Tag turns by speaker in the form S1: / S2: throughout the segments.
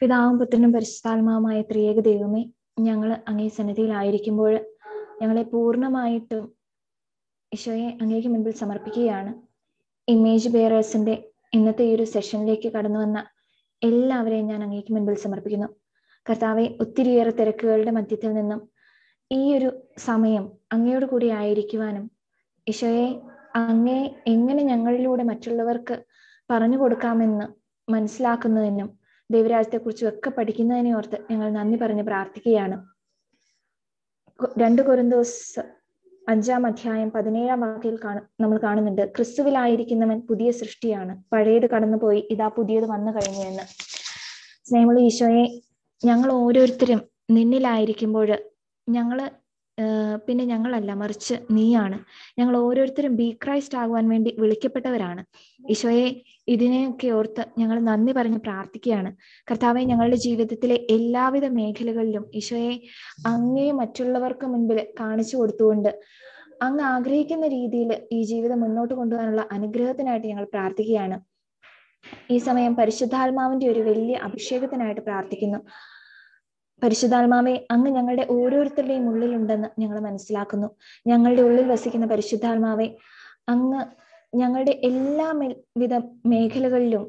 S1: പിതാവും പുത്രനും പരിശുദ്ധാത്മാവുമായ ത്രിയേക ദൈവമേ ഞങ്ങൾ അങ്ങേ സന്നിധിയിലായിരിക്കുമ്പോൾ ഞങ്ങളെ പൂർണമായിട്ടും ഈശോയെ അങ്ങേക്ക് മുൻപിൽ സമർപ്പിക്കുകയാണ്. ഇമേജ് ബെയറേഴ്സിന്റെ ഇന്നത്തെ ഈ ഒരു സെഷനിലേക്ക് കടന്നു വന്ന എല്ലാവരെയും ഞാൻ അങ്ങേക്ക് മുൻപിൽ സമർപ്പിക്കുന്നു. കർത്താവെ ഒത്തിരിയേറെ തിരക്കുകളുടെ മധ്യത്തിൽ നിന്നും ഈ ഒരു സമയം അങ്ങയോട് കൂടി ആയിരിക്കുവാനും ഈശോയെ അങ്ങേ എങ്ങനെ ഞങ്ങളിലൂടെ മറ്റുള്ളവർക്ക് പറഞ്ഞു കൊടുക്കാമെന്ന് മനസ്സിലാക്കുന്നതിനും ദൈവരാജ്യത്തെക്കുറിച്ചും ഒക്കെ പഠിക്കുന്നതിനെ ഓർത്ത് ഞങ്ങൾ നന്ദി പറഞ്ഞ് പ്രാർത്ഥിക്കുകയാണ്. രണ്ട് കൊരിന്തോസ് അഞ്ചാം അധ്യായം പതിനേഴാം വാക്കിൽ കാണു നമ്മൾ കാണുന്നുണ്ട്. ക്രിസ്തുവിലായിരിക്കുന്നവൻ പുതിയ സൃഷ്ടിയാണ്. പഴയത് കടന്നുപോയി ഇതാ പുതിയത് വന്നു കഴിഞ്ഞു എന്ന്. സ്നേഹമുള്ള ഈശോയെ ഞങ്ങൾ ഓരോരുത്തരും നിന്നിലായിരിക്കുമ്പോൾ ഞങ്ങൾ പിന്നെ ഞങ്ങളല്ല മറിച്ച് നീയാണ്. ഞങ്ങൾ ഓരോരുത്തരും ബി ക്രൈസ്റ്റ് ആകുവാൻ വേണ്ടി വിളിക്കപ്പെട്ടവരാണ്. ഈശോയെ ഇതിനെയൊക്കെ ഓർത്ത് ഞങ്ങൾ നന്ദി പറഞ്ഞ് പ്രാർത്ഥിക്കുകയാണ്. കർത്താവെ ഞങ്ങളുടെ ജീവിതത്തിലെ എല്ലാവിധ മേഖലകളിലും ഈശോയെ അങ്ങേ മറ്റുള്ളവർക്ക് മുൻപിൽ കാണിച്ചു കൊടുത്തുകൊണ്ട് അങ്ങ് ആഗ്രഹിക്കുന്ന രീതിയിൽ ഈ ജീവിതം മുന്നോട്ട് കൊണ്ടുപോകാനുള്ള അനുഗ്രഹത്തിനായിട്ട് ഞങ്ങൾ പ്രാർത്ഥിക്കുകയാണ്. ഈ സമയം പരിശുദ്ധാത്മാവിന്റെ ഒരു വലിയ അഭിഷേകത്തിനായിട്ട് പ്രാർത്ഥിക്കുന്നു. പരിശുദ്ധാത്മാവെ അങ്ങ് ഞങ്ങളുടെ ഓരോരുത്തരുടെയും ഉള്ളിലുണ്ടെന്ന് ഞങ്ങൾ മനസ്സിലാക്കുന്നു. ഞങ്ങളുടെ ഉള്ളിൽ വസിക്കുന്ന പരിശുദ്ധാത്മാവെ അങ്ങ് ഞങ്ങളുടെ എല്ലാ വിധ മേഖലകളിലും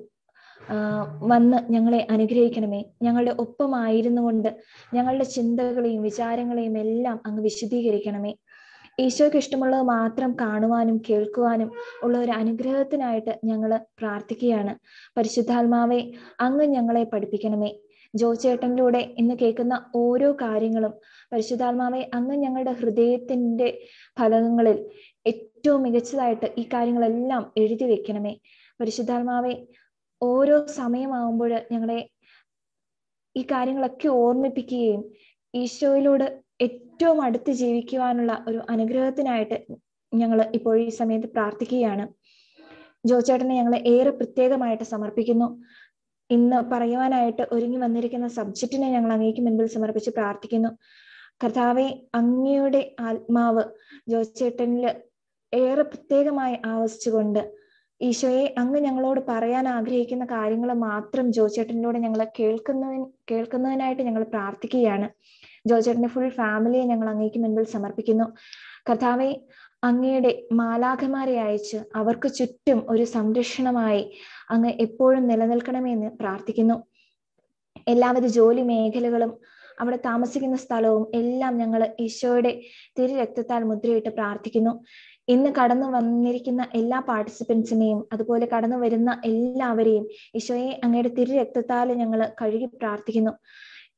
S1: വന്ന് ഞങ്ങളെ അനുഗ്രഹിക്കണമേ. ഞങ്ങളുടെ ഒപ്പമായിരുന്നു കൊണ്ട് ഞങ്ങളുടെ ചിന്തകളെയും വിചാരങ്ങളെയും എല്ലാം അങ്ങ് വിശദീകരിക്കണമേ ഈശോയ്ക്ക് ഇഷ്ടമുള്ളത് മാത്രം കാണുവാനും കേൾക്കുവാനും ഉള്ള ഒരു അനുഗ്രഹത്തിനായിട്ട് ഞങ്ങൾ പ്രാർത്ഥിക്കുകയാണ്. പരിശുദ്ധാത്മാവെ അങ്ങ് ഞങ്ങളെ പഠിപ്പിക്കണമേ. ജോ ചേട്ടനിലൂടെ ഇന്ന് കേൾക്കുന്ന ഓരോ കാര്യങ്ങളും പരിശുദ്ധാത്മാവെ അങ്ങ് ഞങ്ങളുടെ ഹൃദയത്തിന്റെ ഫലകങ്ങളിൽ ഏറ്റവും മികച്ചതായിട്ട് ഈ കാര്യങ്ങളെല്ലാം എഴുതി വെക്കണമേ. പരിശുദ്ധാത്മാവെ ഓരോ സമയമാവുമ്പോൾ ഞങ്ങളെ ഈ കാര്യങ്ങളൊക്കെ ഓർമ്മിപ്പിക്കുകയും ഈശോയിലൂടെ ഏറ്റവും അടുത്ത് ജീവിക്കുവാനുള്ള ഒരു അനുഗ്രഹത്തിനായിട്ട് ഞങ്ങൾ ഇപ്പോൾ ഈ സമയത്ത് പ്രാർത്ഥിക്കുകയാണ്. ജോചേട്ടനെ ഞങ്ങളെ ഏറെ പ്രത്യേകമായിട്ട് സമർപ്പിക്കുന്നു. ഇന്ന് പറയുവാനായിട്ട് ഒരുങ്ങി വന്നിരിക്കുന്ന സബ്ജക്റ്റിനെ ഞങ്ങൾ അങ്ങേക്ക് മുൻപിൽ സമർപ്പിച്ച് പ്രാർത്ഥിക്കുന്നു. കർത്താവെ അങ്ങയുടെ ആത്മാവ് ജോചേട്ടനിൽ ഏറെ പ്രത്യേകമായി ആവശിച്ചുകൊണ്ട് ഈശോയെ അങ്ങ് ഞങ്ങളോട് പറയാൻ ആഗ്രഹിക്കുന്ന കാര്യങ്ങൾ മാത്രം ജോചേട്ടനിലൂടെ ഞങ്ങൾ കേൾക്കുന്നതിന് കേൾക്കുന്നതിനായിട്ട് ഞങ്ങൾ പ്രാർത്ഥിക്കുകയാണ്. ജോചേട്ടന്റെ ഫുൾ ഫാമിലിയെ ഞങ്ങൾ അങ്ങേക്ക് മുൻപിൽ സമർപ്പിക്കുന്നു. കർത്താവെ അങ്ങയുടെ മാലാഖമാരെ അയച്ച് അവർക്ക് ചുറ്റും ഒരു സംരക്ഷണമായി അങ്ങ് എപ്പോഴും നിലനിൽക്കണമെന്ന് പ്രാർത്ഥിക്കുന്നു. എല്ലാവിധ ജോലി മേഖലകളും അവിടെ താമസിക്കുന്ന സ്ഥലവും എല്ലാം ഞങ്ങൾ ഈശോയുടെ തിരു രക്തത്താൽ മുദ്രയിട്ട് പ്രാർത്ഥിക്കുന്നു. ഇന്ന് കടന്നു വന്നിരിക്കുന്ന എല്ലാ പാർട്ടിസിപ്പൻസിനെയും അതുപോലെ കടന്നു വരുന്ന എല്ലാവരെയും ഈശോയെ അങ്ങയുടെ തിരു രക്തത്താൽ ഞങ്ങൾ കഴുകി പ്രാർത്ഥിക്കുന്നു.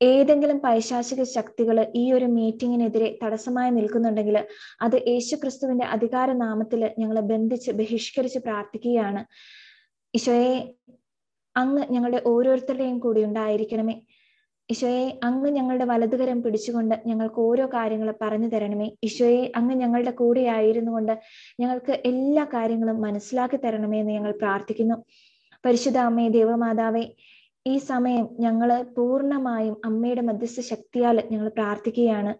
S1: ഏതെങ്കിലും പൈശാചിക ശക്തികൾ ഈ ഒരു മീറ്റിങ്ങിനെതിരെ തടസ്സമായി നിൽക്കുന്നുണ്ടെങ്കിൽ അത് യേശുക്രിസ്തുവിന്റെ അധികാര നാമത്തിൽ ഞങ്ങൾ ബന്ധിച്ച് ബഹിഷ്കരിച്ച് പ്രാർത്ഥിക്കുകയാണ്. ഈശോയെ അങ്ങ് ഞങ്ങളുടെ ഓരോരുത്തരുടെയും കൂടി ഉണ്ടായിരിക്കണമേ. ഈശോയെ അങ്ങ് ഞങ്ങളുടെ വലതുകരം പിടിച്ചുകൊണ്ട് ഞങ്ങൾക്ക് ഓരോ കാര്യങ്ങൾ പറഞ്ഞു തരണമേ. ഈശോയെ അങ്ങ് ഞങ്ങളുടെ കൂടെ ആയിരുന്നു കൊണ്ട് ഞങ്ങൾക്ക് എല്ലാ കാര്യങ്ങളും മനസ്സിലാക്കി തരണമേ എന്ന് ഞങ്ങൾ പ്രാർത്ഥിക്കുന്നു. പരിശുദ്ധ അമ്മേ ദേവമാതാവേ ഈ സമയം ഞങ്ങൾ പൂർണമായും അമ്മയുടെ മധ്യസ്ഥ ശക്തിയാൽ ഞങ്ങൾ പ്രാർത്ഥിക്കുകയാണ്.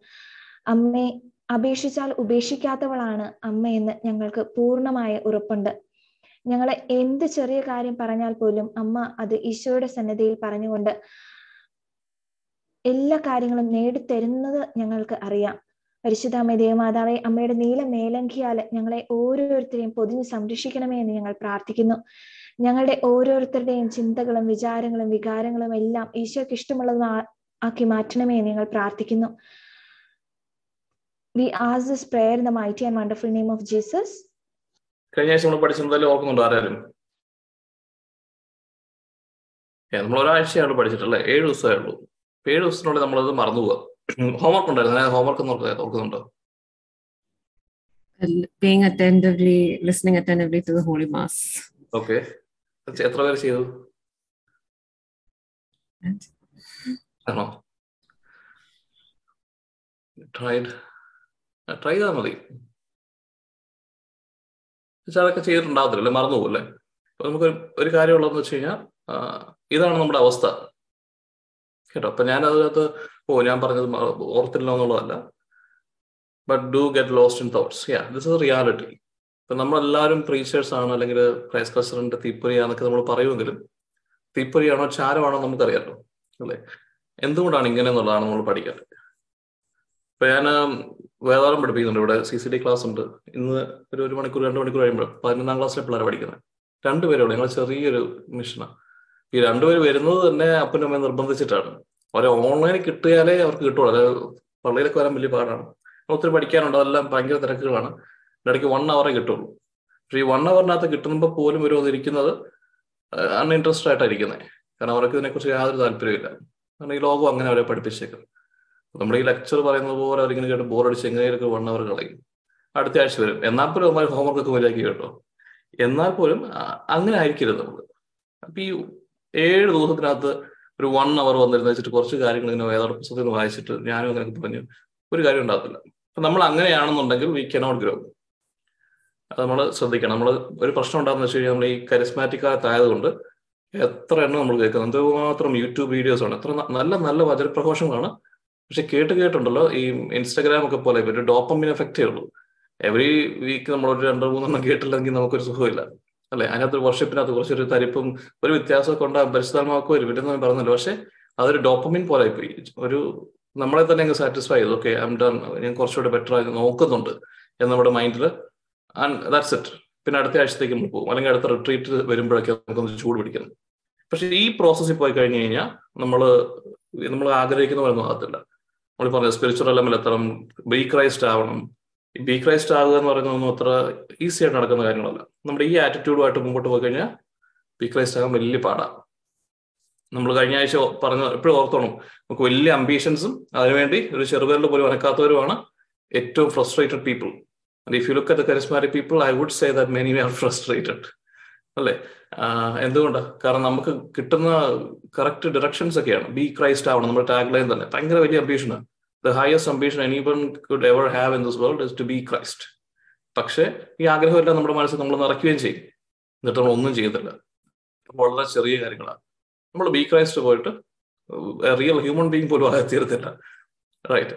S1: അമ്മയെ അപേക്ഷിച്ചാൽ ഉപേക്ഷിക്കാത്തവളാണ് അമ്മയെന്ന് ഞങ്ങൾക്ക് പൂർണമായ ഉറപ്പുണ്ട്. ഞങ്ങൾ എന്ത് ചെറിയ കാര്യം പറഞ്ഞാൽ പോലും അമ്മ അത് ഈശോയുടെ സന്നദ്ധയിൽ പറഞ്ഞുകൊണ്ട് എല്ലാ കാര്യങ്ങളും നേടിത്തരുന്നത് ഞങ്ങൾക്ക് അറിയാം. പരിശുദ്ധ പരിശുദ്ധാമ്മ ദേവമാതാവെ അമ്മയുടെ നീല മേലങ്കിയാൽ ഞങ്ങളെ ഓരോരുത്തരെയും പൊതിഞ്ഞ് സംരക്ഷിക്കണമേ എന്ന് ഞങ്ങൾ പ്രാർത്ഥിക്കുന്നു. ഞങ്ങളുടെ ഓരോരുത്തരുടെയും ചിന്തകളും വിചാരങ്ങളും വികാരങ്ങളും എല്ലാം ഈശോയ്ക്ക് ഇഷ്ടമുള്ളത് ആക്കി മാറ്റണമേ ഞങ്ങൾ പ്രാർത്ഥിക്കുന്നു. We ask this prayer in the mighty and wonderful name of Jesus
S2: കഴിഞ്ഞ ആഴ്ച നമ്മൾ പഠിച്ചിട്ടുണ്ടല്ലോ ഓർക്കുന്നുണ്ടോ ആരാലും നമ്മൾ ഒരാഴ്ചയാണ് പഠിച്ചിട്ടുള്ളത് ഏഴ് ദിവസമേ ഉള്ളൂ. ഏഴ് ദിവസത്തിനുള്ളിൽ നമ്മളത് മറന്നു പോവുക ഹോംവർക്ക് ഉണ്ടായിരുന്നു ഹോംവർക്ക് ഓർക്കുന്നുണ്ടോ?
S3: Being attentively listening attentively to the holy mass.
S2: Okay എത്ര പേര് ചെയ്തു ആണോ ട്രൈഡ് ട്രൈ ചെയ്താൽ മതി അതൊക്കെ ചെയ്തിട്ടുണ്ടാകത്തില്ല മറന്നു പോകല്ലേ അപ്പൊ നമുക്ക് ഒരു കാര്യമുള്ളതെന്ന് വെച്ച് കഴിഞ്ഞാൽ ഇതാണ് നമ്മുടെ അവസ്ഥ. കേട്ടോ അപ്പൊ ഞാൻ അതിനകത്ത് ഓ ഞാൻ പറഞ്ഞത് ഓർത്തില്ല എന്നുള്ളതല്ല. But do get lost in thoughts yeah this is reality ഇപ്പൊ നമ്മളെല്ലാവരും പ്രീച്ചേഴ്സ് ആണ് അല്ലെങ്കിൽ ക്രൈസ് പ്രസിഡന്റ് തീപ്പൊരിയാന്നൊക്കെ നമ്മൾ പറയുമെങ്കിലും തീപ്പൊരിയാണോ ചാരമാണോ നമുക്കറിയാലോ അല്ലെ? എന്തുകൊണ്ടാണ് ഇങ്ങനെ എന്നുള്ളതാണ് നമ്മൾ പഠിക്കേണ്ടത് ഇപ്പൊ ഞാൻ വേദാളം പഠിപ്പിക്കുന്നുണ്ട്. ഇവിടെ സി സി ഡി ക്ലാസ് ഉണ്ട്. ഇന്ന് ഒരു ഒരു മണിക്കൂർ രണ്ട് മണിക്കൂർ കഴിയുമ്പോൾ പതിനൊന്നാം ക്ലാസ്സിലെ പിള്ളേരെ പഠിക്കുന്നത്. രണ്ടുപേരും ഞങ്ങൾ ചെറിയൊരു മിഷനാണ് ഈ രണ്ടുപേര് വരുന്നത് തന്നെ അപ്പനും അമ്മയും നിർബന്ധിച്ചിട്ടാണ്. അവരെ ഓൺലൈനിൽ കിട്ടിയാലേ അവർക്ക് കിട്ടുള്ളൂ. അതായത് പള്ളിയിലൊക്കെ വരാൻ വലിയ പാടാണ്. ഒത്തിരി പഠിക്കാനുണ്ട്. അതെല്ലാം ഭയങ്കര തിരക്കുകളാണ്. ഇടയ്ക്ക് വൺ അവറേ കിട്ടുള്ളൂ. പക്ഷെ ഈ വൺ അവറിനകത്ത് കിട്ടുമ്പോൾ പോലും ഒരു ഇരിക്കുന്നത് അൺഇൻട്രസ്റ്റഡ് ആയിട്ടായിരിക്കുന്നത് കാരണം അവർക്ക് ഇതിനെക്കുറിച്ച് യാതൊരു താല്പര്യമില്ല കാരണം ഈ ലോകം അങ്ങനെ അവരെ പഠിപ്പിച്ചേക്കും നമ്മുടെ ഈ ലെക്ചർ പറയുന്നത് പോലെ അവരിങ്ങനെ കേട്ട് ബോറടിച്ച് എങ്ങനെയൊക്കെ വൺ അവർ കളയും. അടുത്ത ആഴ്ച വരും. എന്നാൽ പോലും നമ്മൾ ഹോംവർക്ക് ഒക്കെ മര്യാദയ്ക്ക് കേട്ടോ. എന്നാൽ പോലും അങ്ങനെ ആയിരിക്കരുത് നമ്മൾ അപ്പൊ ഈ ഏഴ് ദിവസത്തിനകത്ത് ഒരു വൺ അവർ വന്നിരുന്ന വെച്ചിട്ട് കുറച്ച് കാര്യങ്ങൾ ഇങ്ങനെ വേദ പുസ്തകത്തിൽ വായിച്ചിട്ട് ഞാനും അങ്ങനെ പറഞ്ഞു. ഒരു കാര്യം ഉണ്ടാകത്തില്ല അപ്പൊ നമ്മൾ അങ്ങനെയാണെന്നുണ്ടെങ്കിൽ വി കനോട്ട് ഗ്രോ അത് നമ്മൾ ശ്രദ്ധിക്കണം. നമ്മൾ ഒരു പ്രശ്നം ഉണ്ടാകുന്ന വെച്ച് കഴിഞ്ഞാൽ നമ്മൾ ഈ കരിസ്മാറ്റിക് ആയതുകൊണ്ട് എത്ര എണ്ണം നമ്മൾ കേൾക്കുന്നത് എന്തുമാത്രം യൂട്യൂബ് വീഡിയോസ് ആണ്. എത്ര നല്ല നല്ല വചനപ്രഘോഷങ്ങളാണ്. പക്ഷെ കേട്ട് കേട്ടുണ്ടല്ലോ ഈ ഇൻസ്റ്റാഗ്രാം ഒക്കെ പോലെ ഒരു ഡോപ്പമിൻ എഫക്റ്റേ ഉള്ളൂ. എവറി വീക്ക് നമ്മൾ ഒരു രണ്ടോ മൂന്നെണ്ണം കേട്ടില്ലെങ്കിൽ നമുക്കൊരു സുഖമില്ല. അല്ലെ? അതിനകത്ത് വർഷിപ്പിനകത്ത് കുറച്ചൊരു തരിപ്പും ഒരു വ്യത്യാസമൊക്കെ ഉണ്ടാകും പരിശുദ്ധമാക്കും ഒരു ഇവരെന്ന് പറഞ്ഞല്ലോ. പക്ഷെ അതൊരു ഡോപ്പമിൻ പോലെ പോയി ഒരു നമ്മളെ തന്നെ അങ്ങ് സാറ്റിസ്ഫൈ ചെയ്തു. ഓക്കെ ഐം ഡൺ ഞാൻ കുറച്ചുകൂടെ ബെറ്റർ ആയി നോക്കുന്നുണ്ട്. എന്ന് നമ്മുടെ മൈൻഡിൽ ആൻഡ് ദാറ്റ്സ് ഇറ്റ് പിന്നെ അടുത്ത ആഴ്ചത്തേക്ക് നമ്മൾ പോകും. അല്ലെങ്കിൽ അടുത്ത റിട്രീറ്റ് വരുമ്പോഴൊക്കെ നമുക്കൊന്ന് ചൂട് പിടിക്കുന്നു പക്ഷെ ഈ പ്രോസസ്സിൽ പോയി കഴിഞ്ഞു കഴിഞ്ഞാൽ നമ്മൾ നമ്മൾ ആഗ്രഹിക്കുന്ന പോലെ ഒന്നും ആകത്തില്ല. നമ്മൾ പറഞ്ഞ സ്പിരിച്വൽ ലെവൽ എത്തണം ബി ക്രൈസ്റ്റ് ആവണം. ബി ക്രൈസ്റ്റ് ആവുക എന്ന് പറയുന്നതൊന്നും അത്ര ഈസി ആയിട്ട് നടക്കുന്ന കാര്യങ്ങളല്ല. നമ്മുടെ ഈ ആറ്റിറ്റ്യൂഡുമായിട്ട് മുമ്പോട്ട് പോയി കഴിഞ്ഞാൽ ബി ക്രൈസ്റ്റ് ആകാൻ വലിയ പാടാണ് നമ്മൾ കഴിഞ്ഞ ആഴ്ച പറഞ്ഞ എപ്പോഴും ഓർത്തോണം നമുക്ക് വലിയ അംബീഷൻസും അതിനുവേണ്ടി ഒരു ചെറുപേരിൽ പോലും അനക്കാത്തവരുമാണ് ഏറ്റവും frustrated people and if you look at charismatic people I would say that many are frustrated അല്ലേ? എന്തുകൊണ്ടാണ് കാരണം നമുക്ക് കിട്ടുന്ന കറക്റ്റ് ഡയറക്ഷൻസ് ഒക്കെയാണ്. ബി ക്രൈസ്റ്റ് ആവണം. നമ്മുടെ ടാഗ് ലൈൻ തന്നെ. ഭയങ്കര വലിയ അംബീഷനാണ് the highest ambition anyone could ever have in this world is to be Christ പക്ഷേ ഈ ആഗ്രഹമെല്ലാം നമ്മുടെ മനസ്സിൽ നമ്മൾ നിറയ്ക്കുകയും ചെയ്യും. എന്നിട്ട് നമ്മൾ ഒന്നും ചെയ്യത്തില്ല വളരെ ചെറിയ കാര്യങ്ങളാണ്. നമ്മൾ ബി ക്രൈസ്റ്റ് പോയിട്ട് റിയൽ ഹ്യൂമൻ ബീങ് പോലും ആകെ തീർത്തില്ല. റൈറ്റ്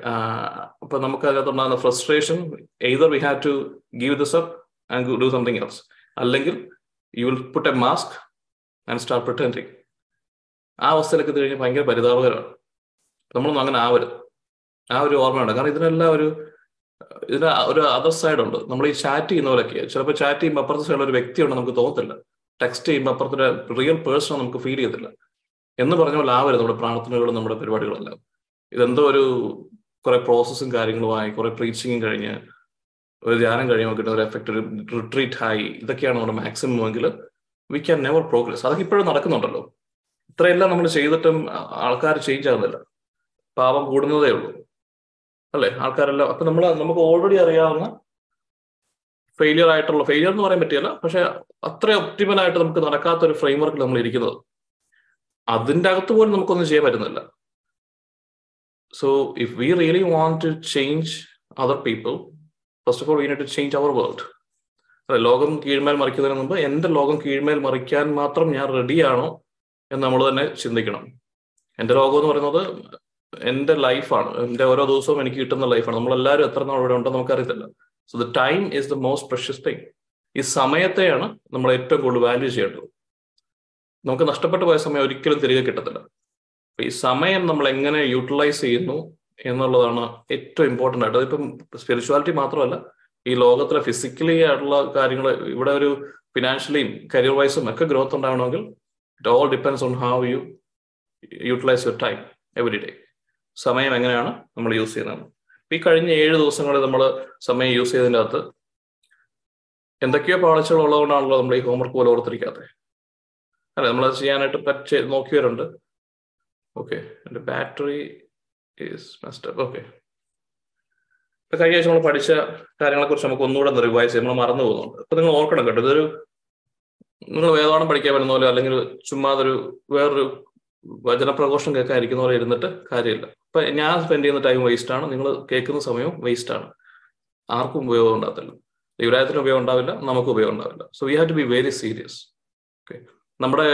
S2: അപ്പൊ നമുക്ക് അതിനകത്തുണ്ടാകുന്ന frustration either we have to give this up and do something else അല്ലെങ്കിൽ you will put a mask and start pretending ആ അവസ്ഥയിലൊക്കെ കഴിഞ്ഞാൽ ഭയങ്കര പരിതാപകരമാണ്. നമ്മളൊന്നും അങ്ങനെ ആവരുത്. ആ ഒരു ഓർമ്മയുണ്ട്. കാരണം ഇതിനെല്ലാം ഒരു ഇതിന് ഒരു അതർ സൈഡ് ഉണ്ട്. നമ്മൾ ഈ ചാറ്റ് ചെയ്യുന്ന പോലെയൊക്കെ ചിലപ്പോൾ ചാറ്റ് ചെയ്യുമ്പോൾ അപ്പുറത്തെ സൈഡിൽ ഒരു വ്യക്തിയുണ്ട് നമുക്ക് തോന്നത്തില്ല. ടെക്സ്റ്റ് ചെയ്യുമ്പോൾ അപ്പുറത്തെ റിയൽ പേഴ്സൺ നമുക്ക് ഫീൽ ചെയ്യത്തില്ല. എന്ന് പറഞ്ഞ പോലെ ആവരുത് നമ്മുടെ പ്രാർത്ഥനകളും നമ്മുടെ പരിപാടികളെല്ലാം. ഇതെന്തോ ഒരു കുറെ പ്രോസസ്സും കാര്യങ്ങളുമായി കുറെ പ്രീച്ചിങ്ങും കഴിഞ്ഞ് ഒരു ധ്യാനം കഴിയുമ്പോൾ കിട്ടുന്ന ഒരു എഫക്റ്റ് ഒരു റിട്രീറ്റ് ആയി. ഇതൊക്കെയാണ് നമ്മുടെ മാക്സിമം എങ്കിൽ വി ക്യാൻ നെവർ പ്രോഗ്രസ് അതൊക്കെ ഇപ്പോഴും നടക്കുന്നുണ്ടല്ലോ. ഇത്രയെല്ലാം നമ്മൾ ചെയ്തിട്ടും ആൾക്കാർ ചേഞ്ച് ആകുന്നില്ല. പാപം കൂടുന്നതേ ഉള്ളൂ. അല്ലെ? ആൾക്കാരെല്ലാം അപ്പൊ നമ്മൾ നമുക്ക് ഓൾറെഡി അറിയാവുന്ന ഫെയിലിയർ ആയിട്ടുള്ള ഫെയിലിയർ എന്ന് പറയാൻ പറ്റിയല്ല പക്ഷെ അത്ര ഒപ്റ്റിമൽ ആയിട്ട് നമുക്ക് നടക്കാത്ത ഒരു ഫ്രെയിംവർക്കിൽ നമ്മൾ ഇരിക്കുന്നത്. അതിന്റെ അകത്ത് പോലും നമുക്കൊന്നും ചെയ്യാൻ പറ്റുന്നില്ല. So if we really want to change other people, of all we need to change our world അല്ലെ ലോകം കീഴ്മേൽ മറിക്കുന്നതിന് മുമ്പ് എന്റെ ലോകം കീഴ്മേൽ മറിക്കാൻ മാത്രം ഞാൻ റെഡിയാണോ എന്ന് നമ്മൾ തന്നെ ചിന്തിക്കണം. എന്റെ ലോകം എന്ന് പറയുന്നത് എന്റെ ലൈഫാണ് എന്റെ ഓരോ ദിവസവും എനിക്ക് കിട്ടുന്ന ലൈഫാണ് നമ്മളെല്ലാവരും എത്ര നാൾ ഇവിടെ ഉണ്ടോ നമുക്കറിയത്തില്ല. So the time is the most precious thing ഈ സമയത്തെയാണ് നമ്മൾ ഏറ്റവും കൂടുതൽ വാല്യൂ ചെയ്യേണ്ടത്. നമുക്ക് നഷ്ടപ്പെട്ടു പോയ സമയം ഒരിക്കലും തിരികെ കിട്ടത്തില്ല. ഈ സമയം നമ്മൾ എങ്ങനെ യൂട്ടിലൈസ് ചെയ്യുന്നു എന്നുള്ളതാണ് ഏറ്റവും ഇമ്പോർട്ടന്റ് ആയിട്ട്. അതിപ്പം സ്പിരിച്വാലിറ്റി മാത്രമല്ല ഈ ലോകത്തിലെ ഫിസിക്കലി ആയിട്ടുള്ള കാര്യങ്ങൾ ഇവിടെ ഒരു ഫിനാൻഷ്യലിയും കരിയർ വൈസും ഒക്കെ ഗ്രോത്ത് ഉണ്ടാവണമെങ്കിൽ it all depends on how you utilise your time every day സമയം എങ്ങനെയാണ് നമ്മൾ യൂസ് ചെയ്യുന്നത്? ഈ കഴിഞ്ഞ ഏഴ് ദിവസങ്ങളിൽ നമ്മൾ സമയം യൂസ് ചെയ്തതിന്റെ അകത്ത് എന്തൊക്കെയോ പാളിച്ചകൾ ഉള്ളതുകൊണ്ടാണല്ലോ നമ്മൾ ഈ ഹോംവർക്ക് പോലെ ഓർത്തിരിക്കാത്തത് അല്ലെ? നമ്മൾ ചെയ്യാനായിട്ട് പറ്റ നോക്കിയവരുണ്ട്. ഓക്കെ എന്റെ ബാറ്ററി ഈസ് മസ്റ്റ് ഓക്കെ ഇപ്പൊ കഴിഞ്ഞ ആഴ്ച നമ്മൾ പഠിച്ച കാര്യങ്ങളെ കുറിച്ച് നമുക്ക് ഒന്നുകൂടെ ഒന്ന് റിവൈസ് ചെയ്യാം. നമ്മൾ മറന്നു പോകുന്നുണ്ട്. അപ്പൊ നിങ്ങൾ ഓർക്കണം കേട്ടോ. ഇതൊരു നിങ്ങൾ വേദോണം പഠിക്കാൻ വരുന്ന പോലെ അല്ലെങ്കിൽ ചുമ്മാ അതൊരു വേറൊരു വചനപ്രഘോഷം കേൾക്കാതിരിക്കുന്ന പോലെ ഇരുന്നിട്ട് കാര്യമില്ല. അപ്പൊ ഞാൻ സ്പെൻഡ് ചെയ്യുന്ന ടൈം വേസ്റ്റ് ആണ്. നിങ്ങൾ കേൾക്കുന്ന സമയവും വേസ്റ്റ് ആണ്. ആർക്കും ഉപയോഗം ഉണ്ടാകത്തില്ല. ദൈവരായത്തിന് ഉപയോഗം ഉണ്ടാവില്ല. നമുക്ക് ഉപയോഗം ഉണ്ടാവില്ല. So we have to be very serious okay നമ്മുടെ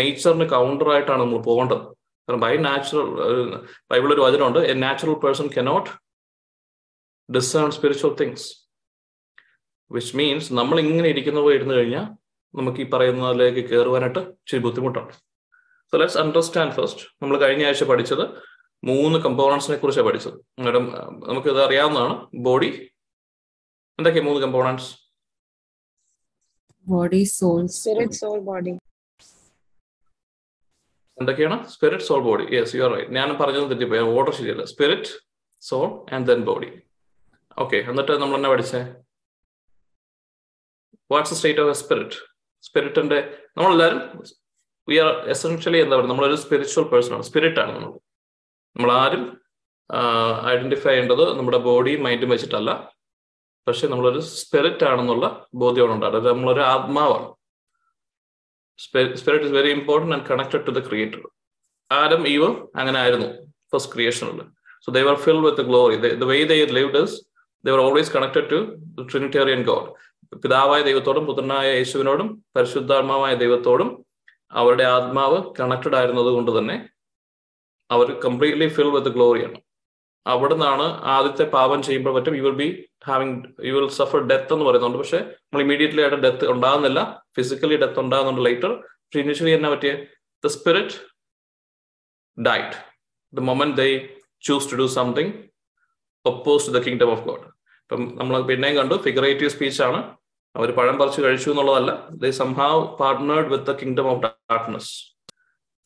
S2: നേച്ചറിന് കൗണ്ടർ ആയിട്ടാണ് നമ്മൾ പോകേണ്ടത്. കാരണം ബൈ നാച്ചുറൽ ബൈബിൾ ഒരു വചനമുണ്ട് a natural person cannot discern spiritual things which means നമ്മൾ ഇങ്ങനെ ഇരിക്കുന്ന പോയി ഇരുന്ന് കഴിഞ്ഞാൽ നമുക്ക് ഈ പറയുന്നതിലേക്ക് കയറുവാനായിട്ട് ഇച്ചിരി ബുദ്ധിമുട്ടുണ്ട് സോ ലെറ്റ്സ് അണ്ടർസ്റ്റാൻഡ് ഫസ്റ്റ് നമ്മൾ കഴിഞ്ഞ ആഴ്ച പഠിച്ചത് മൂന്ന് കമ്പോണൻസിനെ കുറിച്ചാണ് പഠിച്ചത്. മാഡം നമുക്ക് ഇത് അറിയാവുന്നതാണ്. ബോഡി എന്തൊക്കെയാ മൂന്ന് components
S3: body soul
S4: spirit soul body.
S2: എന്തൊക്കെയാണ്? Spirit soul body yes you are right ഞാൻ പറഞ്ഞത് തെറ്റിപ്പോയി. ഓർഡർ ശരിയല്ല spirit soul and then body okay എന്നിട്ട് നമ്മൾ എന്നെ പഠിച്ചേ? What's state of a spirit സ്പിരിറ്റിന്റെ നമ്മളെല്ലാവരും വി ആർ എസെൻഷ്യലി എന്താ പറയുക നമ്മളൊരു സ്പിരിച്വൽ പേഴ്സൺ ആണ്. സ്പിരിറ്റ് ആണ് നമ്മൾ. നമ്മൾ ആരും ഐഡന്റിഫൈ ചെയ്യേണ്ടത് നമ്മുടെ ബോഡി മൈൻഡും വെച്ചിട്ടല്ല. പക്ഷെ നമ്മളൊരു സ്പിരിറ്റ് ആണെന്നുള്ള ബോധ്യമാണ് ഉണ്ടാകുന്നത് നമ്മളൊരു ആത്മാവാണ്. Spirit is very important and connected to the creator ആരും ഈവ് അങ്ങനെ ആയിരുന്നു first ക്രിയേഷനിൽ so they were fill with glory the way they lived is they always connected to Trinitarian God പിതാവായ ദൈവത്തോടും പുത്രനായ യേശുവിനോടും പരിശുദ്ധാത്മാവായ ദൈവത്തോടും അവരുടെ ആത്മാവ് കണക്റ്റഡ് ആയിരുന്നത് കൊണ്ട് തന്നെ അവർ കംപ്ലീറ്റ്ലി ഫിൽ വിത്ത് ഗ്ലോറിയാണ് അവിടെ നിന്നാണ് ആദ്യത്തെ പാപം ചെയ്യുമ്പോൾ പറ്റും you will be having you will suffer death എന്ന് പറയുന്നുണ്ട്. പക്ഷെ നമ്മൾ ഇമീഡിയറ്റ്ലി ആയിട്ട് ഡെത്ത് ഉണ്ടാകുന്നില്ല. ഫിസിക്കലി ഡെത്ത് ഉണ്ടാകുന്നുണ്ട് ലൈറ്റർ പക്ഷെ ഇനിഷ്യലി എന്നാ പറ്റിയ? The spirit died the moment they choose to do something oppose to the kingdom of God ഇപ്പം നമ്മൾ പിന്നെയും കണ്ടു ഫിഗറേറ്റീവ് സ്പീച്ച് ആണ്. അവർ പഴം പറിച്ചു കഴിച്ചു എന്നുള്ളതല്ല. They somehow partnered with the kingdom of darkness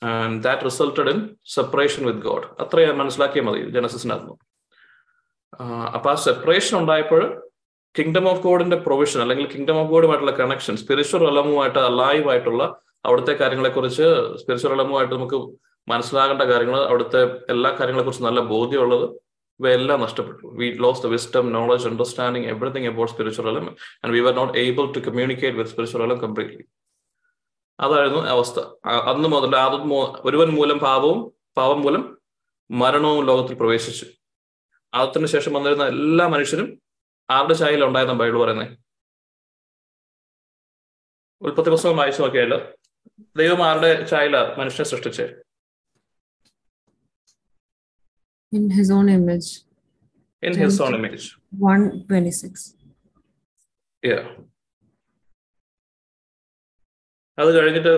S2: and that resulted in separation with God അത്ര ഞാൻ മനസ്സിലാക്കിയാൽ മതി ജനസിസിനകത്ത്. അപ്പൊ ആ സെപ്പറേഷൻ ഉണ്ടായപ്പോൾ കിങ്ഡം ഓഫ് ഗോഡിന്റെ പ്രൊവിഷൻ അല്ലെങ്കിൽ കിങ്ഡം ഓഫ് ഗോഡുമായിട്ടുള്ള കണക്ഷൻ സ്പിരിച്വൽ റലമുമായിട്ട് അലൈവ് ആയിട്ടുള്ള അവിടുത്തെ കാര്യങ്ങളെക്കുറിച്ച് സ്പിരിച്വൽ റലമുമായിട്ട് നമുക്ക് മനസ്സിലാകേണ്ട കാര്യങ്ങൾ അവിടുത്തെ എല്ലാ കാര്യങ്ങളെ കുറിച്ച് നല്ല ബോധ്യമുള്ളത് ഇവയെല്ലാം നഷ്ടപ്പെട്ടു. We lose the wisdom knowledge understanding everything about spiritual realm and we were not able to communicate with spiritual realm completely അതായിരുന്നു അവസ്ഥ അന്ന് മുതൽ അത് ഒരുവൻ മൂലം പാപവും പാപം മൂലം മരണവും ലോകത്തിൽ പ്രവേശിച്ചു ആദത്തിന് ശേഷം വന്നിരുന്ന എല്ലാ മനുഷ്യരും ആരുടെ ചായയിൽ ഉണ്ടായിരുന്ന ബൈബിൾ പറയുന്നത് ഉൽപ്പത്തി പുസ്തകം വായിച്ചു നോക്കിയാലോ ദൈവം ആരുടെ ചായയില മനുഷ്യനെ സൃഷ്ടിച്ചേ
S3: in his own image.
S2: In his own image
S3: 126.
S2: Yeah. അത് കഴിഞ്ഞിട്ട്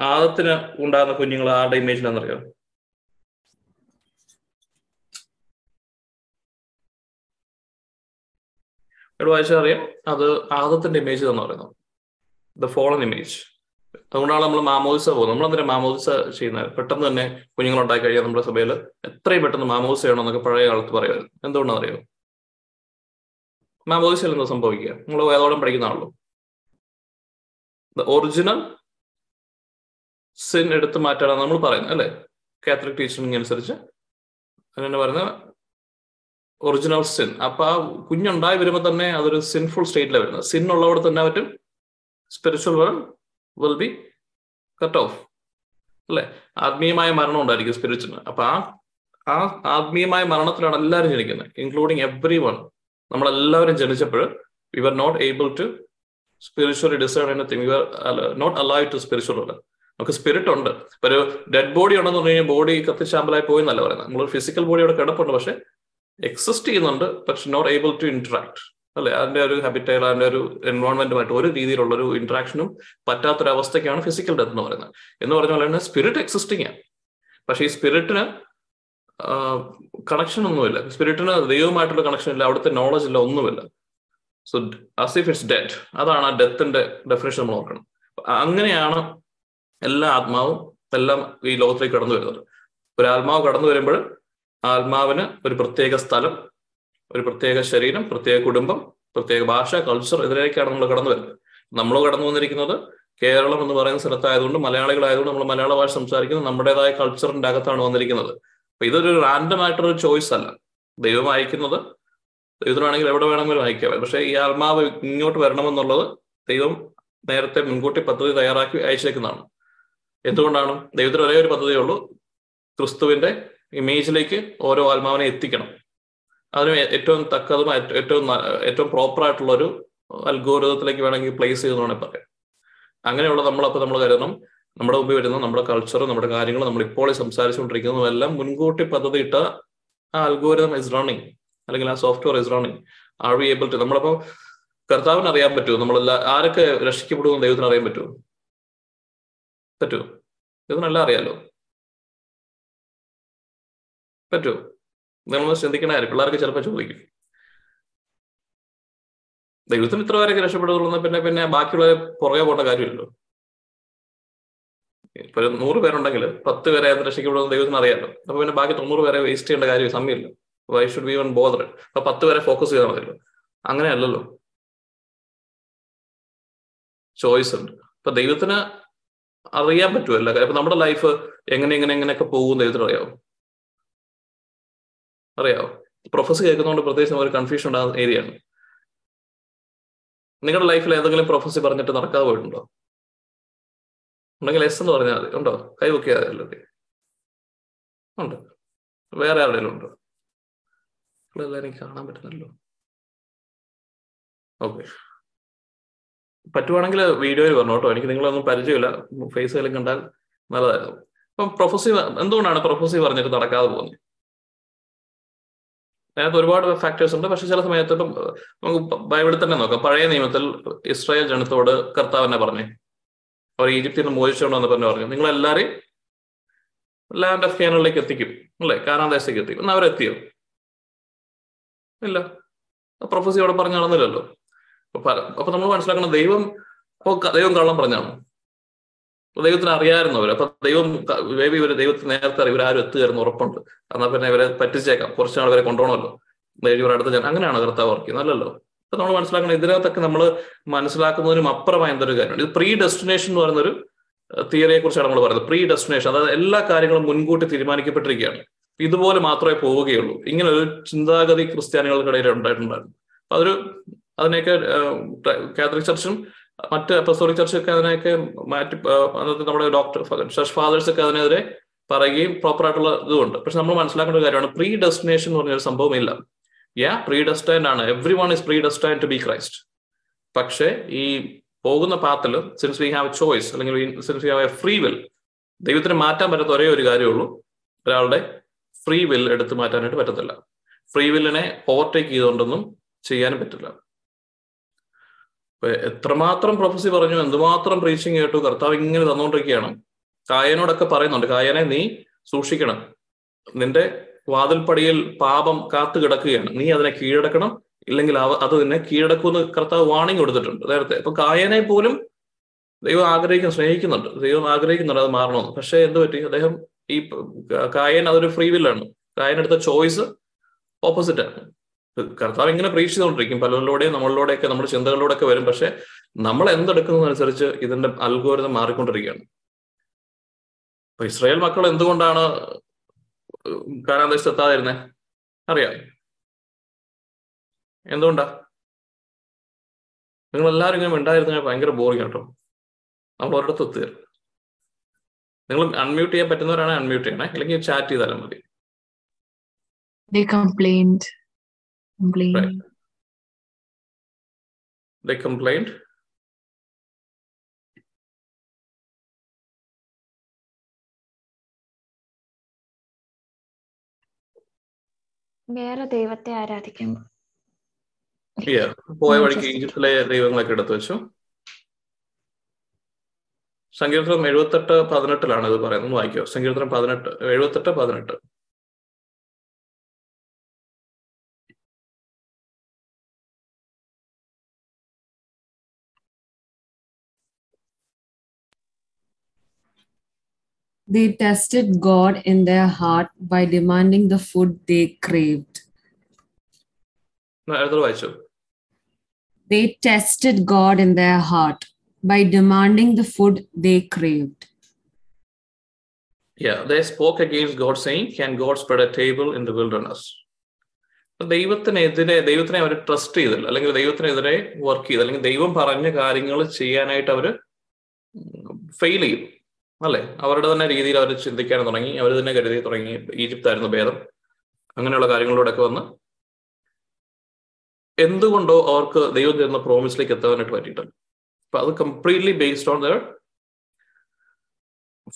S2: ആദത്തിന് ഉണ്ടാകുന്ന കുഞ്ഞുങ്ങൾ ആരുടെ ഇമേജിലാണെന്നറിയോ ഒരു വായിച്ചാൽ അറിയാം. അത് ആദത്തിന്റെ ഇമേജ് എന്ന് പറയുന്നു. ദ ഫോളൻ ഇമേജ് അതുകൊണ്ടാണ് നമ്മൾ മാമോദിസ പോകുന്നത്. നമ്മൾ അന്നേരം മാമോദിസ ചെയ്യുന്നത്? പെട്ടെന്ന് തന്നെ കുഞ്ഞുങ്ങൾ ഉണ്ടായി കഴിയാൻ നമ്മുടെ സഭയിൽ എത്രയും പെട്ടെന്ന് മാമോദിസ ചെയ്യണമെന്നൊക്കെ പഴയ കാലത്ത് പറയുമായിരുന്നു. എന്തുകൊണ്ടാണ് അറിയോ? മാമോദിസയിൽ എന്താ സംഭവിക്കുക? നമ്മൾ വേദോളം പഠിക്കുന്നതാണല്ലോ ദ ഒറിജിനൽ സിൻ എടുത്ത് മാറ്റാനാണ് നമ്മൾ പറയുന്നത് അല്ലെ? കാത്തലിക് ടീച്ചിങ് അനുസരിച്ച് അങ്ങനെ പറയുന്ന ഒറിജിനൽ സിൻ അപ്പൊ ആ കുഞ്ഞുണ്ടായി വരുമ്പോൾ തന്നെ അതൊരു സിൻഫുൾ സ്റ്റേറ്റിലാണ് വരുന്നത്. സിൻ ഉള്ളവിടെ തന്നെ പറ്റും. Spiritual world will be cut off അല്ലെ? ആത്മീയമായ മരണം ഉണ്ടായിരിക്കും സ്പിരിച്വൽ അപ്പൊ ആ ആ ആത്മീയമായ മരണത്തിലാണ് എല്ലാവരും ജനിക്കുന്നത് ഇൻക്ലൂഡിങ് എവ്രി വൺ നമ്മളെല്ലാവരും ജനിച്ചപ്പോൾ we are not able to spiritually discern anything we are not alive to spiritual നമുക്ക് സ്പിരിറ്റ് ഉണ്ട്. ഇപ്പൊ ഒരു ഡെഡ് ബോഡി ഉണ്ടെന്ന് പറഞ്ഞു കഴിഞ്ഞാൽ ബോഡി കത്തിച്ചാമ്പലായി പോയി എന്നല്ല പറയുന്നത്. നമ്മൾ ഫിസിക്കൽ ബോഡി അവിടെ കിടപ്പുണ്ട്. പക്ഷെ എക്സിസ്റ്റ് ചെയ്യുന്നുണ്ട് പക്ഷെ നോട്ട് ഏബിൾ ടു ഇന്ററാക്ട് അല്ലെ? അതിന്റെ ഒരു ഹാബിറ്റൈൽ അതിന്റെ ഒരു എൻവയോൺമെന്റുമായിട്ട് ഒരു രീതിയിലുള്ള ഒരു ഇന്ററാക്ഷനും പറ്റാത്തൊരവസ്ഥയ്ക്കാണ് ഫിസിക്കൽ ഡെത്ത് എന്ന് പറയുന്നത്. എന്ന് പറഞ്ഞ തന്നെ സ്പിരിറ്റ് എക്സിസ്റ്റിംഗ് ആണ്. പക്ഷെ ഈ സ്പിരിറ്റിന് കണക്ഷൻ ഒന്നുമില്ല. സ്പിരിറ്റിന് ദൈവമായിട്ടുള്ള കണക്ഷൻ ഇല്ല അവിടുത്തെ നോളജ് ഇല്ല ഒന്നുമില്ല. സോ ഇഫ് ഇറ്റ്സ് ഡെറ്റ് അതാണ് ആ ഡെത്തിന്റെ ഡെഫിനേഷൻ നമ്മൾ നോക്കണം അങ്ങനെയാണ് എല്ലാ ആത്മാവും എല്ലാം ഈ ലോകത്തിലേക്ക് കടന്നു വരുന്നത് ഒരു ആത്മാവ് കടന്നു വരുമ്പോൾ ആത്മാവിന് ഒരു പ്രത്യേക സ്ഥലം ഒരു പ്രത്യേക ശരീരം പ്രത്യേക കുടുംബം പ്രത്യേക ഭാഷ കൾച്ചർ ഇതിലേക്കാണ് നമ്മൾ കടന്നു വരുന്നത്. നമ്മൾ കടന്നു വന്നിരിക്കുന്നത് കേരളം എന്ന് പറയുന്ന സ്ഥലത്തായതുകൊണ്ട് മലയാളികളായതുകൊണ്ട് നമ്മൾ മലയാള ഭാഷ സംസാരിക്കുന്നത് നമ്മുടേതായ കൾച്ചറിന്റെ അകത്താണ് വന്നിരിക്കുന്നത്. അപ്പൊ ഇതൊരു റാൻഡം ആയിട്ടൊരു ചോയ്സ് അല്ല. ദൈവം അയക്കുന്നത് ദൈവത്തിനാണെങ്കിൽ എവിടെ വേണമെങ്കിലും അയക്കാം. പക്ഷേ ഈ ആത്മാവ് ഇങ്ങോട്ട് വരണമെന്നുള്ളത് ദൈവം നേരത്തെ മുൻകൂട്ടി പദ്ധതി തയ്യാറാക്കി അയച്ചേക്കുന്നതാണ്. എന്തുകൊണ്ടാണ്? ദൈവത്തിന് ഒരേ ഒരു പദ്ധതിയേ ഉള്ളൂ. ക്രിസ്തുവിന്റെ ഇമേജിലേക്ക് ഓരോ ആത്മാവിനെ എത്തിക്കണം. അതിന് ഏറ്റവും തക്കതും ഏറ്റവും ഏറ്റവും പ്രോപ്പർ ആയിട്ടുള്ള ഒരു അൽഗോരിതത്തിലേക്ക് വേണമെങ്കിൽ പ്ലേസ് ചെയ്തെന്നാണ് പറയാം അങ്ങനെയുള്ള നമ്മളപ്പോൾ നമ്മൾ കരുതണം. നമ്മുടെ മുമ്പിൽ വരുന്ന നമ്മുടെ കൾച്ചറും നമ്മുടെ കാര്യങ്ങളും നമ്മൾ ഇപ്പോൾ സംസാരിച്ചുകൊണ്ടിരിക്കുന്നതും എല്ലാം മുൻകൂട്ടി പദ്ധതി ഇട്ട ആ അൽഗോരിതം ഇസ് റണ്ണിങ് അല്ലെങ്കിൽ ആ software is running are we able to നമ്മളപ്പോ കർത്താവിന് അറിയാൻ പറ്റുമോ? നമ്മളെല്ലാം ആരൊക്കെ രക്ഷിക്കപ്പെടുമെന്ന് ദൈവത്തിന് അറിയാൻ പറ്റുമോ? പറ്റുമോ ഇത് നല്ല അറിയാലോ. പറ്റുമോ നിങ്ങളൊന്ന് ചിന്തിക്കണ കാര്യം പിള്ളേർക്ക് ചിലപ്പോൾ ചോദിക്കും. ദൈവത്തിന് ഇത്ര വരെയൊക്കെ രക്ഷപ്പെടുകയുള്ളൂ പിന്നെ പിന്നെ ബാക്കിയുള്ള പുറകെ പോകേണ്ട കാര്യമില്ലല്ലോ. ഇപ്പൊ നൂറ് പേരുണ്ടെങ്കിൽ പത്ത് പേരെ രക്ഷിക്കപ്പെടുന്ന ദൈവത്തിന് അറിയാമല്ലോ അപ്പൊ പിന്നെ ബാക്കി തൊണ്ണൂറ് പേരെ വേസ്റ്റ് ചെയ്യേണ്ട കാര്യം സമയമില്ല. Why should be one bother അപ്പൊ പത്ത് പേരെ ഫോക്കസ് ചെയ്താൽ മതിയല്ലോ. അങ്ങനെയല്ലല്ലോ. ചോയ്സ് ഉണ്ട്. അപ്പൊ ദൈവത്തിന് അറിയാൻ പറ്റുമല്ല. ഇപ്പൊ നമ്മുടെ ലൈഫ് എങ്ങനെ എങ്ങനെ എങ്ങനെയൊക്കെ പോകും ദൈവത്തിന് അറിയാവോ? അറിയാവോ? പ്രൊഫസ് കേൾക്കുന്നതുകൊണ്ട് പ്രത്യേകിച്ച് ഒരു കൺഫ്യൂഷൻ ഉണ്ടാകുന്ന ഏരിയയാണ് നിങ്ങളുടെ ലൈഫിൽ ഏതെങ്കിലും പ്രൊഫസി പറഞ്ഞിട്ട് നടക്കാതെ പോയിട്ടുണ്ടോ? ഉണ്ടെങ്കിൽ എസ് എന്ന് പറഞ്ഞാൽ മതി. ഉണ്ടോ? കൈ വെക്കാതെ അല്ലേ ഉണ്ട്. വേറെ ആരുടെയും ഉണ്ടോ? എനിക്ക് കാണാൻ പറ്റുന്നല്ലോ. ഓക്കെ. പറ്റുവാണെങ്കിൽ വീഡിയോയിൽ പറഞ്ഞു കേട്ടോ. എനിക്ക് നിങ്ങളൊന്നും പരിചയമില്ല. ഫേസ് കണ്ടാൽ നല്ലതായിരുന്നു. അപ്പം പ്രൊഫസി എന്തുകൊണ്ടാണ് പ്രൊഫസി പറഞ്ഞിട്ട് നടക്കാതെ പോകുന്നത്? അതിനകത്ത് ഒരുപാട് ഫാക്ടേഴ്സ് ഉണ്ട്. പക്ഷെ ചില സമയത്ത് ഇപ്പം നമുക്ക് ബൈബിളിൽ തന്നെ നോക്കാം. പഴയ നിയമത്തിൽ ഇസ്രായേൽ ജനത്തോട് കർത്താവ് തന്നെ പറഞ്ഞു? അവർ ഈജിപ്തിൽ നിന്ന് മോചിച്ചുകൊണ്ടെന്ന് പറഞ്ഞു പറഞ്ഞു നിങ്ങൾ എല്ലാവരെയും ലാൻഡ് ഓഫ് ക്യാനലിലേക്ക് എത്തിക്കും. അല്ലേ? കാനാദേശത്തേക്ക് എത്തിക്കും. എന്നാൽ അവരെത്തിയോ? ഇല്ല. പ്രൊഫസി അവിടെ പറഞ്ഞു നടന്നില്ലല്ലോ. അപ്പൊ നമ്മൾ മനസ്സിലാക്കണം ദൈവം അപ്പൊ ദൈവം കള്ളം പറഞ്ഞാണ്. ദൈവത്തിന് അറിയാമായിരുന്നു അവർ അപ്പൊ ദൈവം വേവി ഇവർ ദൈവത്തിന് നേരത്തെ അറിയാം. ഇവരാരും എത്തുകയായിരുന്നു ഉറപ്പുണ്ട്. എന്നാൽ പിന്നെ ഇവരെ പറ്റിച്ചേക്കാം. കുറച്ച് നാൾ വരെ കൊണ്ടുപോകണമല്ലോ. ദൈവം അടുത്ത ജനം അങ്ങനെയാണ് കർത്താവ് വർക്ക് ചെയ്യുന്നത്. അല്ലല്ലോ? അപ്പൊ നമ്മൾ മനസ്സിലാക്കണം ഇതിനകത്തൊക്കെ നമ്മൾ മനസ്സിലാക്കുന്നതിനും അപ്പുറമായ എന്തൊരു കാര്യമാണ് ഇത് പ്രീ ഡെസ്റ്റിനേഷൻ എന്ന് പറയുന്നൊരു തിയറിയെ കുറിച്ചാണ് നമ്മൾ പറയുന്നത്. പ്രീ ഡെസ്റ്റിനേഷൻ അതായത് എല്ലാ കാര്യങ്ങളും മുൻകൂട്ടി തീരുമാനിക്കപ്പെട്ടിരിക്കുകയാണ്. ഇതുപോലെ മാത്രമേ പോവുകയുള്ളൂ. ഇങ്ങനെ ഒരു ചിന്താഗതി ക്രിസ്ത്യാനികൾക്കിടയിൽ ഉണ്ടായിട്ടുണ്ടായിരുന്നു. അപ്പൊ അതൊരു അതിനെയൊക്കെ കാത്തലിക് ചർച്ചും മറ്റ് അപ്പസ്തോളിക് ചർച്ചൊക്കെ അതിനെയൊക്കെ മാറ്റി അന്നത്തെ നമ്മുടെ ഡോക്ടർ ചർച്ച് ഫാദേഴ്സ് ഒക്കെ അതിനെതിരെ പറയുകയും പ്രോപ്പർ ആയിട്ടുള്ള ഇതുണ്ട് പക്ഷെ നമ്മൾ മനസ്സിലാക്കേണ്ട ഒരു കാര്യമാണ് പ്രീ ഡെസ്റ്റിനേഷൻ എന്ന് പറഞ്ഞൊരു സംഭവം ഇല്ല യാ പ്രീ ഡെസ്റ്റൈൻഡ് ആണ്. Everyone is predestine to be Christ പക്ഷേ ഈ പോകുന്ന പാത്തിൽ since we have a choice അല്ലെങ്കിൽ since we have a free will ദൈവത്തിന് മാറ്റാൻ പറ്റാത്ത ഒരേ ഒരു കാര്യമുള്ളൂ ഒരാളുടെ ഫ്രീ വിൽ എടുത്തു മാറ്റാനായിട്ട് പറ്റത്തില്ല. ഫ്രീ വില്ലിനെ ഓവർടേക്ക് ചെയ്തുകൊണ്ടൊന്നും ചെയ്യാനും പറ്റില്ല. എത്രമാത്രം പ്രൊഫസി പറഞ്ഞു എന്തുമാത്രം പ്രീച്ചിങ് കേട്ടു കർത്താവ് ഇങ്ങനെ തന്നുകൊണ്ടിരിക്കുകയാണ് കായനോടൊക്കെ പറയുന്നുണ്ട് കായനെ നീ സൂക്ഷിക്കണം. നിന്റെ വാതിൽപ്പടിയിൽ പാപം കാത്തു കിടക്കുകയാണ്. നീ അതിനെ കീഴടക്കണം. ഇല്ലെങ്കിൽ അത് നിന്നെ കീഴടക്കുമെന്ന് കർത്താവ് വാണിംഗ് കൊടുത്തിട്ടുണ്ട്. നേരത്തെ അപ്പൊ കായനെ പോലും ദൈവം ആഗ്രഹിക്കുന്നു സ്നേഹിക്കുന്നുണ്ട്. ദൈവം ആഗ്രഹിക്കുന്നുണ്ട് അത് മാറണമെന്ന്. പക്ഷെ എന്ത് പറ്റി? അദ്ദേഹം ഈ കായൻ അതൊരു ഫ്രീ വില്ലാണ് കായൻ എടുത്ത ചോയ്സ് ഓപ്പോസിറ്റ് ആണ്. കർത്താവ് ഇങ്ങനെ പ്രീച്ച് ചെയ്തുകൊണ്ടിരിക്കും പലരിലൂടെയും നമ്മളിലൂടെയൊക്കെ നമ്മുടെ ചിന്തകളിലൂടെയൊക്കെ വരും. പക്ഷെ നമ്മൾ എന്തെടുക്കുന്നതനുസരിച്ച് ഇതിന്റെ അൽഗോരിതം മാറിക്കൊണ്ടിരിക്കുകയാണ്. അപ്പൊ ഇസ്രായേൽ മക്കൾ എന്തുകൊണ്ടാണ് കാനാദേശത്ത് എത്താതിരുന്നേ? അറിയാം. എന്തുകൊണ്ടാ? നിങ്ങൾ എല്ലാവരും ഇങ്ങനെ ഉണ്ടായിരുന്ന ഭയങ്കര ബോറിംഗ് കേട്ടോ നമ്മൾ ഒരിടത്ത് എത്തുക നിങ്ങൾ അൺമ്യൂട്ട് ചെയ്യാൻ പറ്റുന്നവരാണ് അൺമ്യൂട്ട് ചെയ്യണേ. അല്ലെങ്കിൽ ചാറ്റ് ചെയ്താലും മതി.
S4: They complained. Complained.
S2: Right. They complained.
S1: വേറെ ദൈവത്തെ ആരാധിക്കുമ്പോൾ
S2: Yeah. പോയ വഴിക്ക് ഈജിപ്തിലെ ദൈവങ്ങളൊക്കെ എടുത്തു വെച്ചു സങ്കീർത്തനം എഴുപത്തെട്ട് പതിനെട്ടിലാണ് ഇത് പറയുന്നത് വായിക്കോ സങ്കീർത്തനം പതിനെട്ട് എഴുപത്തെട്ട് പതിനെട്ട്
S3: They tested God in their heart by demanding the food they craved. They tested God in their heart by demanding the food they craved.
S2: Yeah, they spoke against God, saying, Can God spread a table in the wilderness? ദൈവത്തിനെതിരെ ദൈവത്തിനെ അവർ trust ചെയ്തില്ല അല്ലെങ്കിൽ ദൈവത്തിനെതിരെ work ചെയ്തില്ല അല്ലെങ്കിൽ ദൈവം പറഞ്ഞ കാര്യങ്ങൾ ചെയ്യാനായിട്ട് അവർ fail ചെയ്യും അല്ലെ? അവരുടെ തന്നെ രീതിയിൽ അവർ ചിന്തിക്കാൻ തുടങ്ങി. അവർ തന്നെ കരുതി തുടങ്ങി. ഈജിപ്തായിരുന്നു ഭേദം. അങ്ങനെയുള്ള കാര്യങ്ങളിലൂടെയൊക്കെ വന്ന് എന്തുകൊണ്ടോ അവർക്ക് ദൈവം തരുന്ന പ്രോമിസിലേക്ക് എത്താനായിട്ട് പറ്റിയിട്ടില്ല അപ്പൊ അത് completely based on their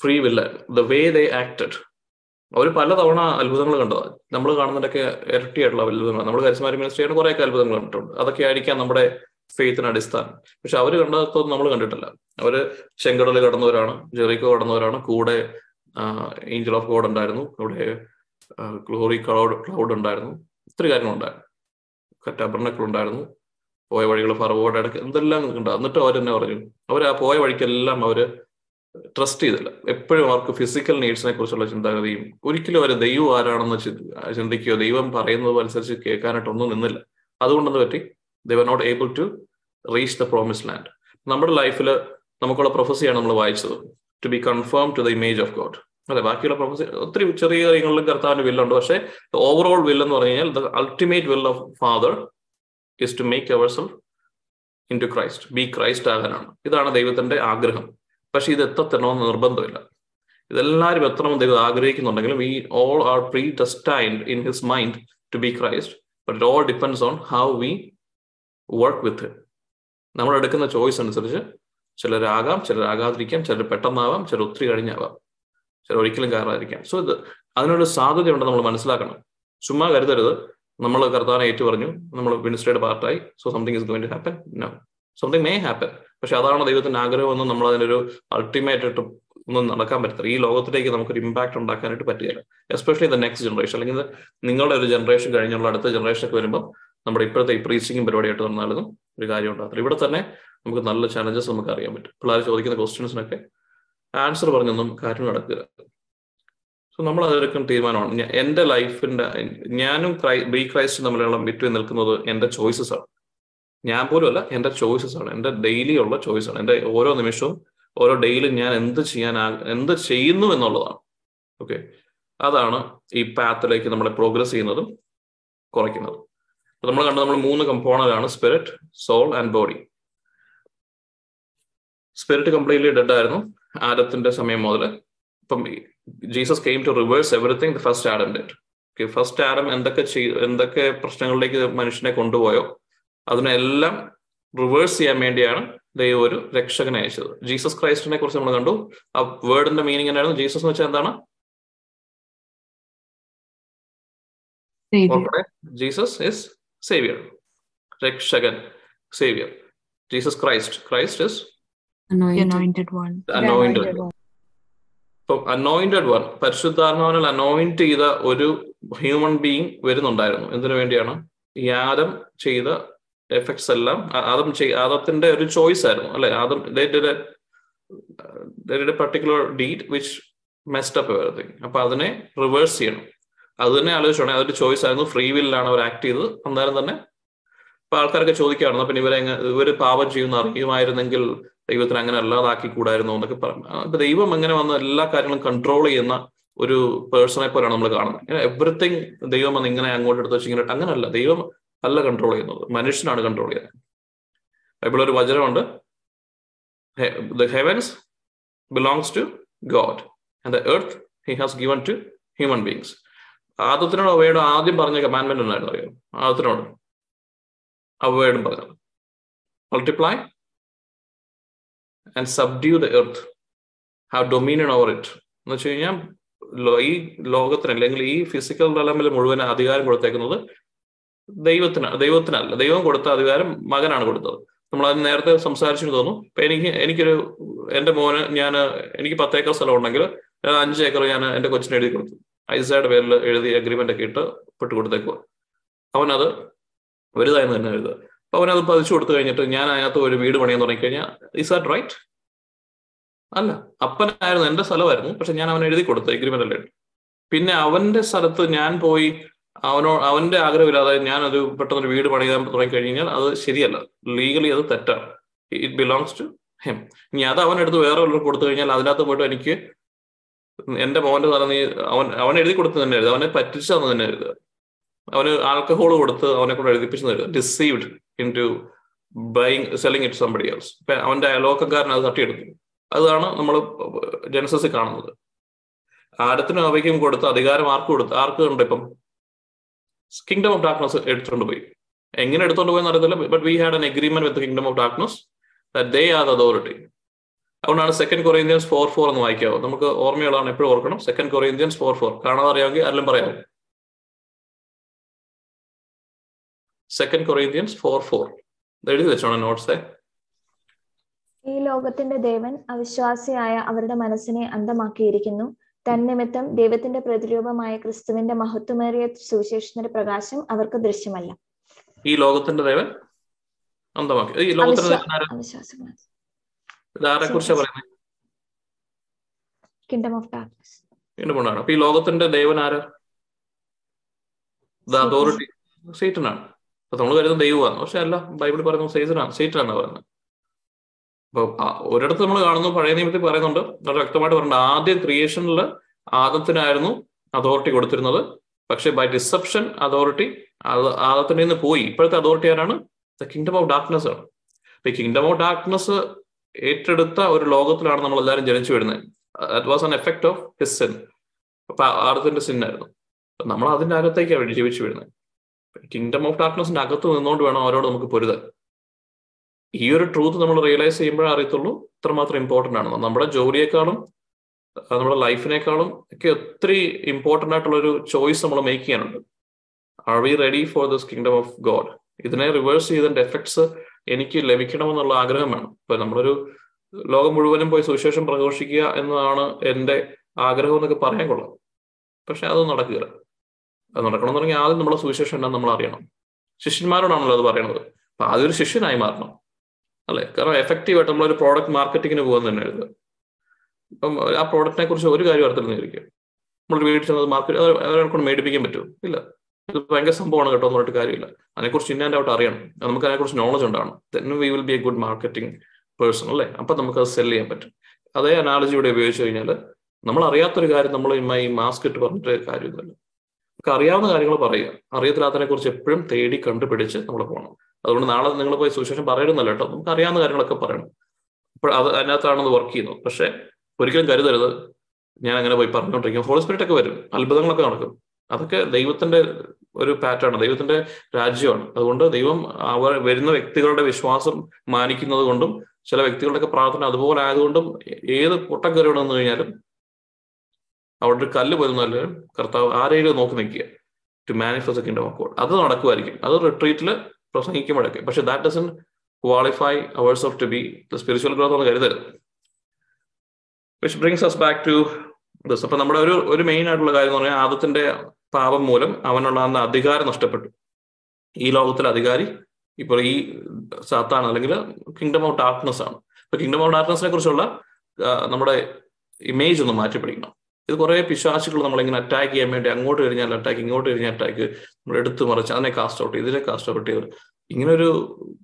S2: free will the way they acted അവർ പലതവണ അത്ഭുതങ്ങൾ കണ്ടതാണ് നമ്മൾ കാണുന്നതൊക്കെ ഇരട്ടിയായിട്ടുള്ള അത്ഭുതങ്ങൾ നമ്മൾ കരിസ്മാരി മിനിസ്റ്റർ ചെയ്യുന്ന കുറേയൊക്കെ അത്ഭുതങ്ങൾ കണ്ടിട്ടുണ്ട്. അതൊക്കെ ആയിരിക്കാം നമ്മുടെ ഫെയ്ത്തിന് അടിസ്ഥാനം. പക്ഷെ അവർ കണ്ടതൊന്നും നമ്മൾ കണ്ടിട്ടില്ല. അവർ ചെങ്കടൽ കടന്നവരാണ് ജെറിക്കോ കടന്നവരാണ്. കൂടെ ഏഞ്ചൽ ഓഫ് ഗോഡ് ഉണ്ടായിരുന്നു. കൂടെ ഗ്ലോറി ക്ലൗഡ് ക്ലൗഡ് ഉണ്ടായിരുന്നു. ഒത്തിരി കാര്യങ്ങളുണ്ടായിരുന്നു. കറ്റാബർണക്കൾ ഉണ്ടായിരുന്നു. പോയ വഴികൾ ഫറവോട് ഇടയ്ക്ക് എന്തെല്ലാം ഉണ്ടാകും എന്നിട്ട് അവർ തന്നെ പറഞ്ഞു. അവർ ആ പോയ വഴിക്കെല്ലാം അവർ ട്രസ്റ്റ് ചെയ്തില്ല. എപ്പോഴും അവർക്ക് ഫിസിക്കൽ നീഡ്സിനെ കുറിച്ചുള്ള ചിന്താഗതിയും ഒരിക്കലും അവർ ദൈവം ആരാണെന്ന് ചിന്തിക്കുകയോ ദൈവം പറയുന്നത് അനുസരിച്ച് കേൾക്കാനായിട്ടൊന്നും നിന്നില്ല. അതുകൊണ്ടെന്ന് പറ്റി? They were not able to reach the promise land നമ്മുടെ ലൈഫിൽ നമുക്കുള്ള പ്രൊഫസിയാണ് നമ്മൾ വായിച്ചത്. To be confirm to the image of God അതെ ബാക്കിയുള്ള പ്രൊഫസി ഒത്തിരി ചെറിയ കാര്യങ്ങളിലും കർത്താവിന്റെ വില്ലുണ്ട് പക്ഷേ ഓവറോൾ വില്ല് എന്ന് പറഞ്ഞു കഴിഞ്ഞാൽ the ultimate will of father is to make our self into Christ be Christ ആകാനാണ്. ഇതാണ് ദൈവത്തിന്റെ ആഗ്രഹം. പക്ഷെ ഇത് എത്തണമെന്ന് നിർബന്ധമില്ല. ഇതെല്ലാവരും എത്തണമെന്ന് ദൈവം ആഗ്രഹിക്കുന്നുണ്ടെങ്കിലും we all are predestined in his mind to be Christ but it all depends on how we work with നമ്മൾ എടുക്കുന്ന ചോയ്സ് അനുസരിച്ച് ചിലരാകാം ചിലരാകാതിരിക്കാം ചിലർ പെട്ടെന്നാവാം ചിലർ ഒത്തിരി കഴിഞ്ഞാവാം. ചിലർ ഒരിക്കലും കയറാതിരിക്കാം. സോ ഇത് അതിനൊരു സാധ്യതയുണ്ട് നമ്മൾ മനസ്സിലാക്കണം. ചുമ്മാ കരുതരുത്. നമ്മൾ കർത്താനെ ഏറ്റു പറഞ്ഞു നമ്മൾ മിനിസ്റ്ററിയുടെ പാർട്ടായി. So something is going to happen no something may happen പക്ഷെ അതാണ് ദൈവത്തിന്റെ ആഗ്രഹമെന്നും നമ്മൾ അതിനൊരു അൾട്ടിമേറ്റ് ആയിട്ട് ഒന്നും നടക്കാൻ പറ്റത്തില്ല. ഈ ലോകത്തിലേക്ക് നമുക്കൊരു ഇമ്പാക്ട് ഉണ്ടാക്കാനായിട്ട് പറ്റുകയില്ല. എസ്പെഷ്യലി ദ നെക്സ്റ്റ് ജനറേഷൻ അല്ലെങ്കിൽ നിങ്ങളുടെ ഒരു ജനറേഷൻ കഴിഞ്ഞുള്ള അടുത്ത ജനറേഷനൊക്കെ വരുമ്പോൾ നമ്മുടെ ഇപ്പോഴത്തെ ഈ പ്രീച്ചിങ്ങും പരിപാടിയായിട്ട് വന്നാലും ഒരു കാര്യം ഉണ്ടാകത്തില്ല. ഇവിടെ തന്നെ നമുക്ക് നല്ല ചലഞ്ചസ് നമുക്ക് അറിയാൻ പറ്റും. പിള്ളേർ ചോദിക്കുന്ന ക്വസ്റ്റ്യൻസിനൊക്കെ ആൻസർ പറഞ്ഞൊന്നും കാര്യം നടക്കുക സോ നമ്മൾ അതെടുക്കുന്ന തീരുമാനമാണ്. എന്റെ ലൈഫിന്റെ ഞാനും ക്രൈ ബി ക്രൈസ്റ്റും തമ്മിലുള്ള ബിറ്റ്വീൻ നിൽക്കുന്നത് എന്റെ ചോയ്സസ് ആണ്. ഞാൻ പോലും അല്ല എന്റെ ചോയ്സസ് ആണ്. എന്റെ ഡെയിലി ഉള്ള ചോയ്സ് ആണ്. എന്റെ ഓരോ നിമിഷവും ഓരോ ഡെയിലും ഞാൻ എന്ത് ചെയ്യാൻ എന്ത് ചെയ്യുന്നു എന്നുള്ളതാണ്. ഓക്കെ അതാണ് ഈ പാത്തിലേക്ക് നമ്മളെ പ്രോഗ്രസ് ചെയ്യുന്നതും കുറയ്ക്കുന്നതും. നമ്മൾ കണ്ട നമ്മൾ മൂന്ന് കമ്പോണന്റ് ആണ് spirit soul and body spirit completely dead ആയിരുന്നു ആദത്തിന്റെ സമയം മുതൽ ഇപ്പം Jesus came to reverse everything the first Adam dead okay first Adam എന്തൊക്കെ ചെയ് എന്തൊക്കെ പ്രശ്നങ്ങളിലേക്ക് മനുഷ്യനെ കൊണ്ടുപോയോ അതിനെല്ലാം റിവേഴ്സ് ചെയ്യാൻ വേണ്ടിയാണ് ദൈവം ഒരു രക്ഷകനെ അയച്ചത്. ജീസസ് ക്രൈസ്റ്റിനെ കുറിച്ച് നമ്മൾ കണ്ടു. ആ വേർഡിന്റെ മീനിങ് എന്നായിരുന്നു ജീസസ് എന്ന് വെച്ചാൽ എന്താണ്? ജീസസ് ഇസ് സേവിയർ രക്ഷകൻ saviour Jesus Christ Christ is
S4: anointed. One.
S2: Anointed ഇപ്പം അനോയിന്റഡ് വൺ പരിശുദ്ധാത്മാവിനാൽ അനോയിന്റ് ചെയ്ത ഒരു ഹ്യൂമൻ ബീങ് വരുന്നുണ്ടായിരുന്നു. എന്തിനു വേണ്ടിയാണ്? ഈ ആദം ചെയ്ത എഫക്ട്സ് എല്ലാം ആദം ചെയ് ആദത്തിന്റെ ഒരു ചോയ്സ് ആയിരുന്നു അല്ലെ? Adam particular deed which messed up everything അപ്പൊ അതിനെ റിവേഴ്സ് ചെയ്യണം. അത് തന്നെ ആലോചിച്ചോണേ അതൊരു ചോയ്സ് ആയിരുന്നു. ഫ്രീ വില്ലാണ് അവർ ആക്ട് ചെയ്തത്. അന്നേരം തന്നെ ഇപ്പൊ ആൾക്കാരൊക്കെ ചോദിക്കുകയാണ് പിന്നെ ഇവരെ ഇവർ പാപം ചെയ്യുന്ന അറിയുമായിരുന്നെങ്കിൽ ദൈവത്തിന് അങ്ങനെ അല്ലാതാക്കി കൂടായിരുന്നു എന്നൊക്കെ പറഞ്ഞു അപ്പൊ ദൈവം എങ്ങനെ വന്ന് എല്ലാ കാര്യങ്ങളും കൺട്രോൾ ചെയ്യുന്ന ഒരു പേഴ്സണെ പോലെയാണ് നമ്മൾ കാണുന്നത്. ഇങ്ങനെ എവറിത്തിങ് ദൈവം വന്ന് ഇങ്ങനെ അങ്ങോട്ട് എടുത്ത് വെച്ച് ഇങ്ങനെ അങ്ങനല്ല. ദൈവം അല്ല കൺട്രോൾ ചെയ്യുന്നത്. മനുഷ്യനാണ് കൺട്രോൾ ചെയ്യുന്നത്. ബൈബിൾ ഒരു വചനമുണ്ട്. The heavens belongs to God and the earth he has given to human beings ആദത്തിനോട് അവയോട് ആദ്യം പറഞ്ഞ കമാൻമെന്റ് ഉണ്ടായിരുന്നു അറിയാം? ആദത്തിനോട് അവയോടും പറഞ്ഞത് multiply and subdue the earth have dominion over it എന്ന് വെച്ച് കഴിഞ്ഞാൽ ഈ ലോകത്തിന് അല്ലെങ്കിൽ ഈ ഫിസിക്കൽ തലമിൽ മുഴുവൻ അധികാരം കൊടുത്തേക്കുന്നത് ദൈവത്തിന് ദൈവത്തിനല്ല. ദൈവം കൊടുത്ത അധികാരം മകനാണ് കൊടുത്തത്. നമ്മൾ അത് നേരത്തെ സംസാരിച്ചു തോന്നുന്നു. ഇപ്പൊ എനിക്ക് എനിക്കൊരു എന്റെ മോന് ഞാൻ എനിക്ക് പത്തേക്കർ സ്ഥലം ഉണ്ടെങ്കിൽ അഞ്ച് ഏക്കർ ഞാൻ എന്റെ കൊച്ചിന് എഴുതി കൊടുത്തു. ഐസയുടെ പേരിൽ എഴുതി അഗ്രിമെന്റ് ഒക്കെ ഇട്ട് പെട്ട് കൊടുത്തേക്കുക അവനത് വലുതായെന്ന് തന്നെ എഴുതുക. അപ്പൊ അവനത് പതിച്ചു കൊടുത്തു കഴിഞ്ഞിട്ട് ഞാൻ അതിനകത്ത് ഒരു വീട് പണിയാൻ തുടങ്ങിക്കഴിഞ്ഞാൽ ഇസ് ദാറ്റ് റൈറ്റ് അല്ല അപ്പനായിരുന്നു എന്റെ സ്ഥലമായിരുന്നു പക്ഷെ ഞാൻ അവൻ എഴുതി കൊടുത്തു എഗ്രിമെന്റ് അല്ലേ പിന്നെ അവന്റെ സ്ഥലത്ത് ഞാൻ പോയി അവനോ അവന്റെ ആഗ്രഹമില്ലാതെ ഞാൻ ഒരു പെട്ടെന്ന് ഒരു വീട് പണിയാൻ തുടങ്ങി കഴിഞ്ഞാൽ അത് ശരിയല്ല. ലീഗലി അത് തെറ്റാണ്. ഇറ്റ് ബിലോങ്സ് ടു ഹെം ഇനി അത് അവൻ എടുത്ത് വേറെ കൊടുത്തു കഴിഞ്ഞാൽ അതിനകത്ത് പോയിട്ട് എനിക്ക് എന്റെ മോന്റെ തന്നെ നീ അവൻ അവൻ എഴുതി കൊടുത്ത് തന്നെ എഴുതുക. അവനെ പറ്റിച്ചു തന്നെ എഴുതുക. അവന് ആൽക്കഹോൾ കൊടുത്ത് അവനെ കൊണ്ട് എഴുതിപ്പിച്ചു എഴുതുക. Deceived into being selling it somebody else അവന്റെ അയലോക്കക്കാരൻ അത് തട്ടിയെടുത്തു. അതാണ് നമ്മൾ ജനസസിൽ കാണുന്നത്. ആരത്തിനും അവയ്ക്കും കൊടുത്ത് അധികാരം ആർക്ക് കൊടുത്ത് ആർക്ക് ഉണ്ട് ഇപ്പം? കിങ്ഡം ഓഫ് ഡാർക്ക്നസ് എടുത്തുകൊണ്ട് പോയി. എങ്ങനെ എടുത്തുകൊണ്ട് പോയെന്ന് അറിയത്തില്ല but we had an agreement with kingdom of darkness they are the authority അതുകൊണ്ടാണ് സെക്കൻഡ് കൊറിയന്ത്യൻസ് ഫോർ ഫോർ എന്ന് വായിക്കാവോ. നമുക്ക് ഓർമ്മയുള്ളതാണ് എപ്പോഴും ഓർക്കണം. സെക്കൻഡ് കൊറിയന്ത്യൻസ് ഫോർ ഫോർ കാണാതെ അറിയാമെങ്കിൽ ആരെല്ലാം പറയാമോ സെക്കൻഡ് കൊറിയന്ത്യൻസ് ഫോർ ഫോർ എഴുതി വെച്ചോ നോട്ട്സേ
S1: ഈ ലോകത്തിന്റെ ദേവൻ അവിശ്വാസിയായ അവരുടെ മനസ്സിനെ അന്ധമാക്കിയിരിക്കുന്നു. തന്നിമിത്തം ദൈവത്തിന്റെ പ്രതിരൂപമായ ക്രിസ്തുവിന്റെ മഹത്വമേറിയ സുവിശേഷത്തിന്റെ പ്രകാശം അവർക്ക് ദൃശ്യമല്ല.
S2: ഈ ലോകത്തിന്റെ ദേവൻ അന്തമാക്കി ഈ ലോകത്തിന്റെ
S1: അവിശ്വാസികളാണ്
S2: കുറിച്ചാ പറയുന്നത്
S1: കിങ്ഡം ഓഫ് ഡാർക്ക്നെസ്
S2: കൊണ്ടാണ് അപ്പൊ ഈ ലോകത്തിന്റെ ദൈവൻ ആരാ? The authority. സീറ്റനാണ്. അപ്പൊ നമ്മൾ കരുതുന്ന ദൈവമാണ്. പക്ഷെ അല്ല ബൈബിളിൽ പറയുന്നത് സേറ്റനാണ്. സീറ്റനാണ് പറയുന്നത്. അപ്പൊ ഒരിടത്ത് നമ്മൾ കാണുന്നു പഴയ നിയമത്തിൽ പറയുന്നുണ്ട്. വളരെ വ്യക്തമായിട്ട് പറയുന്നുണ്ട്. ആദ്യം ക്രിയേഷനിൽ ആദത്തിനായിരുന്നു അതോറിറ്റി കൊടുത്തിരുന്നത്. പക്ഷെ ബൈ ഡിസെപ്ഷൻ അതോറിറ്റി ആദത്തിന്റെ നിന്ന് പോയി. ഇപ്പോഴത്തെ അതോറിറ്റി ആരാണ്? ദ കിങ്ഡം ഓഫ് ഡാർക്ക്നെസ് ആണ്. ഈ കിങ്ഡം ഓഫ് ഡാർക്ക്നെസ് ഏറ്റെടുത്ത ഒരു ലോകത്തിലാണ് നമ്മൾ എല്ലാവരും ജനിച്ചു വരുന്നത്. That was an effect of his sin അപ്പൊ ആദത്തിന്റെ സിന്നായിരുന്നു നമ്മൾ അതിന്റെ അകത്തേക്കാണ് വേണ്ടി ജീവിച്ചു വരുന്നത്. കിങ്ഡം ഓഫ് ഡാർക്ക്നെസിന്റെ അകത്ത് നിന്നുകൊണ്ട് വേണം അവരോട് നമുക്ക് പൊരുതാൻ. ഈ ഒരു ട്രൂത്ത് നമ്മൾ റിയലൈസ് ചെയ്യുമ്പോഴേ അറിയത്തുള്ളൂ ഇത്രമാത്രം ഇമ്പോർട്ടന്റ് ആണ്. നമ്മുടെ ജോലിയെക്കാളും നമ്മുടെ ലൈഫിനേക്കാളും ഒക്കെ ഒത്തിരി ഇമ്പോർട്ടന്റ് ആയിട്ടുള്ള ഒരു ചോയ്സ് നമ്മൾ മേക്ക് ചെയ്യാനുണ്ട്. Are we ready for this kingdom of God ഇതിനെ റിവേഴ്സ് ചെയ്തതിന്റെ എഫക്ട്സ് എനിക്ക് ലഭിക്കണമെന്നുള്ള ആഗ്രഹം വേണം. ഇപ്പൊ നമ്മളൊരു ലോകം മുഴുവനും പോയി സുവിശേഷം പ്രഘോഷിക്കുക എന്നതാണ് എന്റെ ആഗ്രഹം എന്നൊക്കെ പറയാൻ കൊള്ളാം. പക്ഷെ അത് നടക്കുക അത് നടക്കണമെന്നുണ്ടെങ്കിൽ ആദ്യം നമ്മളെ സുവിശേഷം എന്താണെന്ന് നമ്മൾ അറിയണം. ശിഷ്യന്മാരോടാണല്ലോ അത് പറയണത്. അപ്പൊ ആദ്യം ഒരു ശിഷ്യനായി മാറണം. അല്ലെ? കാരണം എഫക്റ്റീവ് ആയിട്ട് നമ്മളൊരു പ്രോഡക്റ്റ് മാർക്കറ്റിങ്ങിന് പോകുന്ന തന്നെ എഴുതുക. ഇപ്പം ആ പ്രോഡക്റ്റിനെ കുറിച്ച് ഒരു കാര്യം അറിയത്തില്ലെന്നിരിക്കും നമ്മൾ വീട്ടിൽ ചെന്നത് മാർക്കറ്റ് അവരെ കൊണ്ട് മേടിപ്പിക്കാൻ പറ്റുമോ? ഇല്ല. ഇത് ഭയങ്കര സംഭവമാണ് കേട്ടോ എന്ന് പറഞ്ഞിട്ട് കാര്യമില്ല. അതിനെക്കുറിച്ച് ഇന്നാന്റെ ഔട്ട് അറിയണം. നമുക്ക് അതിനെക്കുറിച്ച് നോളജ് ഉണ്ടാവണം. Then we will be a good marketing person അല്ലേ? അപ്പൊ നമുക്ക് അത് സെൽ ചെയ്യാൻ പറ്റും. അതേ അനാലജി ഇവിടെ ഉപയോഗിച്ച് കഴിഞ്ഞാൽ നമ്മൾ അറിയാത്തൊരു കാര്യം നമ്മൾ ഈ മാസ്ക് ഇട്ട് പറഞ്ഞിട്ട് കാര്യമൊന്നുമില്ല. നമുക്ക് അറിയാവുന്ന കാര്യങ്ങൾ പറയുക. അറിയത്തില്ലാത്തതിനെ കുറിച്ച് എപ്പോഴും തേടി കണ്ടുപിടിച്ച് നമ്മൾ പോകണം അതുകൊണ്ട് നാളെ നിങ്ങൾ പോയി സുവിശേഷം പറയണമെന്നല്ല കേട്ടോ. നമുക്ക് അറിയാവുന്ന കാര്യങ്ങളൊക്കെ പറയണം. അപ്പോൾ അത് അതിനകത്താണ് അത് വർക്ക് ചെയ്യുന്നത്. പക്ഷേ ഒരിക്കലും കരുതരുത്. ഞാൻ അങ്ങനെ പോയി പറഞ്ഞുകൊണ്ടിരിക്കും ഹോളി സ്പിരിറ്റ് ഒക്കെ വരും. അത്ഭുതങ്ങളൊക്കെ നടക്കും. അതൊക്കെ ദൈവത്തിന്റെ ഒരു പാറ്റേൺ ദൈവത്തിന്റെ രാജ്യമാണ്. അതുകൊണ്ട് ദൈവം അവർ വരുന്ന വ്യക്തികളുടെ വിശ്വാസം മാനിക്കുന്നത് കൊണ്ടും ചില വ്യക്തികളുടെയൊക്കെ പ്രാർത്ഥന അതുപോലെ ആയതുകൊണ്ടും ഏത് പൊട്ടക്കറി കയറി വന്നു കഴിഞ്ഞാലും അവിടെ ഒരു കല്ല് പോയിരുന്നാലും കർത്താവ് ആരെയും നോക്കി നിൽക്കുക. To manifest kingdom of God അത് നടക്കുമായിരിക്കും. അത് റിട്രീറ്റിൽ പ്രസംഗിക്കുമ്പോഴൊക്കെ പക്ഷെ that doesn't qualify ours of to be the spiritual growth എന്ന് കരുതരുത്. Which brings us back to this അപ്പൊ നമ്മുടെ ഒരു ഒരു മെയിൻ ആയിട്ടുള്ള കാര്യം എന്ന് പറഞ്ഞാൽ ആദത്തിന്റെ പാപം മൂലം അവനുള്ള അന്ന് അധികാരം നഷ്ടപ്പെട്ടു. ഈ ലോകത്തിലെ അധികാരി ഇപ്പോൾ ഈ സാത്താണ് അല്ലെങ്കിൽ കിങ്ഡം ഓഫ് ഡാർക്ക്നെസ് ആണ്. അപ്പൊ കിങ്ഡം ഓഫ് ഡാർക്ക്നെസിനെ കുറിച്ചുള്ള നമ്മുടെ ഇമേജ് ഒന്ന് മാറ്റി ഇത് കുറെ പിശാശികൾ നമ്മളിങ്ങനെ അറ്റാക്ക് ചെയ്യാൻ വേണ്ടി അങ്ങോട്ട് കഴിഞ്ഞാൽ അറ്റാക്ക് ഇങ്ങോട്ട് കഴിഞ്ഞാൽ അറ്റാക്ക് നമ്മൾ എടുത്തു മറിച്ച് അതിനെ കാസ്റ്റ് ഔട്ട് ഇതിനെ കാസ്റ്റ് ഔട്ട് ചെയ്ത്. ഇങ്ങനെ ഒരു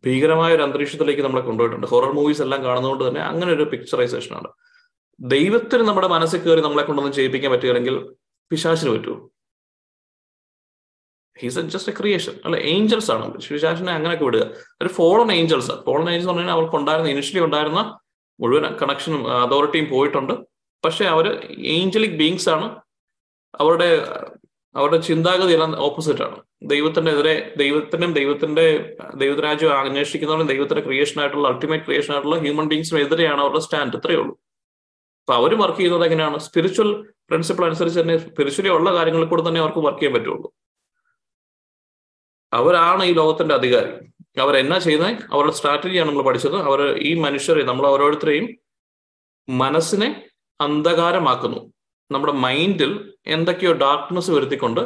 S2: ഭീകരമായ ഒരു അന്തരീക്ഷത്തിലേക്ക് നമ്മളെ കൊണ്ടുപോയിട്ടുണ്ട്. ഹൊറർ മൂവീസ് എല്ലാം കാണുന്നതുകൊണ്ട് തന്നെ അങ്ങനെ ഒരു പിക്ചറൈസേഷൻ ആണ്. ദൈവത്തിന് നമ്മുടെ മനസ്സിൽ കയറി നമ്മളെ കൊണ്ടൊന്നും ചെയ്യിപ്പിക്കാൻ പറ്റുകയാണെങ്കിൽ പിശാശിന് പറ്റുമോ? ഹീസ് ജസ്റ്റ് എ ക്രിയേഷൻ അല്ല ഏഞ്ചൽസ് ആണ്. പിശാചിനെ അങ്ങനെയൊക്കെ വിടുക. ഒരു ഫോളൺ ഏഞ്ചൽസ് ഫോളൺ ഏഞ്ചൽസ് എന്ന് പറഞ്ഞാൽ അവർക്ക് ഉണ്ടായിരുന്ന ഇനിഷ്യലി ഉണ്ടായിരുന്ന മുഴുവൻ കണക്ഷനും അതോറിറ്റിയും പോയിട്ടുണ്ട്. പക്ഷെ അവർ ഏഞ്ചലിക് ബീങ്സ് ആണ്. അവരുടെ അവരുടെ ചിന്താഗതി എല്ലാം ഓപ്പോസിറ്റ് ആണ്. ദൈവത്തിന്റെ എതിരെ ദൈവത്തിനും ദൈവത്തിന്റെ ദൈവരാജ്യം അന്വേഷിക്കുന്നവരും ദൈവത്തിന്റെ ക്രിയേഷൻ ആയിട്ടുള്ള അൾട്ടിമേറ്റ് ക്രിയേഷൻ ആയിട്ടുള്ള ഹ്യൂമൻ ബീങ്സിനും എതിരെയാണ് അവരുടെ സ്റ്റാൻഡ് ഇത്രയേ ഉള്ളൂ. അപ്പൊ അവർ വർക്ക് ചെയ്യുന്നത് എങ്ങനെയാണ്? സ്പിരിച്വൽ പ്രിൻസിപ്പിൾ അനുസരിച്ച് തന്നെ സ്പിരിച്വലി ഉള്ള കാര്യങ്ങളിൽ കൂടെ തന്നെ അവർക്ക് വർക്ക് ചെയ്യാൻ പറ്റുള്ളൂ. അവരാണ് ഈ ലോകത്തിന്റെ അധികാരി. അവർ എന്നാ ചെയ്യുന്നത് അവരുടെ സ്ട്രാറ്റജിയാണ് നമ്മൾ പഠിച്ചത്. അവർ ഈ മനുഷ്യരെ നമ്മൾ ഓരോരുത്തരെയും മനസ്സിനെ അന്ധകാരമാക്കുന്നു. നമ്മുടെ മൈൻഡിൽ എന്തൊക്കെയോ ഡാർക്ക്നെസ് വരുത്തിക്കൊണ്ട്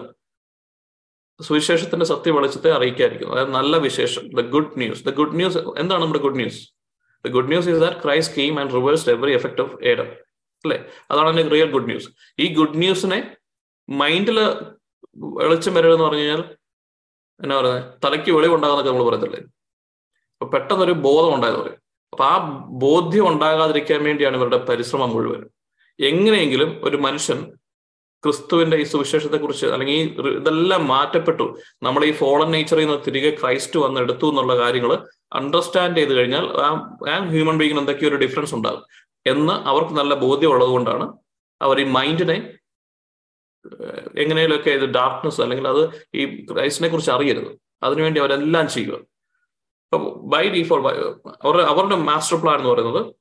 S2: സുവിശേഷത്തിന്റെ സത്യ വെളിച്ചത്തെ അറിയിക്കാതിരിക്കുന്നു. അതായത് നല്ല വിശേഷം. The good news the good news എന്താണ് നമ്മുടെ good news the good news is that Christ came and reversed every effect of Adam അല്ലെ? അതാണ് അതിന്റെ റിയൽ ഗുഡ് ന്യൂസ് ഈ ഗുഡ് ന്യൂസിനെ മൈൻഡിൽ വെളിച്ചം വരുക എന്ന് പറഞ്ഞു കഴിഞ്ഞാൽ എന്നാ പറയുന്നത് തലയ്ക്ക് വെളിവുണ്ടാകുന്നൊക്കെ നമ്മൾ പറയത്തില്ലേ? അപ്പൊ പെട്ടെന്നൊരു ബോധം ഉണ്ടായത് പറയും അപ്പൊ ആ ബോധ്യം ഉണ്ടാകാതിരിക്കാൻ വേണ്ടിയാണ് ഇവരുടെ പരിശ്രമം മുഴുവൻ എങ്ങനെയെങ്കിലും ഒരു മനുഷ്യൻ ക്രിസ്തുവിന്റെ ഈ സുവിശേഷത്തെ കുറിച്ച് അല്ലെങ്കിൽ ഇതെല്ലാം മാറ്റപ്പെട്ടു. നമ്മൾ ഈ ഫോളൻ നേച്ചറിൽ നിന്ന് തിരികെ ക്രൈസ്റ്റ് വന്ന് എടുത്തു എന്നുള്ള കാര്യങ്ങൾ അണ്ടർസ്റ്റാൻഡ് ചെയ്ത് കഴിഞ്ഞാൽ ആ ഹ്യൂമൻ ബീങ്ങിന് എന്തൊക്കെയോ ഒരു ഡിഫറൻസ് ഉണ്ടാകും. എന്ന് അവർക്ക് നല്ല ബോധ്യം ഉള്ളത് കൊണ്ടാണ് അവർ ഈ മൈൻഡിനെ എങ്ങനെയൊക്കെ ഇത് ഡാർക്ക്നെസ് അല്ലെങ്കിൽ അത് ഈ ക്രൈസ്റ്റിനെ കുറിച്ച് അറിയരുത്. അതിനുവേണ്ടി അവരെല്ലാം ചെയ്യുക. അപ്പൊ ബൈ ഡിഫോൾ അവരുടെ അവരുടെ മാസ്റ്റർ പ്ലാൻ എന്ന് പറയുന്നത്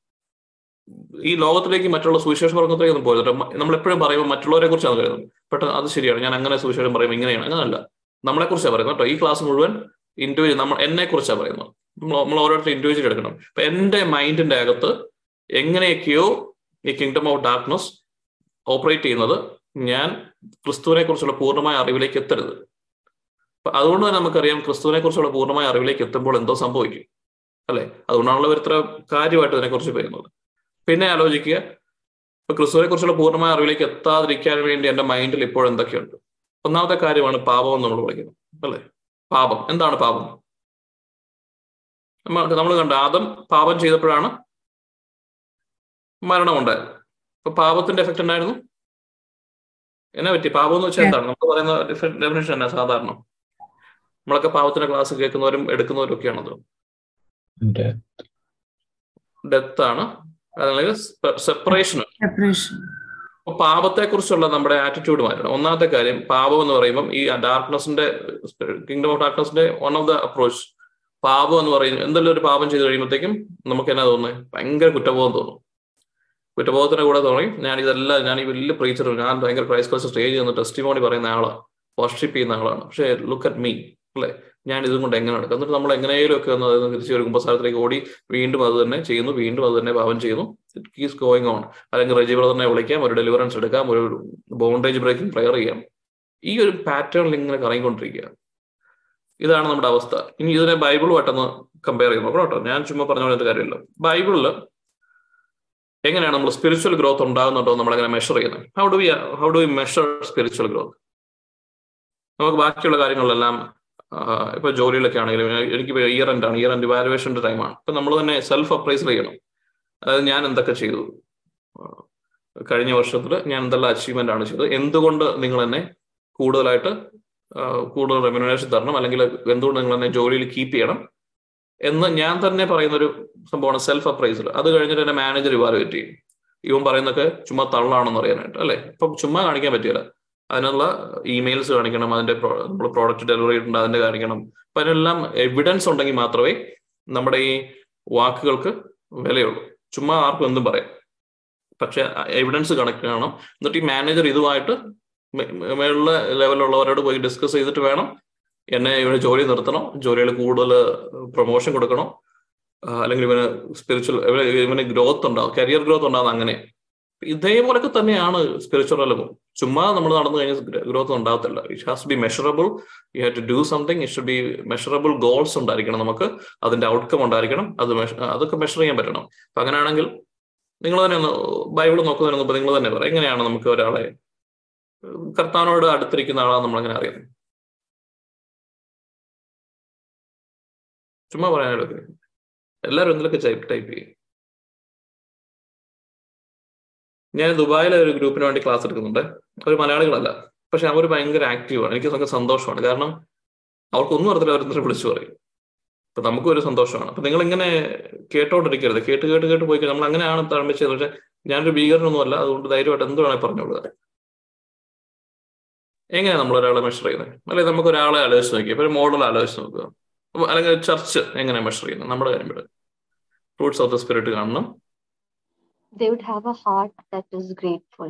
S2: ഈ ലോകത്തിലേക്ക് മറ്റുള്ള സുവിശേഷ വർഗത്തിലേക്ക് ഒന്നും പോയത് നമ്മൾ എപ്പോഴും പറയുമ്പോൾ മറ്റുള്ളവരെ കുറിച്ചാണ് പറയുന്നത്. പെട്ടെന്ന് അത് ശരിയാണ്. ഞാൻ അങ്ങനെ സുവിശേഷം പറയും ഇങ്ങനെയാണ്. അങ്ങനല്ല. നമ്മളെ കുറിച്ചാണ് പറയുന്നത് കേട്ടോ. ഈ ക്ലാസ് മുഴുവൻ ഇൻഡിവിജ്വൽ നമ്മൾ എന്നെ കുറിച്ചാണ് പറയുന്നത്. നമ്മൾ നമ്മൾ ഓരോരുത്തർ ഇൻഡിവിജ്വൽ എടുക്കണം. അപ്പൊ എന്റെ മൈൻഡിന്റെ അകത്ത് എങ്ങനെയൊക്കെയോ ഈ കിങ്ഡം ഓഫ് ഡാർക്ക്നെസ് ഓപ്പറേറ്റ് ചെയ്യുന്നത് ഞാൻ ക്രിസ്തുവിനെ കുറിച്ചുള്ള പൂർണമായ അറിവിലേക്ക് എത്തരുത്. അതുകൊണ്ട് തന്നെ നമുക്കറിയാം ക്രിസ്തുവിനെ കുറിച്ചുള്ള പൂർണമായ അറിവിലേക്ക് എത്തുമ്പോൾ എന്തോ സംഭവിക്കും. അല്ലെ? അതുകൊണ്ടാണല്ലോ ഇത്ര കാര്യമായിട്ട് ഇതിനെക്കുറിച്ച് പറയുന്നത്. പിന്നെ ആലോചിക്കുക. ഇപ്പൊ ക്രിസ്തുവിനെ കുറിച്ചുള്ള പൂർണമായ അറിവിലേക്ക് എത്താതിരിക്കാൻ വേണ്ടി എന്റെ മൈൻഡിൽ ഇപ്പോൾ എന്തൊക്കെയുണ്ട്? ഒന്നാമത്തെ കാര്യമാണ് പാപം എന്ന് നമ്മൾ വിളിക്കുന്നത്. അല്ലെ? പാപം. എന്താണ് പാപം? നമ്മൾ കണ്ട ആദം പാപം ചെയ്തപ്പോഴാണ് മരണമുണ്ടായത്. അപ്പൊ പാപത്തിന്റെ എഫക്റ്റ് ഉണ്ടായിരുന്നു എന്നെ പറ്റി? പാപം എന്ന് വെച്ചാൽ എന്താണ്? നമ്മൾ പറയുന്ന ഡെഫിനേഷൻ എന്നാ സാധാരണ. നമ്മളൊക്കെ പാപത്തിന്റെ ക്ലാസ് കേൾക്കുന്നവരും എടുക്കുന്നവരും ഒക്കെയാണത് ഡെത്ത് ആണ്. അല്ലെങ്കിൽ സെപ്പറേഷൻ. അപ്പൊ പാപത്തെ കുറിച്ചുള്ള നമ്മുടെ ആറ്റിറ്റ്യൂഡ് മാറ്റണം. ഒന്നാമത്തെ കാര്യം പാപം എന്ന് പറയുമ്പം ഈ ഡാർക്ക്നെസിന്റെ കിങ്ഡം ഓഫ് ഡാർക്ക്നെസിന്റെ വൺ ഓഫ് ദ അപ്രോച്ച് പാപം എന്ന് പറയുന്നത് എന്തെങ്കിലും ഒരു പാപം ചെയ്ത് കഴിയുമ്പോഴത്തേക്കും നമുക്ക് എന്നാ തോന്നുന്നത് ഭയങ്കര കുറ്റബോധം തോന്നും. കുറ്റബോധത്തിന്റെ കൂടെ തുടങ്ങി. ഞാൻ ഇതെല്ലാം ഞാൻ ഈ വലിയ പ്രീച്ചർ ഞാൻ ഭയങ്കര ക്രൈസ്റ്റ് കോഴ്സ് സ്റ്റേജ് നിന്ന് ടെസ്റ്റിമോണി പറയുന്ന ആളാണ് വർഷിപ്പ് ചെയ്യുന്ന ആളാണ്. പക്ഷെ ലുക്ക് അറ്റ് മീ അല്ലെ? ഞാൻ ഇതും കൊണ്ട് എങ്ങനെ നടക്കും എന്നിട്ട് നമ്മൾ എങ്ങനെയും ഒക്കെ ഒന്ന് അതിൽ തിരിച്ചു ഒരു കുമ്പസാരത്തിലേക്ക് ഓടി വീണ്ടും അത് തന്നെ ചെയ്യുന്നു വീണ്ടും അത് തന്നെ പാവം ചെയ്യുന്നു. ഇറ്റ് കീസ് ഗോയിങ് ഓൺ അല്ലെങ്കിൽ റെജി ബ്രദറിനെ വിളിക്കാം ഒരു ഡെലിവറൻസ് എടുക്കാം ഒരു ബൗണ്ടേജ് ബ്രേക്കിംഗ് പ്രയർ ചെയ്യാം. ഈ ഒരു പാറ്റേണിൽ ഇങ്ങനെ കറങ്ങിക്കൊണ്ടിരിക്കുക. ഇതാണ് നമ്മുടെ അവസ്ഥ. ഇനി ഇതിനെ ബൈബിളുമായിട്ടൊന്ന് കമ്പയർ ചെയ്യുമ്പോൾ കേട്ടോ. ഞാൻ ചുമ്മാ പറഞ്ഞ പറഞ്ഞിട്ട് കാര്യമില്ല. ബൈബിളിൽ എങ്ങനെയാണ് നമ്മൾ സ്പിരിച്വൽ ഗ്രോത്ത് ഉണ്ടാകുന്നുണ്ടോ നമ്മൾ എങ്ങനെ മെഷർ ചെയ്യുന്നത്? How do we how do we measure spiritual growth നമുക്ക് ബാക്കിയുള്ള കാര്യങ്ങളിലെല്ലാം ഇപ്പൊ ജോലിയിലൊക്കെ ആണെങ്കിലും എനിക്ക് ഇയർ എൻഡ് ആണ് ഇയർ എൻഡ് ഇവാലുവേഷന്റെ ടൈമാണ് ഇപ്പൊ നമ്മൾ തന്നെ സെൽഫ് അപ്രൈസ് ചെയ്യണം. അതായത് ഞാൻ എന്തൊക്കെ ചെയ്തു? കഴിഞ്ഞ വർഷത്തിൽ ഞാൻ എന്തെല്ലാം അച്ചീവ്മെന്റ് ആണ് ചെയ്തത്? എന്തുകൊണ്ട് നിങ്ങൾ എന്നെ കൂടുതലായിട്ട് കൂടുതൽ റെമ്യൂണേഷൻ തരണം? അല്ലെങ്കിൽ എന്തുകൊണ്ട് നിങ്ങൾ എന്നെ ജോലിയിൽ കീപ്പ് ചെയ്യണം? എന്ന് ഞാൻ തന്നെ പറയുന്ന ഒരു സംഭവമാണ് സെൽഫ് അപ്രൈസൽ അത് കഴിഞ്ഞിട്ട് എന്നെ മാനേജർ ഇവാലുവേറ്റ് ചെയ്യും. ഇവൻ പറയുന്നൊക്കെ ചുമ്മാ തള്ളാണെന്ന് അറിയാനായിട്ട് അല്ലെ? ഇപ്പം ചുമ്മാ കാണിക്കാൻ പറ്റില്ല. അതിനുള്ള ഇമെയിൽസ് കാണിക്കണം അതിന്റെ നമ്മൾ പ്രോഡക്റ്റ് ഡെലിവറി ചെയ്തിട്ടുണ്ട് അതിന്റെ കാണിക്കണം. അപ്പൊ അതിനെല്ലാം എവിഡൻസ് ഉണ്ടെങ്കിൽ മാത്രമേ നമ്മുടെ ഈ വാക്കുകൾക്ക് വിലയുള്ളൂ. ചുമ്മാ ആർക്കും എന്തും പറയാം. പക്ഷെ എവിഡൻസ് കണക്ട് ചെയ്യണം എന്നിട്ട് ഈ മാനേജർ ഇതുമായിട്ട് മേളിലെ ലെവലുള്ളവരോട് പോയി ഡിസ്കസ് ചെയ്തിട്ട് വേണം എന്നെ ഇവന് ജോലി നിർത്തണം ജോലിയിൽ കൂടുതൽ പ്രൊമോഷൻ കൊടുക്കണം. അല്ലെങ്കിൽ ഇവന് സ്പിരിച്വൽ ഇവന് ഗ്രോത്ത് ഉണ്ടാവും കരിയർ ഗ്രോത്ത് ഉണ്ടാകുന്ന അങ്ങനെ. ഇതേപോലൊക്കെ തന്നെയാണ് സ്പിരിച്വൽ എലവും ചുമ്മാ നമ്മൾ നടന്നു കഴിഞ്ഞാൽ ഗ്രോത്ത് ഉണ്ടാകത്തില്ല. It has be measurable you have to do something it should be measurable goals ഉണ്ടായിരിക്കണം നമുക്ക്. അതിന്റെ ഔട്ട്കം ഉണ്ടായിരിക്കണം. അത് അതൊക്കെ മെഷർ ചെയ്യാൻ പറ്റണം. അപ്പൊ അങ്ങനെയാണെങ്കിൽ നിങ്ങൾ തന്നെ ഒന്ന് ബൈബിൾ നോക്കുന്നതിന് മുമ്പ് നിങ്ങൾ തന്നെ പറയാം എങ്ങനെയാണ് നമുക്ക് ഒരാളെ കർത്താനോട് അടുത്തിരിക്കുന്ന ആളാണ് നമ്മൾ അങ്ങനെ അറിയുന്നത് ചുമ്മാ പറയാനായിട്ട് എല്ലാവരും ഒന്നിലൊക്കെ ടൈപ്പ് ചെയ്യും? ഞാൻ ദുബായിലെ ഒരു ഗ്രൂപ്പിന് വേണ്ടി ക്ലാസ് എടുക്കുന്നുണ്ട്. അവർ മലയാളികളല്ല. പക്ഷെ അവർ ഭയങ്കര ആക്റ്റീവാണ് എനിക്ക് നമുക്ക് സന്തോഷമാണ്. കാരണം അവർക്കൊന്നും അറിയത്തില്ല അവരെന്തൊരു വിളിച്ചു പറയും. അപ്പൊ നമുക്കും ഒരു സന്തോഷമാണ്. അപ്പൊ നിങ്ങൾ ഇങ്ങനെ കേട്ടോണ്ടിരിക്കരുത്. കേട്ട് കേട്ട് കേട്ട് പോയി നമ്മൾ അങ്ങനെയാണ് തഴമ്പിച്ചത് പക്ഷെ ഞാനൊരു ഭീകരനൊന്നും അല്ല അതുകൊണ്ട് ധൈര്യമായിട്ട് എന്ത് വേണേൽ പറഞ്ഞോളുക എങ്ങനെയാണ് നമ്മൾ ഒരാളെ മെഷർ ചെയ്യുന്നത്? അല്ലെങ്കിൽ നമുക്ക് ഒരാളെ ആലോചിച്ച് നോക്കി ഒരു മോഡൽ ആലോചിച്ച് നോക്കുക. അല്ലെങ്കിൽ ചർച്ച് എങ്ങനെ മെഷർ ചെയ്യുന്നത് നമ്മുടെ കാര്യം ഇവിടെ ഫ്രൂട്ട്സ് ഓഫ് ദ സ്പിരിറ്റ് കാണണം.
S5: They would have a heart that is grateful.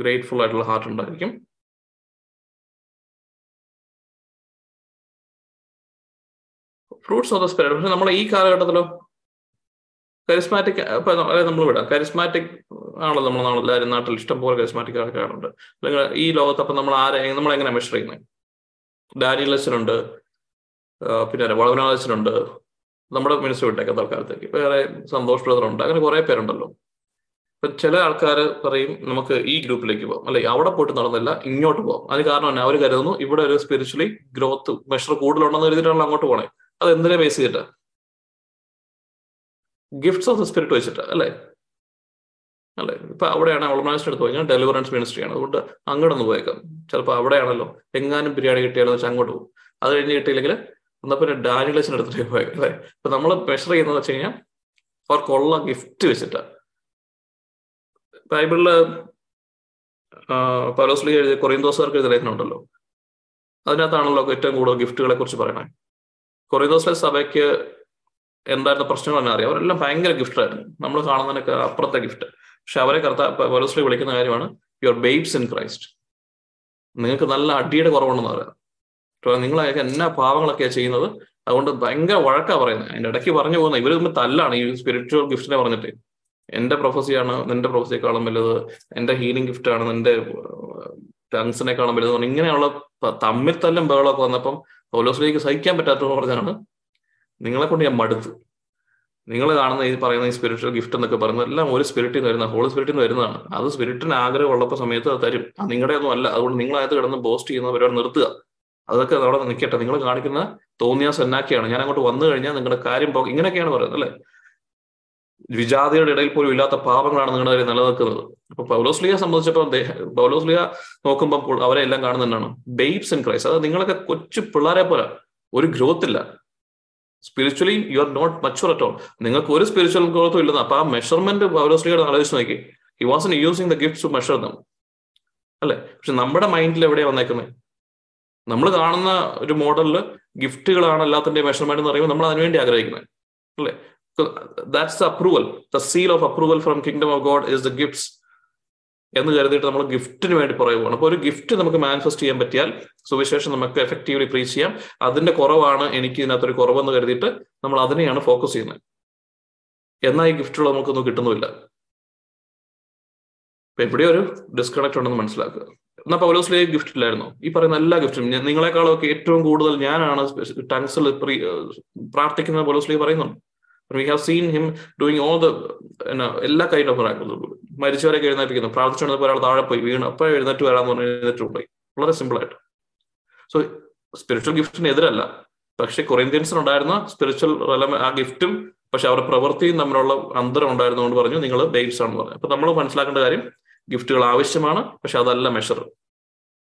S2: Grateful ആയിട്ടുള്ള ഹാർട്ട് ഉണ്ടായിരിക്കും. ഫ്രൂട്ട്സ് ഓഫ് ദ സ്പിരിറ്റ് പക്ഷെ നമ്മൾ ഈ കാലഘട്ടത്തിലോ കരിസ്മാറ്റിക് നമ്മൾ വിടാം. കരിസ്മാറ്റിക് ആണല്ലോ നമ്മൾ എല്ലാവരും നാട്ടിൽ ഇഷ്ടം പോലെ കരിസ്മാറ്റിക് ആൾക്കാരുണ്ട്. അല്ലെങ്കിൽ ഈ ലോകത്തപ്പം അപ്പൊ നമ്മൾ ആരെ നമ്മൾ എങ്ങനെ മെഷർ ചെയ്യുന്നത് ഡാനിയലച്ചനുണ്ട് പിന്നെ വളവനാഥനുണ്ട് നമ്മുടെ മിനിസ്റ്റർ വിട്ടേക്കാം തൽക്കാലത്തേക്ക്. വേറെ സന്തോഷ് ബ്രദർ ഉണ്ട് അങ്ങനെ കുറെ പേരുണ്ടല്ലോ. ഇപ്പൊ ചില ആൾക്കാർ പറയും നമുക്ക് ഈ ഗ്രൂപ്പിലേക്ക് പോകാം അല്ലെ അവിടെ പോയിട്ട് നടന്നില്ല ഇങ്ങോട്ട് പോകാം അതിന് കാരണം തന്നെ അവർ കരുതുന്നു ഇവിടെ ഒരു സ്പിരിച്വലി ഗ്രോത്ത് മെഷർ കൂടുതലുണ്ടെന്ന് കരുതിയിട്ടാണ് അങ്ങോട്ട് പോണേ. അത് എന്തിനെ ബേസ് ചെയ്തിട്ട്? ഗിഫ്റ്റ്സ് ഓഫ് ദ സ്പിരിറ്റ് വെച്ചിട്ട് അല്ലേ? അല്ലെ ഇപ്പൊ അവിടെയാണ് ഓൾമൈസ്റ്റ് എടുത്ത് പോയി ഡെലിവറൻസ് മിനിസ്ട്രിയാണ് അതുകൊണ്ട് അങ്ങോട്ടൊന്ന് പോയേക്കാം. ചിലപ്പോൾ അവിടെയാണല്ലോ എങ്ങാനും ബിരിയാണി കിട്ടിയാലോ വെച്ചാൽ അങ്ങോട്ട് പോകും. അത് കഴിഞ്ഞ് കിട്ടിയില്ലെങ്കിൽ എന്നാ പിന്നെ ഡാനിലേഷൻ എടുത്തിട്ട് പോയേക്കാം അല്ലെ? ഇപ്പൊ നമ്മൾ മെഷർ ചെയ്യുന്നത് വെച്ച് കഴിഞ്ഞാൽ അവർക്കുള്ള ഗിഫ്റ്റ് വെച്ചിട്ട്. ബൈബിളിൽ പലോസ്ലി എഴുതിയ കൊറിയന്തോസുകാർക്ക് എഴുതിയ ലേഖനമുണ്ടല്ലോ അതിനകത്താണല്ലോ ഏറ്റവും കൂടുതൽ ഗിഫ്റ്റുകളെ കുറിച്ച് പറയണേ. കൊറിയന്തോസിലെ സഭയ്ക്ക് എന്തായിരുന്നു പ്രശ്നങ്ങൾ തന്നെ അറിയാം. അവരെല്ലാം ഭയങ്കര ഗിഫ്റ്റായിരുന്നു നമ്മൾ കാണുന്നതിനൊക്കെ അപ്പുറത്തെ ഗിഫ്റ്റ് പക്ഷെ അവരെ കർത്ത പലോസ്ലി വിളിക്കുന്ന കാര്യമാണ് യുവർ ബേബ്സ് ഇൻ ക്രൈസ്റ്റ് നിങ്ങൾക്ക് നല്ല അടിയുടെ കുറവുണ്ടെന്ന് പറയാം. നിങ്ങളൊക്കെ എന്നാ പാവങ്ങളൊക്കെയാണ് ചെയ്യുന്നത്? അതുകൊണ്ട് ഭയങ്കര വഴക്കാ പറയുന്നത് അതിന്റെ ഇടയ്ക്ക് പറഞ്ഞു പോകുന്നത് ഇവർ തമ്മിൽ തല്ലാണ് ഈ സ്പിരിച്വൽ ഗിഫ്റ്റിനെ പറഞ്ഞിട്ട്. എന്റെ പ്രൊഫസിയാണ് നിന്റെ പ്രൊഫസിയെക്കാളും വലുത്. എന്റെ ഹീലിംഗ് ഗിഫ്റ്റ് ആണ് നിന്റെ ടങ്സിനെക്കാളും വലുത് ഇങ്ങനെയുള്ള തമ്മിൽ തല്ലും ബഹളമൊക്കെ വന്നപ്പം പൗലോസിലേക്ക് സഹിക്കാൻ പറ്റാത്തത് പറഞ്ഞാണ് നിങ്ങളെ കൊണ്ട് ഞാൻ മടുത്തു. നിങ്ങൾ കാണുന്ന ഈ പറയുന്ന ഈ സ്പിരിച്വൽ ഗിഫ്റ്റ് എന്നൊക്കെ പറയുന്നത് എല്ലാം ഒരു സ്പിരിറ്റിൽ നിന്ന് വരുന്ന ഹോളി സ്പിരിറ്റിൽ നിന്ന് വരുന്നതാണ്. അത് സ്പിരിറ്റിന് ആഗ്രഹം ഉള്ളപ്പോൾ സമയത്ത് അത് തരും. നിങ്ങളുടെ ഒന്നും അല്ല. അതുകൊണ്ട് നിങ്ങൾ അതിനകത്ത് കിടന്ന് ബോസ്റ്റ് ചെയ്യുന്ന പരിപാടി നിർത്തുക. അതൊക്കെ അവിടെ നിൽക്കട്ടെ. നിങ്ങൾ കാണിക്കുന്ന തോന്നിയ സെന്നാക്കിയാണ് ഞാൻ അങ്ങോട്ട് വന്നു കഴിഞ്ഞാൽ നിങ്ങളുടെ കാര്യം പോകും ഇങ്ങനെയൊക്കെയാണ് പറയുന്നത് അല്ലെ? വിജാതിയുടെ ഇടയിൽ പോലും ഇല്ലാത്ത പാപങ്ങളാണ് നിങ്ങളുടെ കയ്യിൽ നിലനിൽക്കുന്നത്. അപ്പൊ പൗലോസ്ലിയെ സംബന്ധിച്ചപ്പോൾ പൗലോസ്ലിയ നോക്കുമ്പോൾ അവരെ എല്ലാം കാണുന്നതാണ് ബേബ്സ് ഇൻ ക്രൈസ്റ്റ് അത് നിങ്ങളൊക്കെ കൊച്ചു പിള്ളേരെ പോലെ ഒരു ഗ്രോത്ത് ഇല്ല spiritually you are not mature at all നിങ്ങൾക്ക് ഒരു സ്പിരിച്വൽ ഗ്രോത്തും ഇല്ലെന്ന്. അപ്പൊ ആ മെഷർമെന്റ് പൗലോസ്ലിയുടെ ആലോചിച്ച് നോക്കി. He was using the gift to measure them അല്ലെ? പക്ഷെ നമ്മുടെ മൈൻഡിൽ എവിടെയാണ് വന്നേക്കുന്നത് നമ്മൾ കാണുന്ന ഒരു മോഡലിൽ ഗിഫ്റ്റുകളാണ് എല്ലാത്തിന്റെ മെഷർമെന്റ് എന്ന് പറയുമ്പോൾ നമ്മൾ അതിനുവേണ്ടി ആഗ്രഹിക്കുന്നത്. അല്ലേ? That's approval the seal of approval from kingdom of God is the gifts എന്ന് കരുതിയിട്ട് നമ്മൾ ഗിഫ്റ്റിന് വേണ്ടി പറയുകയാണ് അപ്പോൾ ഒരു ഗിഫ്റ്റ് നമുക്ക് മാനിഫെസ്റ്റ് ചെയ്യാൻ പറ്റിയാൽ സുവിശേഷം നമുക്ക് എഫക്റ്റീവ്ലി പ്രീച്ച് ചെയ്യാം. അതിന്റെ കുറവാണ് എനിക്ക് ഇതിനകത്തൊരു കുറവെന്ന് കരുതിയിട്ട് നമ്മൾ അതിനെയാണ് ഫോക്കസ് ചെയ്യുന്നത്. എന്നാൽ ഈ ഗിഫ്റ്റുകൾ നമുക്കൊന്നും കിട്ടുന്നുമില്ല. അപ്പൊ എവിടെയോ ഒരു ഡിസ്കണക്ട് ഉണ്ടെന്ന് മനസ്സിലാക്കുക. എന്നാൽ പൗലോസിലെ ഗിഫ്റ്റ് ഇല്ലായിരുന്നു? ഈ പറയുന്ന എല്ലാ ഗിഫ്റ്റും നിങ്ങളെക്കാളൊക്കെ ഏറ്റവും കൂടുതൽ ഞാനാണ് ടങ്സിൽ പ്രാർത്ഥിക്കുന്ന പൗലോസ്ലി പറയുന്നുണ്ട്. We have seen him doing all the എല്ലാ കൈൻഡ് ഓഫ് മരിച്ചവരെ എഴുന്നേൽപ്പിക്കുന്നു പ്രാർത്ഥിച്ചുകൊണ്ട് ഒരാൾ താഴെ പോയി വീണ് അപ്പോൾ എഴുന്നേറ്റ് വരാന്ന് പറഞ്ഞ് എഴുന്നേറ്റ് പോയി വളരെ സിമ്പിൾ ആയിട്ട്. സോ സ്പിരിച്വൽ ഗിഫ്റ്റിന് എതിരല്ല. പക്ഷെ കൊറിയന്ത്യൻസിന് ഉണ്ടായിരുന്ന സ്പിരിച്വൽ ആ ഗിഫ്റ്റും പക്ഷെ അവരുടെ പ്രവൃത്തിയും തമ്മിലുള്ള അന്തരം ഉണ്ടായിരുന്നുകൊണ്ട് പറഞ്ഞു നിങ്ങൾ ബേബ്സ് ആണെന്ന് പറഞ്ഞു. അപ്പൊ നമ്മൾ മനസ്സിലാക്കേണ്ട കാര്യം ഗിഫ്റ്റുകൾ ആവശ്യമാണ് പക്ഷെ അതല്ല മെഷർ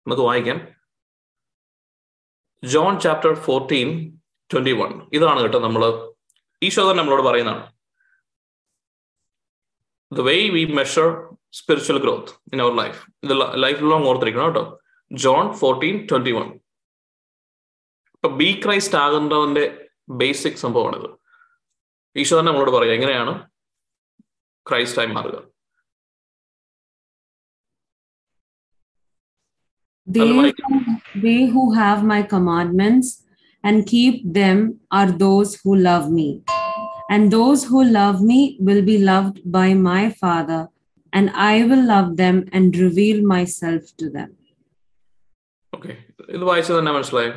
S2: നമുക്ക് വായിക്കാം. John chapter fourteen twenty one ഇതാണ് കേട്ടോ നമ്മൾ ഈശോ തന്നെ നമ്മളോട് പറയുന്നതാണ്. The way we measure spiritual growth in our life ഇത് ലൈഫ് ലോങ് ഓർത്തിരിക്കണം കേട്ടോ. ജോൺ ഫോർട്ടീൻ ട്വന്റി വൺ ഇപ്പൊ ബി ക്രൈസ്റ്റ് ആകേണ്ടതിന്റെ ബേസിക് സംഭവമാണിത്. ഈശോ തന്നെ നമ്മളോട് പറയുക എങ്ങനെയാണ്? ക്രൈസ്റ്റായി മാറുക.
S3: They who, they who have my commandments and keep them are those who love me. And those who love me will be loved by my Father, and I will love them and reveal myself to them.
S2: Okay ഇത് വായിച്ചത് തന്നെ മനസ്സിലായോ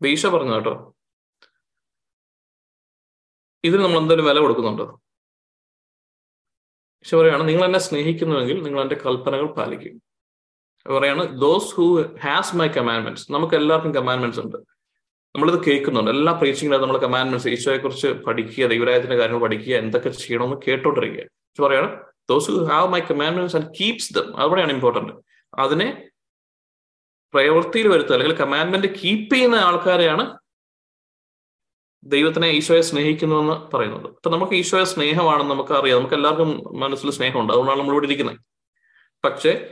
S2: ഈശോ പറഞ്ഞു കേട്ടോ ഇതിന് നമ്മൾ എന്തായാലും വില കൊടുക്കുന്നുണ്ടോ ഈശോ പറയുകയാണ് നിങ്ങൾ എന്നെ സ്നേഹിക്കുന്നുവെങ്കിൽ നിങ്ങൾ എന്റെ കൽപ്പനകൾ പാലിക്കും. പറയാണ് those who has my commandments നമുക്ക് എല്ലാവർക്കും കമാൻഡ്മെന്റ്സ് ഉണ്ട്. നമ്മളിത് കേൾക്കുന്നുണ്ട്. എല്ലാ പ്രീച്ചിങ്ങിലും നമ്മൾ കമാൻഡ്മെന്റ്സ് ഈശോയെ കുറിച്ച് പഠിക്കുക ദൈവരായത്തിന്റെ കാര്യങ്ങൾ പഠിക്കുക എന്തൊക്കെ ചെയ്യണമെന്ന് കേട്ടോണ്ടിരിക്കുക. പക്ഷെ പറയാണ് those who have my commandments and keeps them അവിടെയാണ് ഇമ്പോർട്ടന്റ് അതിനെ പ്രവൃത്തിയിൽ വരുത്തുക അല്ലെങ്കിൽ കമാൻഡ്മെന്റ് കീപ്പ് ചെയ്യുന്ന ആൾക്കാരെയാണ് ദൈവത്തിനെ ഈശോയെ സ്നേഹിക്കുന്നു എന്ന് പറയുന്നത്. അപ്പൊ നമുക്ക് ഈശോയെ സ്നേഹമാണെന്ന് നമുക്ക് അറിയാം നമുക്ക് എല്ലാവർക്കും മനസ്സിൽ സ്നേഹമുണ്ട്. അതുകൊണ്ടാണ് നമ്മൾ ഇവിടെ ഇരിക്കുന്നത്. പക്ഷേ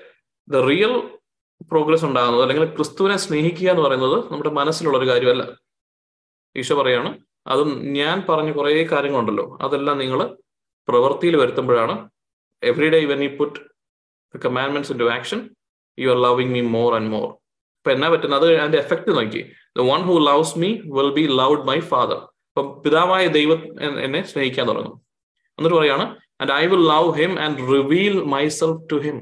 S2: ദ റിയൽ പ്രോഗ്രസ് ഉണ്ടാകുന്നത് അല്ലെങ്കിൽ ക്രിസ്തുവിനെ സ്നേഹിക്കുക എന്ന് പറയുന്നത് നമ്മുടെ മനസ്സിലുള്ള ഒരു കാര്യമല്ല. ഈശോ പറയാണ് അത് ഞാൻ പറഞ്ഞ കുറേ കാര്യങ്ങളുണ്ടല്ലോ. അതെല്ലാം നിങ്ങൾ പ്രവൃത്തിയിൽ വരുത്തുമ്പോഴാണ്. Every day when you put the commandments into action you are loving me more and more ഇപ്പൊ എന്നാ പറ്റുന്നത്? അത് അതിന്റെ എഫക്ട് നോക്കി. The one who loves me will be loved my father അപ്പൊ പിതാവായ ദൈവം എന്നെ സ്നേഹിക്കാൻ തുടങ്ങും എന്നിട്ട് പറയാണ് and I will love him and reveal myself to him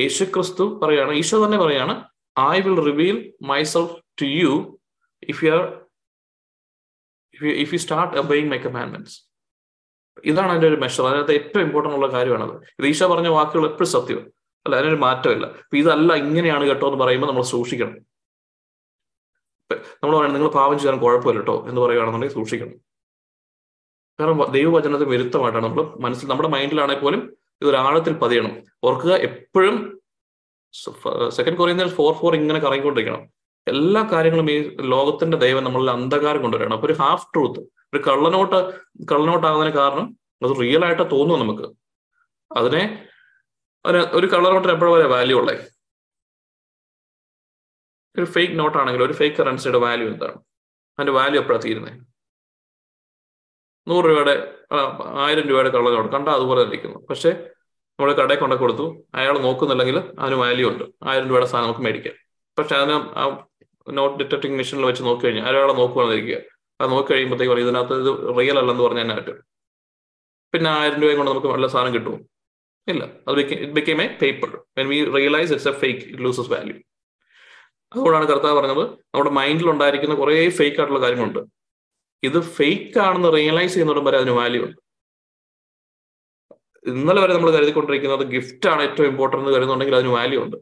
S2: Yeshu Kristu പറയാണ് ഈശോ തന്നെ പറയാണ് I will reveal myself to you if you are if you start abiding my commandments ഇതാണ് അതിന്റെ ഒരു മെഷർ അതിനകത്ത് ഏറ്റവും ഇമ്പോർട്ടന്റ് ഉള്ള കാര്യമാണത്. ഈശോ പറഞ്ഞ വാക്കുകൾ എപ്പോഴും സത്യം അല്ല അതിനൊരു മാറ്റമില്ല. അപ്പൊ ഇതല്ല ഇങ്ങനെയാണ് കേട്ടോ എന്ന് പറയുമ്പോൾ നമ്മൾ സൂക്ഷിക്കണം. നമ്മൾ പറയണം നിങ്ങൾ പാപം ചെയ്യാൻ കുഴപ്പമില്ല കേട്ടോ എന്ന് പറയുകയാണെന്നുണ്ടെങ്കിൽ സൂക്ഷിക്കണം. കാരണം ദൈവവചനത്തിന് വിരുദ്ധമായിട്ടാണ് നമ്മൾ മനസ്സിൽ നമ്മുടെ മൈൻഡിലാണെങ്കിൽ പോലും ഇതൊരു ആഴത്തിൽ പതിയണം. ഓർക്കുക എപ്പോഴും സെക്കൻഡ് കൊറിയുന്ന ഫോർ ഫോർ ഇങ്ങനെ കറങ്ങിക്കൊണ്ടിരിക്കണം. എല്ലാ കാര്യങ്ങളും ഈ ലോകത്തിന്റെ ദൈവം നമ്മളിൽ അന്ധകാരം കൊണ്ടുവരണം അപ്പൊ ഒരു ഹാഫ് ട്രൂത്ത് ഒരു കള്ളനോട്ട് കള്ളനോട്ടാകുന്നതിന് കാരണം അത് റിയൽ ആയിട്ട് തോന്നും നമുക്ക്. അതിനെ അതിന് ഒരു കളർ എപ്പോഴും വരെ വാല്യൂ ഉള്ളേ. ഒരു ഫേക്ക് നോട്ട് ആണെങ്കിലും ഒരു ഫേക്ക് കറൻസിയുടെ വാല്യൂ എന്താണ്? അതിന്റെ വാല്യൂ എപ്പോഴാണ് തീരുന്നത് നൂറ് രൂപയുടെ ആയിരം രൂപയുടെ കളർ നോട്ട് കണ്ടാൽ അതുപോലെ ഇരിക്കുന്നു പക്ഷെ നമ്മൾ കടയിൽ കൊണ്ടു കൊടുത്തു. അയാൾ നോക്കുന്നില്ലെങ്കിൽ അതിന് വാല്യൂ ഉണ്ട്. ആയിരം രൂപയുടെ സാധനം നമുക്ക് മേടിക്കാം. പക്ഷെ അതിന് ആ നോട്ട് ഡിറ്റക്ടിങ് മെഷീനിൽ വെച്ച് നോക്കി കഴിഞ്ഞാൽ അയാളെ നോക്കുകയാണെന്നിരിക്കുക അത് നോക്കി കഴിയുമ്പോഴത്തേക്ക് പറയും ഇതിനകത്ത് ഇത് റിയൽ അല്ലെന്ന് പറഞ്ഞാൽ പറ്റും പിന്നെ ആയിരം രൂപയും കൊണ്ട് നമുക്ക് നല്ല സാധനം കിട്ടുമോ ഇല്ല. അത് it became a paper when we realize it's a fake it loses value അതുകൊണ്ടാണ് കർത്താവ് പറഞ്ഞത് നമ്മുടെ മൈൻഡിൽ ഉണ്ടായിരിക്കുന്ന കുറേ ഫേക്ക് ആയിട്ടുള്ള കാര്യങ്ങളുണ്ട്. ഇത് ഫേക്ക് ആണെന്ന് റിയലൈസ് ചെയ്യുന്നതും വരെ അതിന് വാല്യൂ ഉണ്ട്. ഇന്നലെ വരെ നമ്മൾ കരുതിക്കൊണ്ടിരിക്കുന്നത് ഗിഫ്റ്റ് ആണ് ഏറ്റവും ഇമ്പോർട്ടന്റ് എന്ന് കരുതുന്നുണ്ടെങ്കിൽ അതിന് വാല്യൂ ഉണ്ട്.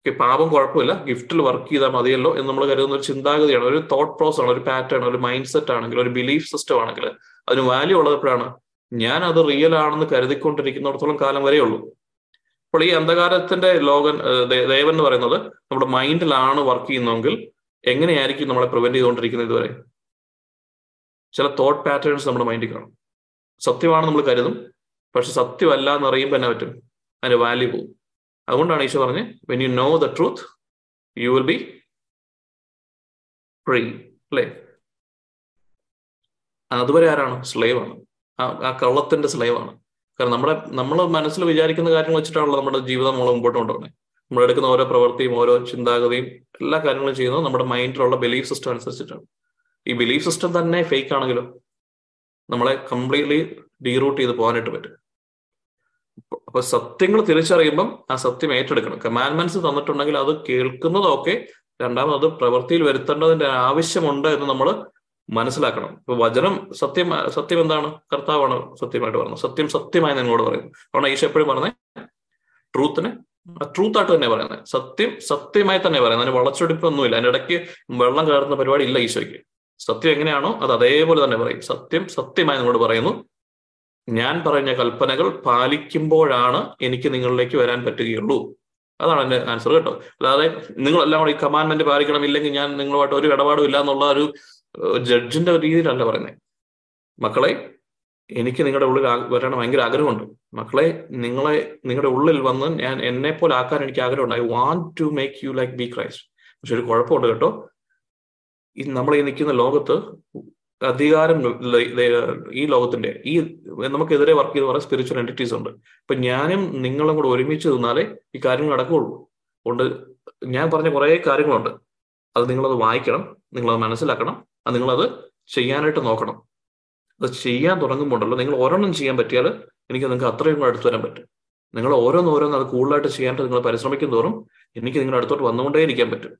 S2: ഓക്കെ പാപം കുഴപ്പമില്ല. ഗിഫ്റ്റിൽ വർക്ക് ചെയ്താൽ മതിയല്ലോ എന്ന് നമ്മൾ കരുതുന്ന ഒരു ചിന്താഗതിയാണ് ഒരു തോട്ട് പ്രോസ് ആണ് ഒരു പാറ്റേൺ ഒരു മൈൻഡ് സെറ്റ് ആണെങ്കിൽ ഒരു ബിലീഫ് സിസ്റ്റം ആണെങ്കിൽ അതിന് വാല്യൂ ഉള്ളത് എപ്പോഴാണ് ഞാൻ അത് റിയൽ ആണെന്ന് കരുതിക്കൊണ്ടിരിക്കുന്നിടത്തോളം കാലം വരെ ഉള്ളൂ. അപ്പോൾ ഈ അന്ധകാരത്തിന്റെ ലോകൻ ദേവൻ എന്ന് പറയുന്നത് നമ്മുടെ മൈൻഡിലാണ് വർക്ക് ചെയ്യുന്നതെങ്കിൽ എങ്ങനെയായിരിക്കും നമ്മളെ പ്രിവെന്റ് ചെയ്തുകൊണ്ടിരിക്കുന്നത് ഇതുവരെ? ചില തോട്ട് പാറ്റേൺസ് നമ്മുടെ മൈൻഡിൽ കാണും. സത്യമാണെന്ന് നമ്മൾ കരുതും പക്ഷെ സത്യമല്ല എന്ന് അറിയുമ്പോൾ തന്നെ പറ്റും? അതിന് വാല്യൂ പോകും അതുകൊണ്ടാണ് ഈശോ പറഞ്ഞ് when you know the truth you will be free അല്ലേ? അതുവരെ ആരാണ്? സ്ലേവ് ആണ്. ആ കള്ളത്തിന്റെ സ്ലൈവാണ്. കാരണം നമ്മുടെ നമ്മൾ മനസ്സിൽ വിചാരിക്കുന്ന കാര്യങ്ങൾ വെച്ചിട്ടാണല്ലോ നമ്മുടെ ജീവിതം നമ്മൾ മുമ്പോട്ട് കൊണ്ടുപോകുന്നത് നമ്മൾ എടുക്കുന്ന ഓരോ പ്രവൃത്തിയും ഓരോ ചിന്താഗതിയും എല്ലാ കാര്യങ്ങളും ചെയ്യുന്നത് നമ്മുടെ മൈൻഡിലുള്ള ബിലീഫ് സിസ്റ്റം അനുസരിച്ചിട്ടാണ്. ഈ ബിലീഫ് സിസ്റ്റം തന്നെ ഫേക്ക് ആണെങ്കിലും നമ്മളെ കംപ്ലീറ്റ്ലി ഡീറൂട്ട് ചെയ്ത് പോകാനായിട്ട് പറ്റും. അപ്പൊ സത്യങ്ങൾ തിരിച്ചറിയുമ്പം ആ സത്യം ഏറ്റെടുക്കണം. കമാൻഡ്മെന്റ്സ് തന്നിട്ടുണ്ടെങ്കിൽ അത് കേൾക്കുന്നതൊക്കെ രണ്ടാമത് അത് പ്രവൃത്തിയിൽ വരുത്തേണ്ടതിന്റെ ആവശ്യമുണ്ട് എന്ന് നമ്മൾ മനസ്സിലാക്കണം. ഇപ്പൊ വചനം സത്യം സത്യം എന്താണ്? കർത്താവാണ് സത്യമായിട്ട് പറയുന്നത്. സത്യം സത്യമായി നിങ്ങളോട് പറയുന്നു. അതുകൊണ്ട് ഈശോ എപ്പോഴും പറഞ്ഞേ ട്രൂത്തിനെ ട്രൂത്ത് ആയിട്ട് തന്നെ പറയുന്നത് സത്യം സത്യമായി തന്നെ പറയുന്നത് അതിന് വളച്ചൊടിപ്പൊന്നുമില്ല. അതിന്റെ ഇടയ്ക്ക് വെള്ളം കയറുന്ന പരിപാടി ഇല്ല ഈശോയ്ക്ക്. സത്യം എങ്ങനെയാണോ അത് അതേപോലെ തന്നെ പറയും. സത്യം സത്യമായി നിങ്ങളോട് പറയുന്നു. ഞാൻ പറഞ്ഞ കൽപ്പനകൾ പാലിക്കുമ്പോഴാണ് എനിക്ക് നിങ്ങളിലേക്ക് വരാൻ പറ്റുകയുള്ളൂ. അതാണ് എന്റെ ആൻസർ കേട്ടോ. അല്ലാതെ നിങ്ങളെല്ലാം കൂടി ഈ കമാൻഡ്മെന്റ് പാലിക്കണം ഇല്ലെങ്കിൽ ഞാൻ നിങ്ങളുമായിട്ട് ഒരു ഇടപാടും ഇല്ല എന്നുള്ള ഒരു ജഡ്ജിന്റെ രീതിയിലല്ല പറയുന്നത് മക്കളെ എനിക്ക് നിങ്ങളുടെ ഉള്ളിൽ വരാൻ ഭയങ്കര ആഗ്രഹമുണ്ട്. മക്കളെ നിങ്ങളെ നിങ്ങളുടെ ഉള്ളിൽ വന്ന് ഞാൻ എന്നെ പോലെ ആക്കാൻ എനിക്ക് ആഗ്രഹമുണ്ട്. I want to make you like be Christ പക്ഷെ ഒരു കുഴപ്പമുണ്ട് കേട്ടോ. ഈ നമ്മൾ ഈ നിൽക്കുന്ന ലോകത്ത് അധികാരം ഈ ലോകത്തിന്റെ ഈ നമുക്കെതിരെ വർക്ക് ചെയ്ത് പറയുന്ന സ്പിരിച്വൽ എന്റിറ്റീസ് ഉണ്ട്. ഇപ്പൊ ഞാനും നിങ്ങളും കൂടെ ഒരുമിച്ച് നിന്നാലേ ഈ കാര്യങ്ങൾ നടക്കുകയുള്ളൂ. അതുകൊണ്ട് ഞാൻ പറഞ്ഞ കുറേ കാര്യങ്ങളുണ്ട്. അത് നിങ്ങളത് വായിക്കണം. നിങ്ങളത് മനസ്സിലാക്കണം. അത് നിങ്ങളത് ചെയ്യാനായിട്ട് നോക്കണം. അത് ചെയ്യാൻ തുടങ്ങുമ്പോണ്ടല്ലോ നിങ്ങൾ ഓരോന്നും ചെയ്യാൻ പറ്റിയാൽ എനിക്ക് നിങ്ങൾക്ക് അത്രയും കൂടെ അടുത്ത് വരാൻ പറ്റും. നിങ്ങൾ ഓരോന്നോരോന്ന് ഓരോന്ന് അത് കൂടുതലായിട്ട് ചെയ്യാനായിട്ട് നിങ്ങൾ പരിശ്രമിക്കും തോറും എനിക്ക് നിങ്ങളുടെ അടുത്തോട്ട് വന്നുകൊണ്ടേ ഇരിക്കാൻ പറ്റും.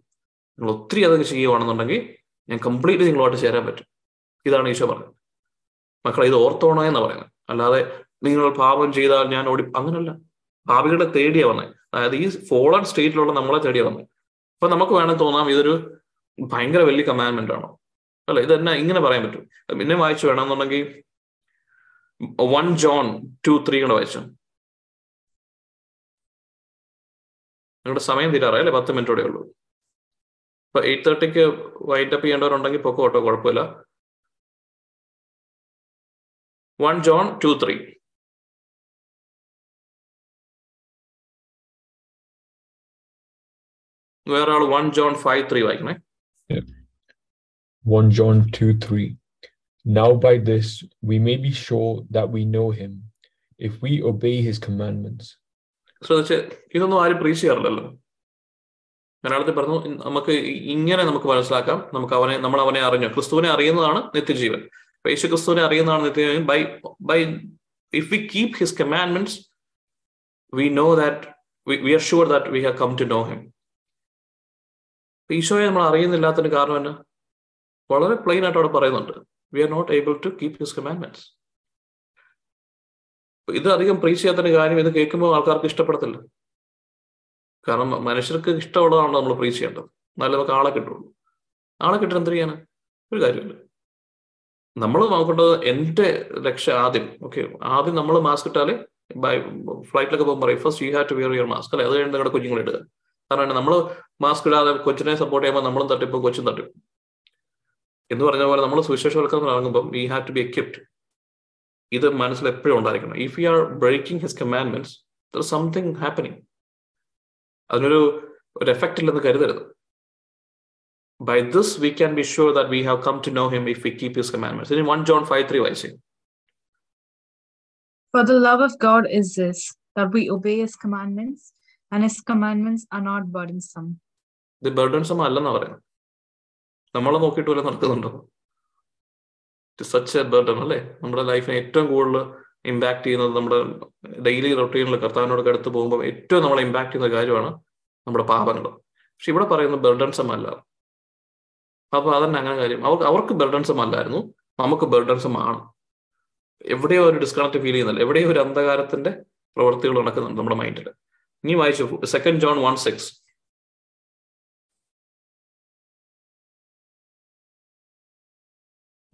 S2: നിങ്ങൾ ഒത്തിരി അതൊക്കെ ചെയ്യുവാണെന്നുണ്ടെങ്കിൽ ഞാൻ കംപ്ലീറ്റ്ലി നിങ്ങളുമായിട്ട് ചേരാൻ പറ്റും. ഇതാണ് ഈശോ പറഞ്ഞത് മക്കളെ ഇത് ഓർത്തോണോ എന്ന് പറയുന്നത്. അല്ലാതെ നിങ്ങൾ പാപം ചെയ്താൽ ഞാൻ ഓടി അങ്ങനല്ല. പാപികളെ തേടിയാ വന്നത് അതായത് ഈ ഫോളൺ സ്റ്റേറ്റിലുള്ള നമ്മളെ തേടിയാ വന്നത് അപ്പൊ നമുക്ക് വേണമെങ്കിൽ തോന്നാം ഇതൊരു ഭയങ്കര വലിയ കമാൻഡ്മെന്റ് ആണോ? അല്ല? ഇത് തന്നെ ഇങ്ങനെ പറയാൻ പറ്റും. പിന്നെ വായിച്ചു വേണമെന്നുണ്ടെങ്കിൽ വൺ ജോൺ ടു ത്രീ കൂടെ വായിച്ചു. നിങ്ങളുടെ സമയം തീരാറായി അല്ലെ? പത്ത് മിനിറ്റോടെ ഉള്ളൂ. ഇപ്പൊ എയ്റ്റ് തേർട്ടിക്ക് വൈൻഡ് അപ്പ് ചെയ്യേണ്ടവരുണ്ടെങ്കിൽ പൊക്കോ ഓട്ടോ കുഴപ്പമില്ല. വൺ ജോൺ ടു ത്രീ വേറെ ആൾ വൺ ജോൺ ഫൈവ് ത്രീ വായിക്കണേ
S6: 1 John 2 3. Now by this we may be sure that we know him, if we obey his commandments.
S2: ശ്രദ്ധിച്ച് ഇതൊന്നും ആരും പ്രീച്ച് ചെയ്യാറില്ലല്ലോ. മലയാളത്തിൽ പറഞ്ഞു നമുക്ക് ഇങ്ങനെ നമുക്ക് മനസ്സിലാക്കാം. നമുക്ക് അവനെ നമ്മൾ അവനെ അറിഞ്ഞു. ക്രിസ്തുവിനെ അറിയുന്നതാണ് നിത്യജീവൻ. യേശു ക്രിസ്തുവിനെ അറിയുന്നതാണ് നിത്യജീവൻ. By by if we keep his commandments we know that we are sure that we have come to know him ഈശോയെ നമ്മൾ അറിയുന്നില്ലാത്തതിന് കാരണം എന്നാ? വളരെ പ്ലെയിൻ ആയിട്ട് അവിടെ പറയുന്നുണ്ട്. We are not able to keep his commandments ഇത് അധികം പ്രീച്ച് ചെയ്യാത്തതിന്റെ കാര്യം ഇത് കേൾക്കുമ്പോൾ ആൾക്കാർക്ക് ഇഷ്ടപ്പെടത്തില്ല. കാരണം മനുഷ്യർക്ക് ഇഷ്ടമുള്ളതാണ് നമ്മൾ പ്രീച്ച് ചെയ്യേണ്ടത്. എന്നാലേ നമുക്ക് ആളെ കിട്ടുള്ളൂ. ആളെ കിട്ടാൻ എന്ത് ചെയ്യാൻ ഒരു കാര്യമില്ല. നമ്മൾ നോക്കേണ്ടത് എന്റെ ലക്ഷ്യം ആദ്യം. ഓക്കെ ആദ്യം നമ്മൾ മാസ്ക് ഇട്ടാലേ ബൈ ഫ്ലൈറ്റിലൊക്കെ പോകുമ്പോൾ പറയും first you have to wear your mask അല്ലെ? അത് കഴിഞ്ഞ് നിങ്ങളുടെ കുഞ്ഞുങ്ങളെ ഇടുക. കാരണം നമ്മൾ മാസ്ക് ഇടാതെ കൊച്ചിനെ സപ്പോർട്ട് ചെയ്യുമ്പോൾ നമ്മളും തട്ടിപ്പോൾ കൊച്ചും എന്ന് പറഞ്ഞ പോലെ നമ്മൾ സുവിശേഷവൽക്കരണം ഇറങ്ങുമ്പോൾ we have to be equipped ഇത് മനസ്സിൽ എപ്പോഴും ഉണ്ടായിരിക്കണം. If you are breaking his commandments there something happening അതിനൊരു ഒരു എഫക്റ്റ് ഇല്ലെന്ന് കരുതരുത്. By this we can be sure that we have come to know him if we keep his commandments ഇനി one John five three വായിച്ചു.
S4: For the love of God is this, that we obey his commandments, and his commandments are not burdensome.
S2: ഇത് ബർഡൻസം അല്ലെന്നാ പറയുന്നത്. നമ്മളെ നോക്കിയിട്ട് വരെ നടക്കുന്നുണ്ടോ? Such A burden അല്ലേ? നമ്മുടെ ലൈഫിനെ ഏറ്റവും കൂടുതൽ ഇമ്പാക്ട് ചെയ്യുന്നത് നമ്മുടെ ഡെയിലി റൊട്ടീനിൽ കർത്താവിനോട് അടുത്ത് പോകുമ്പോൾ ഏറ്റവും നമ്മളെ ഇമ്പാക്ട് ചെയ്യുന്ന കാര്യമാണ് നമ്മുടെ പാപങ്ങൾ. പക്ഷെ ഇവിടെ പറയുന്ന ബർഡൻസം അല്ല. അപ്പൊ അതന്നെ അങ്ങനെ കാര്യം. അവർക്ക് അവർക്ക് ബർഡൻസം അല്ലായിരുന്നു. നമുക്ക് ബർഡൻസം ആണ്. എവിടെയോ ഒരു ഡിസ്കണക്ട് ഫീൽ ചെയ്യുന്നില്ല എവിടെയോ ഒരു അന്ധകാരത്തിന്റെ പ്രവൃത്തികൾ നടക്കുന്നുണ്ട് നമ്മുടെ മൈൻഡിൽ ഇനി വായിച്ചു സെക്കൻഡ് ജോൺ വൺ സിക്സ്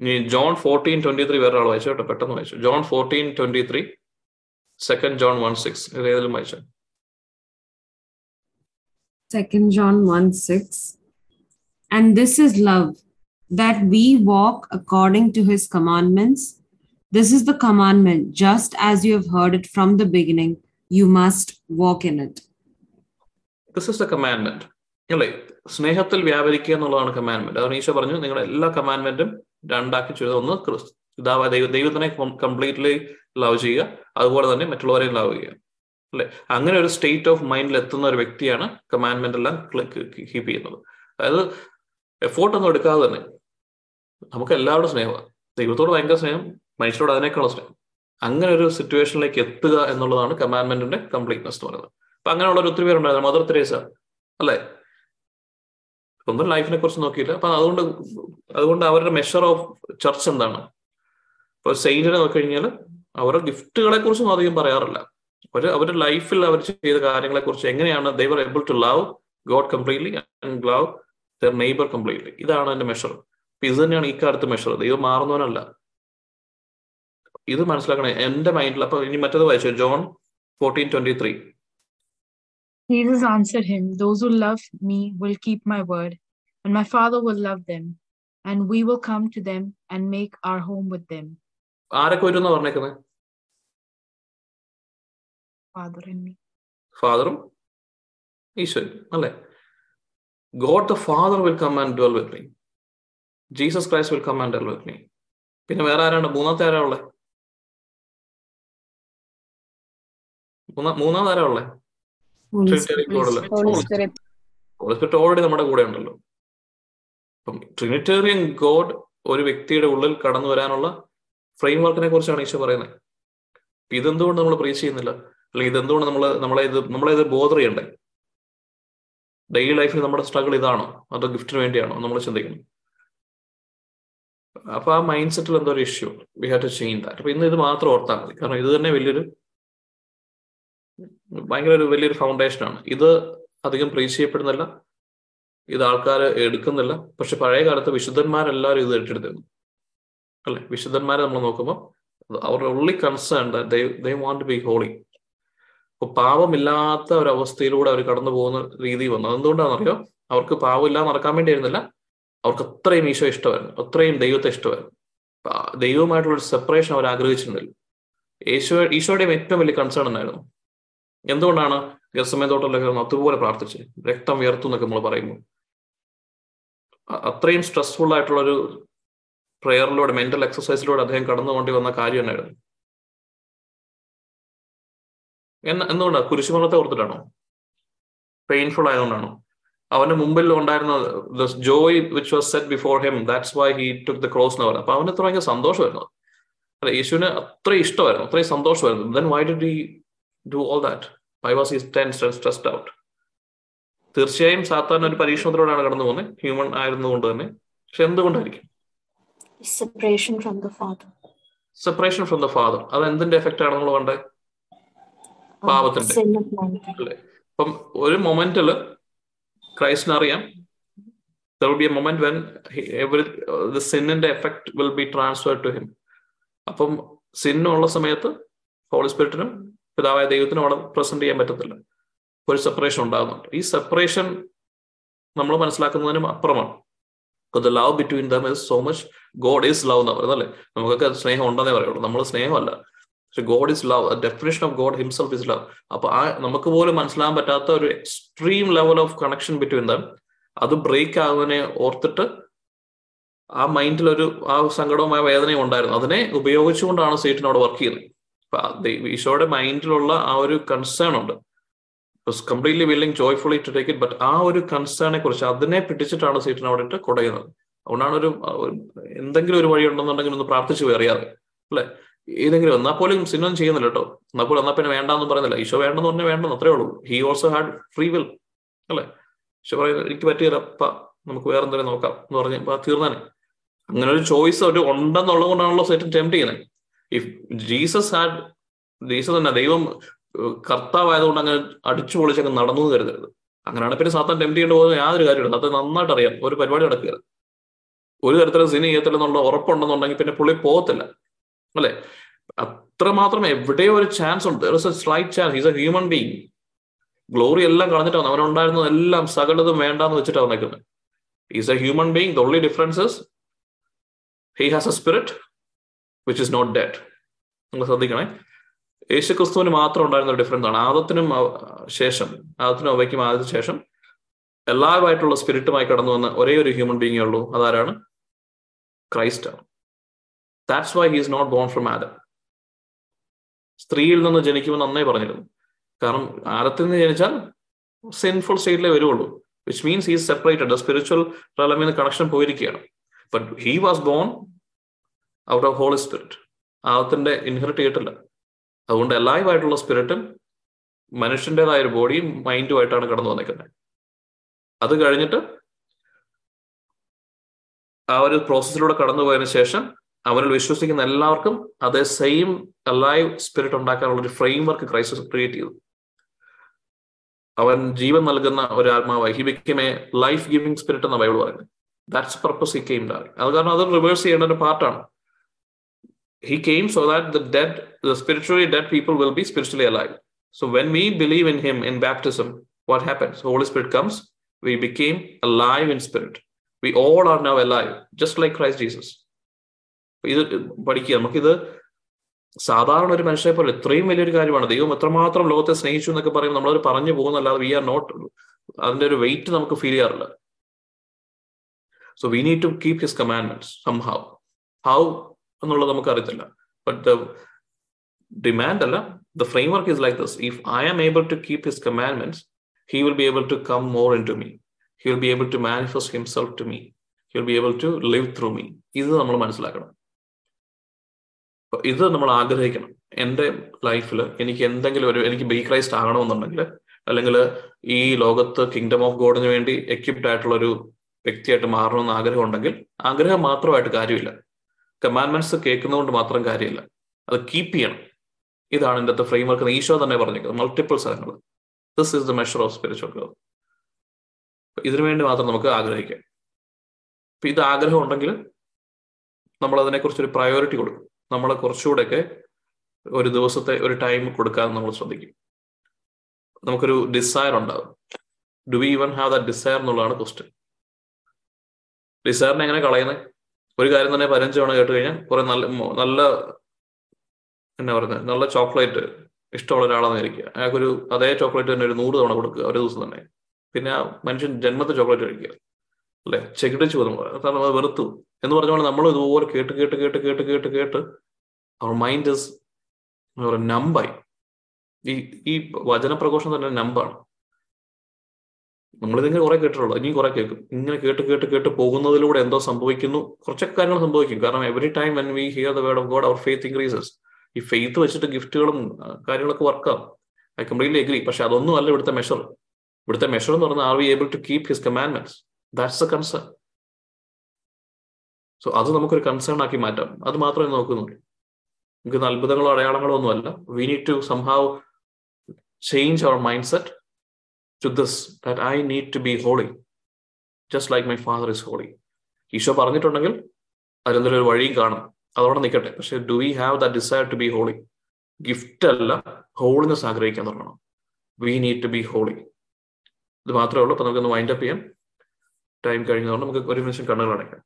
S2: ഇനി ജോൺ ഫോർട്ടീൻ ട്വന്റി ത്രീ വേറെ ആൾ വായിച്ചു കേട്ടോ പെട്ടെന്ന് വായിച്ചു John fourteen twenty three second John one six ഇത് ഏതെങ്കിലും വായിച്ചു
S3: second John one six and this is love that we walk according to his commandments. This is the commandment, just as you have heard it from the beginning, you must walk in it.
S2: This is the commandment. അല്ലേ സ്നേഹത്തിൽ വ്യാപരിക്കുക എന്നുള്ളതാണ് commandment അതാണ് ഈശോ പറഞ്ഞു നിങ്ങളുടെ എല്ലാ കമാൻഡ്മെന്റും രണ്ടാക്കി ചെയ്ത് ഒന്ന് ക്രിസ്തു ദൈവ ദൈവത്തിനെ കംപ്ലീറ്റ്ലി ലവ് ചെയ്യുക. അതുപോലെ തന്നെ മറ്റുള്ളവരെയും ലവ് ചെയ്യുക. അല്ലെ? അങ്ങനെ ഒരു സ്റ്റേറ്റ് ഓഫ് മൈൻഡിൽ എത്തുന്ന ഒരു വ്യക്തിയാണ് കമാൻഡ്മെന്റ് എല്ലാം കീപ്പ് ചെയ്യുന്നത്. അതായത് എഫോർട്ട് ഒന്നും എടുക്കാതെ തന്നെ നമുക്ക് എല്ലാവരുടെ സ്നേഹമാണ്. ദൈവത്തോട് ഭയങ്കര സ്നേഹം മനുഷ്യരോട് അതിനേക്കാളും സ്നേഹം. അങ്ങനെ ഒരു സിറ്റുവേഷനിലേക്ക് എത്തുക എന്നുള്ളതാണ് കമാൻഡ്മെന്റിന്റെ കംപ്ലീറ്റ്നെസ് എന്ന് പറയുന്നത്. അപ്പൊ അങ്ങനെയുള്ള ഒരു ഒത്തിരി പേരുണ്ടായിരുന്നു. മദർ തെരേസ അല്ലേ? ഒന്നും ലൈഫിനെ കുറിച്ച് നോക്കിയില്ല. അപ്പൊ അതുകൊണ്ട് അതുകൊണ്ട് അവരുടെ മെഷർ ഓഫ് ചർച്ച് എന്താണ്? ഇപ്പൊ സെയിന്റിനെ നോക്കിക്കഴിഞ്ഞാൽ അവരുടെ ഗിഫ്റ്റുകളെ കുറിച്ചൊന്നും അധികം പറയാറില്ല. അവർ അവരുടെ ലൈഫിൽ അവർ ചെയ്ത കാര്യങ്ങളെ കുറിച്ച് എങ്ങനെയാണ് they're able to love God completely and love their neighbour completely ഇതാണ് എന്റെ മെഷർ അപ്പൊ ഇത് തന്നെയാണ് ഈ കാലത്ത് മെഷർ ദൈവം മാറുന്നവനല്ല. ഇത് മനസ്സിലാക്കണേ എന്റെ മൈൻഡിൽ അപ്പൊ ഇനി മറ്റേത് വായിച്ചു? John fourteen twenty three
S4: Jesus answered him, Those who love me will keep my word, and my Father will love them, and we will come to them and make our home with them,
S2: ആരൊക്കെ വരും എന്ന് പറഞ്ഞേക്കുന്നത്
S4: Father and me.
S2: ഫാദറും ഈശ്വരൻ അല്ലെ God the Father will come and dwell with me Jesus Christ will come and dwell with me പിന്നെ വേറെ ആരാണ് മൂന്നാമത്തെ ആരാ ഉള്ളത് മൂന്നാ മൂന്നാമത് ആരാ ഉള്ളത്
S3: Spirit
S2: ഓൾറെഡി നമ്മുടെ കൂടെ ഉണ്ടല്ലോ. അപ്പം ട്രിനിറ്റേറിയൻ ഗോഡ് ഒരു വ്യക്തിയുടെ ഉള്ളിൽ കടന്നു വരാനുള്ള ഫ്രെയിം വർക്കിനെ കുറിച്ചാണ് ഈശോ പറയുന്നത്. ഇതെന്തുകൊണ്ട് നമ്മൾ പ്രീച്ച് ചെയ്യുന്നില്ല? അല്ലെങ്കിൽ ഇതെന്തുകൊണ്ട് നമ്മൾ നമ്മളെ ഇത് നമ്മളെ ഇത് ബോധർ ചെയ്യണ്ടേ? ഡെയിലി ലൈഫിൽ നമ്മുടെ സ്ട്രഗിൾ ഇതാണോ? അതോ ഗിഫ്റ്റിന് വേണ്ടിയാണോ? നമ്മൾ ചിന്തിക്കണം. അപ്പൊ ആ മൈൻഡ് സെറ്റിൽ എന്തോ ഒരു issue we have to change that അപ്പൊ ഇന്ന് ഇത് മാത്രം ഓർത്താൽ മതി. കാരണം ഇത് തന്നെ വലിയൊരു ഭയങ്കര ഒരു വലിയൊരു ഫൗണ്ടേഷനാണ് ഇത് അധികം പ്രീച്ച് ചെയ്യപ്പെടുന്നില്ല. ഇത് ആൾക്കാർ എടുക്കുന്നില്ല. പക്ഷെ പഴയ കാലത്ത് വിശുദ്ധന്മാരെല്ലാവരും ഇത് ഏറ്റെടുത്തിരുന്നു. അല്ലെ? വിശുദ്ധന്മാരെ നമ്മൾ നോക്കുമ്പോൾ അവരുടെ only concern they want be holy അപ്പൊ പാപമില്ലാത്ത ഒരു അവസ്ഥയിലൂടെ അവർ കടന്നു പോകുന്ന രീതി വന്നു. അതെന്തുകൊണ്ടാണെന്നറിയോ? അവർക്ക് പാവമില്ലാതെ നടക്കാൻ വേണ്ടിയിരുന്നില്ല അവർക്ക് അത്രയും ഈശോ ഇഷ്ടമായിരുന്നു. അത്രയും ദൈവത്തെ ഇഷ്ടമായിരുന്നു. ദൈവവുമായിട്ടുള്ള ഒരു സെപ്പറേഷൻ അവർ ആഗ്രഹിച്ചിട്ടുണ്ടല്ലോ ഈശോ ഈശോയുടെയും ഏറ്റവും വലിയ കൺസേൺ എന്നായിരുന്നു. എന്തുകൊണ്ടാണ് ഗർസമയത്തോട്ടൊക്കെ അതുപോലെ പ്രാർത്ഥിച്ച് രക്തം ഉയർത്തു എന്നൊക്കെ നമ്മൾ പറയുന്നു. അത്രയും സ്ട്രെസ്ഫുൾ ആയിട്ടുള്ള ഒരു പ്രെയറിലൂടെ മെന്റൽ എക്സസൈസിലൂടെ അദ്ദേഹം കടന്നുകൊണ്ടി വന്ന കാര്യം തന്നെയായിരുന്നു എന്ന എന്തുകൊണ്ടാണ് കുരിശുമരണത്തെ ഓർത്തിട്ടാണോ? പെയിൻഫുൾ ആയതുകൊണ്ടാണോ? അവന്റെ മുമ്പിൽ ഉണ്ടായിരുന്ന joy which was set before him that's why he took the cross എന്ന് പറയുന്നത്. അപ്പൊ അവന് ഭയങ്കര സന്തോഷമായിരുന്നു അല്ല യേശുവിന് അത്ര ഇഷ്ടമായിരുന്നു അത്രയും സന്തോഷമായിരുന്നു. Then why did do all that why was his tense and stressed out തീർച്ചയായും സാത്താൻ ഒരു പരീക്ഷണത്തിലൂടെയാണ് കടന്നു പോകുന്നത് ഹ്യൂമൻ ആയിരുന്നുകൊണ്ട് തന്നെ. പക്ഷെ എന്തുകൊണ്ടായിരിക്കും?
S5: Separation from the Father.
S2: Separation from the father അത് എന്തിന്റെ എഫക്റ്റ് ആണ് നമ്മൾ കണ്ടത്
S5: Um,
S2: പാപത്തിന്റെ. അല്ലെ? അപ്പം ഒരു മൊമെന്റിൽ ക്രൈസ്റ്റിന് അറിയാം. There will be a moment when every the സിന്നിന്റെ effect will be transfer to him അപ്പം സിന്നുള്ള സമയത്ത് ഹോളി സ്പിരിറ്റിനും പിതാവായ ദൈവത്തിനും അവിടെ പ്രസന്റ് ചെയ്യാൻ പറ്റത്തില്ല. ഒരു സെപ്പറേഷൻ ഉണ്ടാകുന്നുണ്ട്. ഈ സെപ്പറേഷൻ നമ്മൾ മനസ്സിലാക്കുന്നതിനും അപ്പുറമാണ്. The love between them is so much God is love എന്ന് പറയുന്നത് അല്ലേ? നമുക്കൊക്കെ സ്നേഹം ഉണ്ടെന്നേ പറയുള്ളൂ. നമ്മൾ സ്നേഹമല്ല. പക്ഷെ God is love definition of God himself is love അപ്പൊ ആ നമുക്ക് പോലും മനസ്സിലാകാൻ പറ്റാത്ത ഒരു extreme level of connection between them അത് ബ്രേക്ക് ആകുന്നതിനെ ഓർത്തിട്ട് ആ മൈൻഡിൽ ഒരു ആ സങ്കടവുമായ വേദനയും ഉണ്ടായിരുന്നു. അതിനെ ഉപയോഗിച്ചുകൊണ്ടാണ് സീറ്റിനോട് വർക്ക് ചെയ്യുന്നത്. ഈശോയുടെ മൈൻഡിലുള്ള ആ ഒരു കൺസേൺ ഉണ്ട്. Completely willing joyfully to take it but ആ ഒരു കൺസേണെ കുറിച്ച് അതിനെ പിടിച്ചിട്ടാണ് സീറ്റിന് അവിടെ ഇട്ട് കുടയുന്നത്. അതുകൊണ്ടാണ് ഒരു എന്തെങ്കിലും ഒരു വഴി ഉണ്ടെന്നുണ്ടെങ്കിൽ ഒന്ന് പ്രാർത്ഥിച്ചു കയറിയാതെ അല്ലെ? ഏതെങ്കിലും എന്നാൽ പോലും സിനിമ ചെയ്യുന്നില്ല കേട്ടോ. എന്നാൽ പോലും എന്നാൽ പിന്നെ വേണ്ടാന്ന് പറയുന്നില്ല. ഈശോ വേണ്ടെന്ന് പറഞ്ഞാൽ വേണ്ടെന്ന് അത്രേ ഉള്ളൂ. He also had free will അല്ലെ? ഈശോ പറയുന്നത് എനിക്ക് പറ്റിയില്ല അപ്പ നമുക്ക് വേറെ എന്തെങ്കിലും നോക്കാം എന്ന് പറഞ്ഞ് തീർന്നാനെ. അങ്ങനെ ഒരു ചോയ്സ് ഒരു ഉണ്ടെന്നുള്ളത് കൊണ്ടാണല്ലോ സൈറ്റൻ ടെംപ്റ്റ് ചെയ്യുന്നത്. ഇഫ് ജീസസ് ഹാഡ് ജീസസ് തന്നെ ദൈവം കർത്താവായതുകൊണ്ട് അങ്ങനെ അടിച്ചു പൊളിച്ചൊക്കെ നടന്നു കരുതരുത്. അങ്ങനെയാണ് പിന്നെ സാത്താൻ ടെംപ്റ്റ് ചെയ്യേണ്ട പോകുന്ന യാതൊരു കാര്യമില്ല അത് നന്നായിട്ട് അറിയാം ഒരു പരിപാടി നടക്കരുത് ഒരു തരത്തിലും സിനി ചെയ്യത്തില്ലെന്നുള്ള ഉറപ്പുണ്ടെന്നുണ്ടെങ്കിൽ പിന്നെ പുള്ളി പോകത്തില്ല. അല്ലെ? അത്രമാത്രം എവിടെയോ ഒരു ചാൻസ് ഉണ്ട്. Is a human being glory എല്ലാം കളഞ്ഞിട്ടാണ് അവനുണ്ടായിരുന്നതെല്ലാം സകലതും വേണ്ടാന്ന് വെച്ചിട്ടാണ് നിൽക്കുന്നത് is a human being the only differences he has a spirit which is not dead നിങ്ങൾ ശ്രദ്ധിക്കണേ. യേശു ക്രിസ്തുവിന് മാത്രം ഉണ്ടായിരുന്ന ഡിഫറൻസ് ആണ്. ആദത്തിനും ശേഷം ആദത്തിനും അവയ്ക്കും ആദ്യത്തിന് ശേഷം എല്ലാവരുമായിട്ടുള്ള സ്പിരിറ്റുമായി കടന്നു വന്ന ഒരേ ഒരു ഹ്യൂമൻ ബീങ്ങേ ഉള്ളൂ. അതാരാണ്? ക്രൈസ്റ്റ് ആണ്. That's why he is not born from Adam സ്ത്രീയിൽ നിന്ന് ജനിക്കുമെന്ന് നന്നേ പറഞ്ഞിരുന്നു. കാരണം ആദത്തിൽ നിന്ന് ജനിച്ചാൽ സിൻഫുൾ സ്റ്റേറ്റിലേ വരുള്ളൂ which means he's separated spiritual റലമിന്ന് connection പോയിരിക്കുകയാണ്. But he was born out of holy spirit ആദത്തിന്റെ ഇൻഹെറിറ്റ് ചെയ്തിട്ടില്ല. അതുകൊണ്ട് എല്ലായുമായിട്ടുള്ള സ്പിരിറ്റും മനുഷ്യന്റെതായ ഒരു ബോഡിയും മൈൻഡുമായിട്ടാണ് കടന്നു വന്നിരിക്കുന്നത്. അത് കഴിഞ്ഞിട്ട് ആ ഒരു പ്രോസസ്സിലൂടെ കടന്നു പോയതിനു ശേഷം അവനിൽ വിശ്വസിക്കുന്ന എല്ലാവർക്കും അതേ സെയിം അലൈവ് സ്പിരിറ്റ് ഉണ്ടാക്കാനുള്ള ഒരു ഫ്രെയിം വർക്ക് ക്രൈസിസ് ക്രിയേറ്റ് ചെയ്തു. അവൻ ജീവൻ നൽകുന്ന ഒരു ആത്മാവായി. He become a life giving spirit എന്ന ബൈബിൾ പറയുന്നത്. ദാറ്റ്സ് പർപ്പസ് ഹി കെയിം ഡാറി അത് കാരണം അത് റിവേഴ്സ് ചെയ്യേണ്ട ഒരു പാർട്ടാണ് he came so that the dead, the spiritually dead people will be spiritually alive. So when we believe in him in baptism, what happens? Holy Spirit comes, we became alive in spirit. We all are now alive, just like Christ Jesus. ഇത് പഠിക്കുക നമുക്കിത് സാധാരണ ഒരു മനുഷ്യരെ പോലെ ഇത്രയും വലിയൊരു കാര്യമാണ് ദൈവം എത്രമാത്രം ലോകത്തെ സ്നേഹിച്ചു എന്നൊക്കെ പറയുമ്പോൾ നമ്മളത് പറഞ്ഞു പോകുന്നല്ലാതെ വി ആർ നോട്ട് അതിന്റെ ഒരു വെയിറ്റ് നമുക്ക് ഫീൽ ചെയ്യാറില്ല so we need to keep his commandments somehow how എന്നുള്ളത് നമുക്ക് അറിയത്തില്ല ബട്ട് ഡിമാൻഡ് അല്ല the framework is like this if I am able to keep his commandments he will be able to come more into me he will be able to manifest himself to me he will be able to live through me ഇത് നമ്മൾ മനസ്സിലാക്കണം. ഇത് നമ്മൾ ആഗ്രഹിക്കണം. എന്റെ ലൈഫിൽ എനിക്ക് എന്തെങ്കിലും ഒരു എനിക്ക് ബി ക്രൈസ്റ്റ് ആകണമെന്നുണ്ടെങ്കിൽ അല്ലെങ്കിൽ ഈ ലോകത്ത് കിങ്ഡം ഓഫ് ഗോഡിന് വേണ്ടി എക്യുപ്ഡ് ആയിട്ടുള്ള ഒരു വ്യക്തിയായിട്ട് മാറണമെന്ന് ആഗ്രഹം ഉണ്ടെങ്കിൽ ആഗ്രഹം മാത്രമായിട്ട് കാര്യമില്ല. കമാൻഡ്മെന്റ്സ് കേൾക്കുന്നതുകൊണ്ട് മാത്രം കാര്യമില്ല. അത് കീപ്പ് ചെയ്യണം. ഇതാണ് ഇന്നത്തെ ഫ്രെയിം വർക്ക് ഈശോ തന്നെ പറഞ്ഞത് മൾട്ടിപ്പിൾ സ്ഥലങ്ങൾ. This is the measure of spiritual growth ഇതിനു വേണ്ടി മാത്രം നമുക്ക് ആഗ്രഹിക്കാം. അപ്പൊ ഇത് ആഗ്രഹം ഉണ്ടെങ്കിൽ നമ്മൾ അതിനെക്കുറിച്ച് ഒരു പ്രയോറിറ്റി കൊടുക്കും. നമ്മൾ കുറച്ചുകൂടെയൊക്കെ ഒരു ദിവസത്തെ ഒരു ടൈം കൊടുക്കാൻ നമ്മൾ ശ്രദ്ധിക്കും. നമുക്കൊരു ഡിസയർ ഉണ്ടാവും. Do we even have the desire എന്നുള്ളതാണ് ക്വസ്റ്റ്യൻ ഡിസയറിനെ എങ്ങനെ കളയുന്നത്? ഒരു കാര്യം തന്നെ പതിനഞ്ച് തവണ കേട്ട് കഴിഞ്ഞാൽ കുറെ നല്ല നല്ല എന്നാ പറയുന്നത് നല്ല ചോക്ലേറ്റ് ഇഷ്ടമുള്ള ഒരാളാന്നിരിക്കുക അയാൾക്കൊരു അതേ ചോക്ലേറ്റ് തന്നെ ഒരു നൂറ് തവണ കൊടുക്കുക ഒരു ദിവസം തന്നെ. പിന്നെ ആ മനുഷ്യൻ ജന്മത്തെ ചോക്ലേറ്റ് കഴിക്കുക. അല്ലെ? ചെകിടിച്ചു പോകുന്നു കാരണം അത് വെറുത്തു. എന്ന് പറഞ്ഞ നമ്മൾ ഇതുപോലെ കേട്ട് കേട്ട് കേട്ട് കേട്ട് കേട്ട് കേട്ട് അവർ മൈൻഡ് ഇസ് നമ്പായി ഈ ഈ വചനപ്രഘോഷം തന്നെ നമ്പാണ് നമ്മളിതിങ്ങനെ കുറെ കേട്ടിട്ടുള്ളൂ. ഇനിയും കുറെ കേൾക്കും. ഇങ്ങനെ കേട്ട് കേട്ട് കേട്ട് പോകുന്നതിലൂടെ എന്തോ സംഭവിക്കുന്നു. കുറച്ചൊക്കെ കാര്യങ്ങൾ സംഭവിക്കും. കാരണം every time when we hear the word of God our faith increases ഈ ഫെയ്ത്ത് വെച്ചിട്ട് ഗിഫ്റ്റുകളും കാര്യങ്ങളൊക്കെ വർക്കാവും ഐ കംപ്ലീറ്റ്ലി എഗ്രി പക്ഷെ അതൊന്നും അല്ല ഇവിടുത്തെ മെഷർ ഇവിടുത്തെ മെഷർ എന്ന് പറഞ്ഞാൽ are we able to keep his commandments that's a concern so അത് നമുക്കൊരു കൺസേൺ ആക്കി മാറ്റാം. അത് മാത്രമേ നോക്കുന്നുള്ളൂ. നമുക്ക് അത്ഭുതങ്ങളോ അടയാളങ്ങളോ ഒന്നുമല്ല. We need to somehow change our mind set to this that I need to be holy just like my father is holy Isho പറഞ്ഞിട്ടുണ്ടെങ്കിൽ അതിലെന്തെങ്കിലും ഒരു വഴിയും കാണും. അതോടെ നിൽക്കട്ടെ. പക്ഷെ do we have the desire to be holy gift അല്ല holiness ആഗ്രഹിക്കാൻ തുടങ്ങണം. We need to be holy ഇത് മാത്രമേ ഉള്ളൂ. അപ്പൊ നമുക്കൊന്ന് വൈൻഡ് അപ്പ് ചെയ്യാം. ടൈം കഴിഞ്ഞതുകൊണ്ട് നമുക്ക് ഒരു നിമിഷം കണ്ണുകൾ അടയ്ക്കാം.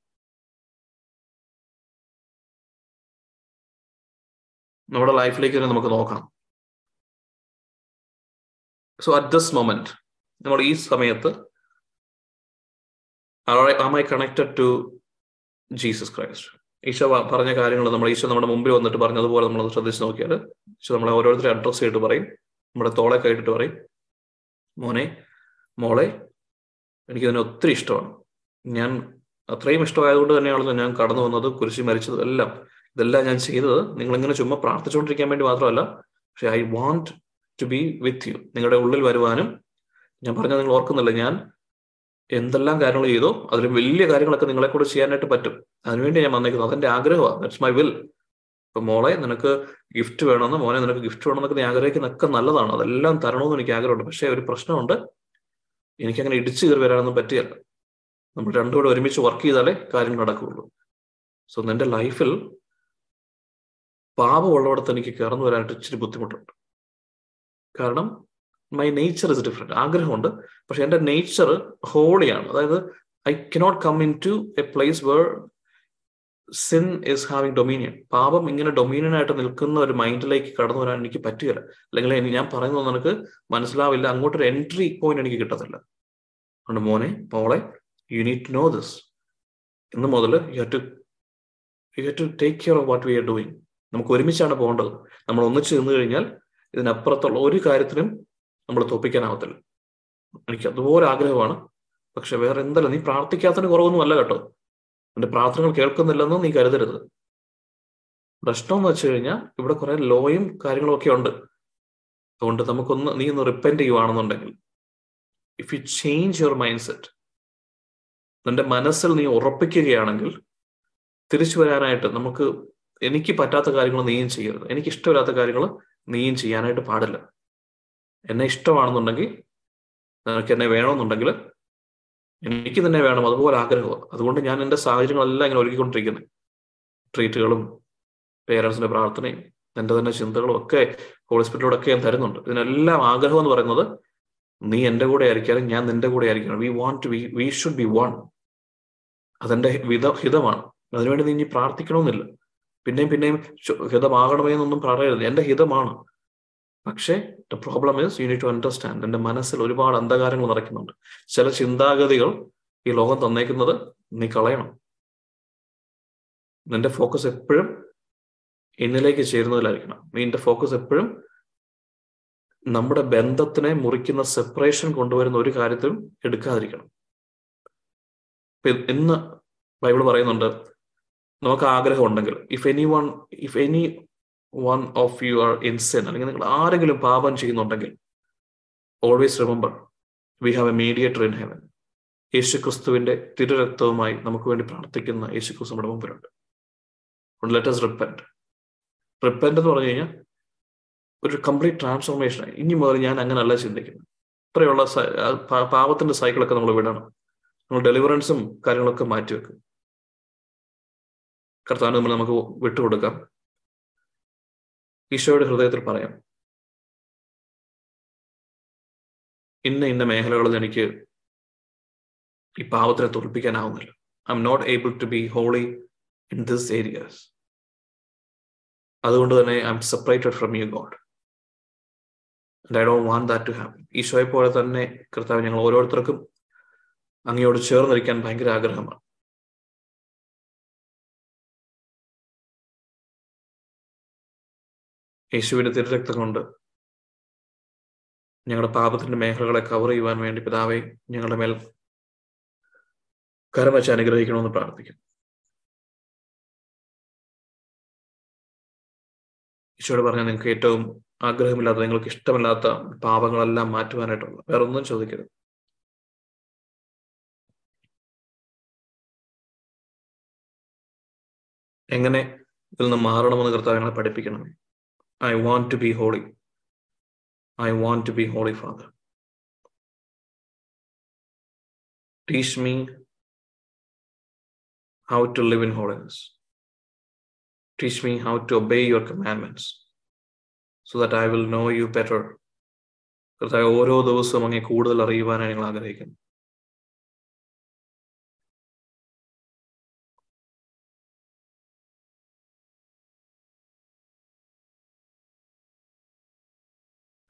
S2: നമ്മുടെ ലൈഫിലേക്ക് തന്നെ നമുക്ക് നോക്കാം. സോ അറ്റ് ദിസ് മൊമെന്റ് നമ്മൾ ഈ സമയത്ത് am I connected to Jesus Christ Eesho പറഞ്ഞ കാര്യങ്ങൾ നമ്മൾ ഈശോ നമ്മുടെ മുമ്പിൽ വന്നിട്ട് പറഞ്ഞതുപോലെ നമ്മൾ ശ്രദ്ധിച്ച് നോക്കിയാൽ ഈശോ നമ്മളെ ഓരോരുത്തരെ അഡ്രസ്സ് ചെയ്തിട്ട് പറയും നമ്മുടെ തോളെ കയറ്റിട്ട് പറയും മോനെ മോളെ എനിക്കിതിനെ ഒത്തിരി ഇഷ്ടമാണ്. ഞാൻ അത്രയും ഇഷ്ടമായതുകൊണ്ട് തന്നെയാണല്ലോ ഞാൻ കടന്നു വന്നത് കുരിശി മരിച്ചതും എല്ലാം. ഇതെല്ലാം ഞാൻ ചെയ്തത് നിങ്ങളിങ്ങനെ ചുമ്മാ പ്രാർത്ഥിച്ചുകൊണ്ടിരിക്കാൻ വേണ്ടി മാത്രമല്ല പക്ഷെ I want to be with you നിങ്ങളുടെ ഉള്ളിൽ വരുവാനും ഞാൻ പറഞ്ഞത് നിങ്ങൾ ഓർക്കുന്നില്ല. ഞാൻ എന്തെല്ലാം കാര്യങ്ങൾ ചെയ്തോ അതിൽ വലിയ കാര്യങ്ങളൊക്കെ നിങ്ങളെ കൂടെ ചെയ്യാനായിട്ട് പറ്റും. അതിനുവേണ്ടി ഞാൻ വന്നേക്കുന്നത് അതെന്റെ ആഗ്രഹമാണ്. ദാറ്റ്സ് മൈ വിൽ ഇപ്പൊ മോളെ നിനക്ക് ഗിഫ്റ്റ് വേണമെന്ന് മോനെ നിനക്ക് ഗിഫ്റ്റ് വേണമെന്നൊക്കെ നീ ആഗ്രഹിക്കുന്നൊക്കെ നല്ലതാണ്. അതെല്ലാം തരണമെന്ന് എനിക്ക് ആഗ്രഹമുണ്ട്. പക്ഷേ ഒരു പ്രശ്നമുണ്ട്. എനിക്കങ്ങനെ ഇടിച്ചു കയറി വരാനൊന്നും പറ്റിയല്ല നമ്മൾ രണ്ടുകൂടെ ഒരുമിച്ച് വർക്ക് ചെയ്താലേ കാര്യങ്ങൾ നടക്കുകയുള്ളൂ. സോ നിന്റെ ലൈഫിൽ പാപമുള്ളവിടത്ത് എനിക്ക് കയറുന്നു വരാനായിട്ട് ഇച്ചിരി ബുദ്ധിമുട്ടുണ്ട്. കാരണം മൈ നേച്ചർ ഇസ് ഡിഫറെന്റ് ആഗ്രഹമുണ്ട് പക്ഷെ എന്റെ നേച്ചർ ഹോളിയാണ് അതായത് I cannot come into a place where sin is having dominion പാപം ഇങ്ങനെ ഡൊമീനിയൻ ആയിട്ട് നിൽക്കുന്ന ഒരു മൈൻഡിലേക്ക് കടന്നു വരാൻ എനിക്ക് പറ്റുകയില്ല. അല്ലെങ്കിൽ ഇനി ഞാൻ പറയുന്നത് നിനക്ക് മനസ്സിലാവില്ല. അങ്ങോട്ടൊരു എൻട്രി പോയിന്റ് എനിക്ക് കിട്ടത്തില്ല. അതുകൊണ്ട് മോനെ മോളെ you need to know this ഇന്ന് മുതൽ you who to you have to take care of what we are doing നമുക്ക് ഒരുമിച്ചാണ് പോകേണ്ടത്. നമ്മൾ ഒന്നിച്ച് നിന്ന് കഴിഞ്ഞാൽ ഇതിനപ്പുറത്തുള്ള ഒരു കാര്യത്തിനും നമ്മൾ തോപ്പിക്കാനാവത്തില്ല. എനിക്ക് അതുപോലെ ആഗ്രഹമാണ്. പക്ഷെ വേറെ എന്തല്ല നീ പ്രാർത്ഥിക്കാത്തതിന് കുറവൊന്നും അല്ല കേട്ടോ. എന്റെ പ്രാർത്ഥനകൾ കേൾക്കുന്നില്ലെന്ന് നീ കരുതരുത്. പ്രശ്നം എന്ന് വെച്ച് കഴിഞ്ഞാൽ ഇവിടെ കുറെ ലോയും കാര്യങ്ങളും ഒക്കെ ഉണ്ട്. അതുകൊണ്ട് നമുക്കൊന്ന് നീ ഒന്ന് repent ചെയ്യുവാണെന്നുണ്ടെങ്കിൽ if you change your mind set നിന്റെ മനസ്സിൽ നീ ഉറപ്പിക്കുകയാണെങ്കിൽ തിരിച്ചു വരാനായിട്ട് നമുക്ക് എനിക്ക് പറ്റാത്ത കാര്യങ്ങൾ നീയും ചെയ്യരുത്. എനിക്ക് ഇഷ്ടമില്ലാത്ത കാര്യങ്ങൾ നീയും ചെയ്യാനായിട്ട് പാടില്ല. എന്നെ ഇഷ്ടമാണെന്നുണ്ടെങ്കിൽ നിനക്ക് എന്നെ വേണമെന്നുണ്ടെങ്കിൽ എനിക്ക് തന്നെ വേണം. അതുപോലെ ആഗ്രഹമാണ് അതുകൊണ്ട് ഞാൻ എന്റെ സാഹചര്യങ്ങളെല്ലാം ഇങ്ങനെ ഒരുക്കിക്കൊണ്ടിരിക്കുന്നത് ട്രീറ്റുകളും പേരൻസിന്റെ പ്രാർത്ഥനയും എന്റെ തന്നെ ചിന്തകളും ഒക്കെ ഹോസ്പിറ്റലിലൂടെയൊക്കെ ഞാൻ തരുന്നുണ്ട്. ഇതിനെല്ലാം ആഗ്രഹം എന്ന് പറയുന്നത് നീ എന്റെ കൂടെ ആയിരിക്കാനും ഞാൻ നിന്റെ കൂടെ ആയിരിക്കണം. We want to we should be one അതെന്റെ ഹിത ഹിതമാണ്. അതിനുവേണ്ടി നീ ഇനി പ്രാർത്ഥിക്കണമെന്നില്ല. പിന്നെയും പിന്നെയും ഹിതമാകണമേ എന്നൊന്നും പറയരുത്. എന്റെ ഹിതമാണ്. പക്ഷേ the problem is you need to understand എന്റെ മനസ്സിൽ ഒരുപാട് അന്ധകാരങ്ങൾ നിറയ്ക്കുന്നുണ്ട് ചില ചിന്താഗതികൾ ഈ ലോകം തന്നേക്കുന്നത് നീ കളയണം. നിന്റെ ഫോക്കസ് എപ്പോഴും എന്നിലേക്ക് ചേരുന്നതിലായിരിക്കണം. നിന്റെ ഫോക്കസ് എപ്പോഴും നമ്മുടെ ബന്ധത്തിനെ മുറിക്കുന്ന സെപ്പറേഷൻ കൊണ്ടുവരുന്ന ഒരു കാര്യത്തിലും എടുക്കാതിരിക്കണം. ഇന്ന് ബൈബിൾ പറയുന്നുണ്ട് നമുക്ക് ആഗ്രഹം ഉണ്ടെങ്കിൽ if any one if any one of you are in sin അല്ലെങ്കിൽ നിങ്ങൾ ആരെങ്കിലും പാപം ചെയ്യുന്നുണ്ടെങ്കിൽ always remember we have a mediator in heaven Yeshu ക്രിസ്തുവിന്റെ തിരുരക്തവുമായി നമുക്ക് വേണ്ടി പ്രാർത്ഥിക്കുന്ന യേശു ക്രിസ്തു നമ്മുടെ മുമ്പിലുണ്ട്. ലെറ്റസ് റിപ്പന്റ് റിപ്പന്റ് എന്ന് പറഞ്ഞു കഴിഞ്ഞാൽ ഒരു കംപ്ലീറ്റ് ട്രാൻസ്ഫോർമേഷൻ ഇനി മുതൽ ഞാൻ അങ്ങനെയല്ല ചിന്തിക്കുന്നത്. ഇത്രയുള്ള പാപത്തിന്റെ സൈക്കിളൊക്കെ നമ്മൾ വിടണം. നമ്മൾ ഡെലിവറൻസും കാര്യങ്ങളൊക്കെ മാറ്റിവെക്കും. കർത്താവിന് നമ്മൾ നമുക്ക് വിട്ടുകൊടുക്കാം. ഈശോയുടെ ഹൃദയത്തിൽ പറയാം. ഇന്ന ഇന്ന മേഖലകളിൽ എനിക്ക് ഈ പാവത്തിനെ തോൽപ്പിക്കാനാവുന്നില്ല. I am not able to be holy in this areas അതുകൊണ്ട് തന്നെ I am separated from you God I don't want that to happen ഈശോയെ പോലെ തന്നെ കർത്താവ് ഞങ്ങൾ ഓരോരുത്തർക്കും അങ്ങയോട് ചേർന്നിരിക്കാൻ ഭയങ്കര ആഗ്രഹമാണ്. യേശുവിന്റെ തിരുരക്തം കൊണ്ട് ഞങ്ങളുടെ പാപത്തിന്റെ മേഖലകളെ കവർ ചെയ്യുവാൻ വേണ്ടി പിതാവെ ഞങ്ങളുടെ മേൽ കരം വെച്ച് അനുഗ്രഹിക്കണമെന്ന് പ്രാർത്ഥിക്കുന്നു. ഈശോട് പറഞ്ഞാൽ നിങ്ങൾക്ക് ഏറ്റവും ആഗ്രഹമില്ലാത്ത നിങ്ങൾക്ക് ഇഷ്ടമില്ലാത്ത പാപങ്ങളെല്ലാം മാറ്റുവാനായിട്ടുള്ള വേറെ ഒന്നും ചോദിക്കരുത്. എങ്ങനെ ഇതിൽ നിന്ന് മാറണമെന്ന് കർത്താവ് ഞങ്ങളെ പഠിപ്പിക്കണമേ I want to be holy. I want to be holy, Father. Teach me how to live in holiness. Teach me how to obey your commandments so that I will know you better. കർത്താവ് ഓരോ ദിവസവും അങ്ങേ കൂടുതൽ അറിയുവാനാണ് ഞങ്ങൾ ആഗ്രഹിക്കുന്നത്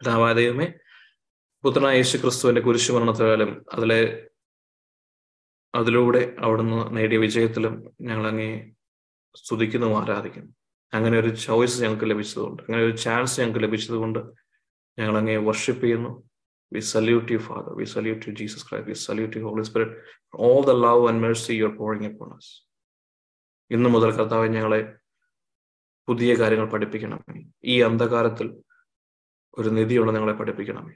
S2: പിതാവായ പുത്രനായ യേശു ക്രിസ്തുവിന്റെ കുരിശുമരണത്താലും അതിലെ അതിലൂടെ അവിടുന്ന് നേടിയ വിജയത്തിലും ഞങ്ങൾ അങ്ങേ സ്തുതിക്കുന്നു ആരാധിക്കുന്നു. അങ്ങനെ ഒരു ചോയ്സ് ഞങ്ങൾക്ക് ലഭിച്ചതുകൊണ്ട് അങ്ങനെ ഒരു ചാൻസ് ഞങ്ങൾക്ക് ലഭിച്ചതുകൊണ്ട് ഞങ്ങൾ അങ്ങേ വർഷിപ്പ് ചെയ്യുന്നു. We salute you father we salute you Jesus Christ we salute you holy spirit all the love and mercy your you're a പോണസ്. ഇന്നു മുതൽ കർത്താവ് ഞങ്ങളെ പുതിയ കാര്യങ്ങൾ പഠിപ്പിക്കണം ഈ അന്ധകാരത്തിൽ ഒരു നിധിയുള്ള ഞങ്ങളെ പഠിപ്പിക്കണമേ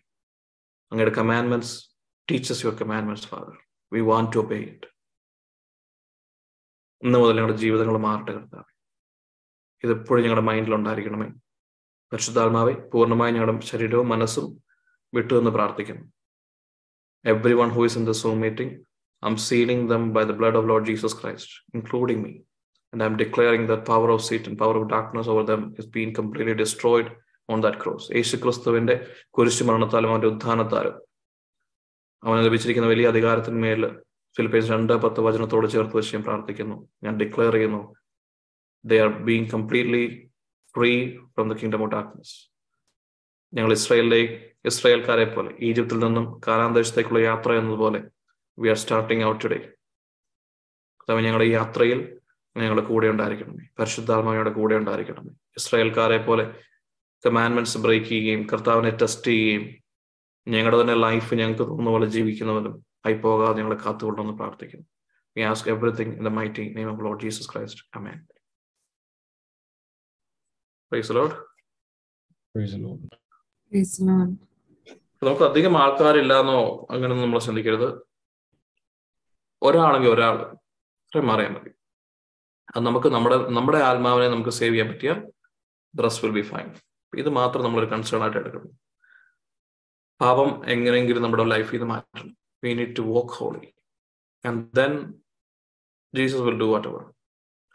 S2: അങ്ങയുടെ commandments teach us your commandments father we want to obey it ഇന്ന് മുതൽ ഞങ്ങളുടെ ജീവിതങ്ങൾ മാറട്ടെ കർത്താവ്. ഇതെപ്പോഴും ഞങ്ങളുടെ മൈൻഡിൽ ഉണ്ടായിരിക്കണമേ. പരിശുദ്ധാത്മാവെ പൂർണമായി ഞങ്ങളുടെ ശരീരവും മനസ്സും വിട്ടു എന്ന് പ്രാർത്ഥിക്കുന്നു. Every one who is in the Zoom meeting I am sealing them by the blood of lord Jesus Christ including me and I'm declaring that power of Satan, power of darkness over them is being completely destroyed. On that cross Yeshu ക്രിസ്തുവിന്റെ കുരിശു മരണത്താലും അവന്റെ ഉത്ഥാനത്താലും. അവന് ലഭിച്ചിരിക്കുന്ന വലിയ അധികാരത്തിന്മേൽ Philippines രണ്ട് പത്ത് വചനത്തോട് ചേർത്ത് വെച്ച് ഞാൻ പ്രാർത്ഥിക്കുന്നു. ഞാൻ ഡിക്ലെയർ ചെയ്യുന്നു they are being completely free from the kingdom of darkness ഞങ്ങൾ ഇസ്രായേലിലെ ഇസ്രായേൽക്കാരെ പോലെ ഈജിപ്തിൽ നിന്നും കാലാന്തേശത്തേക്കുള്ള യാത്ര എന്നതുപോലെ we are starting out today ഞങ്ങളുടെ ഈ യാത്രയിൽ ഞങ്ങളുടെ കൂടെ ഉണ്ടായിരിക്കണമേ. പരിശുദ്ധാത്മാവയുടെ കൂടെ ഉണ്ടായിരിക്കണമേ. ഇസ്രായേൽക്കാരെ പോലെ കമാൻഡ്മെന്റ്സ് ബ്രേക്ക് ചെയ്യുകയും കർത്താവിനെ ടെസ്റ്റ് ചെയ്യുകയും ഞങ്ങളുടെ തന്നെ ലൈഫ് ഞങ്ങൾക്ക് തോന്നുന്ന പോലെ ജീവിക്കുന്നവരും ആയി പോകാതെ ഞങ്ങളെ കാത്തുകൊണ്ടെന്ന് പ്രാർത്ഥിക്കുന്നു. We ask everything in the mighty name of Lord Jesus Christ amen praise Lord
S6: Praise the Lord.
S3: Praise the Lord.
S2: നമുക്ക് അധികം ആൾക്കാരില്ലാന്നോ അങ്ങനെ നമ്മൾ ചിന്തിക്കരുത് ഒരാളെങ്കിൽ ഒരാൾ അത്രയും മാറിയാൽ മതി. അത് നമുക്ക് നമ്മുടെ നമ്മുടെ ആത്മാവിനെ നമുക്ക് സേവ് ചെയ്യാൻ പറ്റിയാൽ ഡ്രസ് വിൽ ബി ഫൈൻ ഇത് മാത്രം നമ്മൾ ഒരു കൺസേൺ ആയിട്ട് എടുക്കണം. പാപം എങ്ങനെയെങ്കിലും നമ്മുടെ ലൈഫിൽ നിന്ന് മാറ്റണം. We need to walk holy and then Jesus will do whatever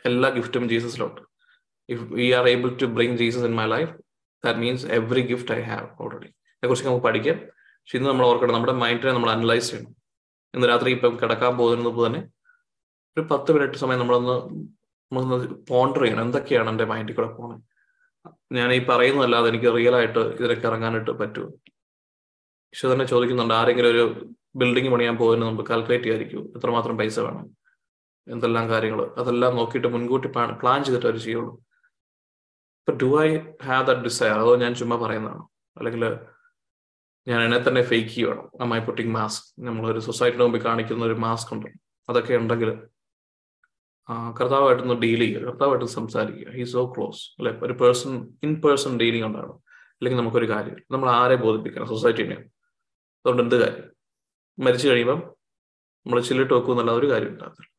S2: എല്ലാ ഗിഫ്റ്റും ജീസസിലോട്ട് if we are able to bring Jesus in my life that means every gift I have already അതിനെക്കുറിച്ച് നമുക്ക് പഠിക്കാം. പക്ഷെ ഇന്ന് നമ്മൾ ഓർക്കണം നമ്മുടെ മൈൻഡിനെ നമ്മൾ അനലൈസ് ചെയ്യണം. ഇന്ന് രാത്രി ഇപ്പം കിടക്കാൻ പോകുന്നത് തന്നെ ഒരു പത്ത് മിനിറ്റ് സമയം നമ്മളൊന്ന് നമ്മളൊന്ന് പോണ്ടർ ചെയ്യണം. എന്തൊക്കെയാണ് എന്റെ മൈൻഡിൽ കൂടെ പോണത് ഞാൻ ഈ പറയുന്നതല്ലാതെ എനിക്ക് റിയൽ ആയിട്ട് ഇതിലൊക്കെ ഇറങ്ങാനായിട്ട് പറ്റുമോ ഈശോ തന്നെ ചോദിക്കുന്നുണ്ട് ആരെങ്കിലും ഒരു ബിൽഡിംഗ് പണിയാൻ പോകുന്നത് നമുക്ക് കാൽക്കുലേറ്റ് ചെയ്യാതിരിക്കും? എത്രമാത്രം പൈസ വേണം? എന്തെല്ലാം കാര്യങ്ങൾ അതെല്ലാം നോക്കിയിട്ട് മുൻകൂട്ടി പ്ലാൻ ചെയ്തിട്ട് അവർ ചെയ്യുള്ളൂ. ഇപ്പൊ do I have the desire അതോ ഞാൻ ചുമ്മാ പറയുന്നതാണ്? അല്ലെങ്കിൽ ഞാൻ എന്നെ തന്നെ ഫേക്ക് ചെയ്യണം അമ്മായി പൊട്ടിങ് മാസ്ക് നമ്മളൊരു സൊസൈറ്റിയുടെ മുമ്പിൽ കാണിക്കുന്ന ഒരു മാസ്ക് ഉണ്ട് അതൊക്കെ ഉണ്ടെങ്കിൽ കർത്താവായിട്ടൊന്ന് ഡീൽ ചെയ്യുക കർത്താവായിട്ട് സംസാരിക്കുക. ഹി സോ ക്ലോസ് അല്ലെ? ഒരു പേഴ്സൺ ഇൻ പേഴ്സൺ ഡീലിംഗ് ഉണ്ടാകണം അല്ലെങ്കിൽ നമുക്കൊരു കാര്യം നമ്മൾ ആരെ ബോധിപ്പിക്കണം? സൊസൈറ്റിനെ അതുകൊണ്ട് എന്ത് കാര്യം? മരിച്ചു കഴിയുമ്പം നമ്മൾ ചില്ലിട്ട് വെക്കും എന്നുള്ള ഒരു കാര്യം ഉണ്ടാകത്തില്ല.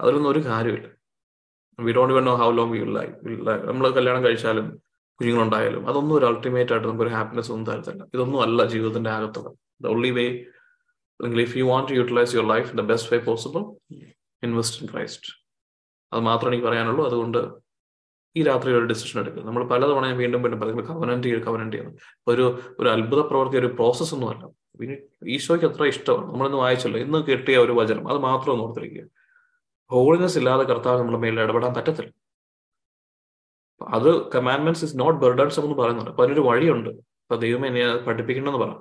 S2: അതിലൊന്നും ഒരു കാര്യമില്ല. We don't even know how long we live നമ്മൾ കല്യാണം കഴിച്ചാലും കുഞ്ഞുങ്ങളുണ്ടായാലും അതൊന്നും ഒരു അൾട്ടിമേറ്റ് ആയിട്ട് നമുക്കൊരു ഹാപ്പിനെസ് ഒന്നും തരത്തില്ല. ഇതൊന്നും അല്ല ജീവിതത്തിന്റെ ആകത്തുക ദ ഓൺലി വേ അല്ലെങ്കിൽ if you want to utilise your life the best way possible invest in Christ അത് മാത്രമേ എനിക്ക് പറയാനുള്ളൂ. അതുകൊണ്ട് ഈ രാത്രി ഒരു ഡിസിഷൻ എടുക്കുക. നമ്മൾ പലതവണ ഞാൻ വീണ്ടും വീണ്ടും പറയുന്നത് കവനന്റ് ചെയ്ത് കവനന്റ് ചെയ്യുന്നു ഒരു ഒരു അത്ഭുത പ്രവർത്തി ഒരു പ്രോസസ് ഒന്നുമല്ല ഈശോയ്ക്ക് അത്ര ഇഷ്ടമാണ്. നമ്മളിന്ന് വായിച്ചല്ലോ. ഇന്ന് കിട്ടിയ ഒരു വചനം അത് മാത്രം ഒന്ന് ഓർത്തിരിക്കുക. ഹോളിനെസ് ഇല്ലാതെ കർത്താവ് നമ്മുടെ മേലിൽ ഇടപെടാൻ പറ്റത്തില്ല. അത് കമാൻഡ്മെന്റ്സ് ഇസ് നോട്ട് ബർഡൻസ് എന്ന് പറയുന്നുണ്ട്. അപ്പൊ അതിനൊരു വഴിയുണ്ട്. അപ്പൊ ദൈവം എന്നെ പഠിപ്പിക്കണമെന്ന് പറ.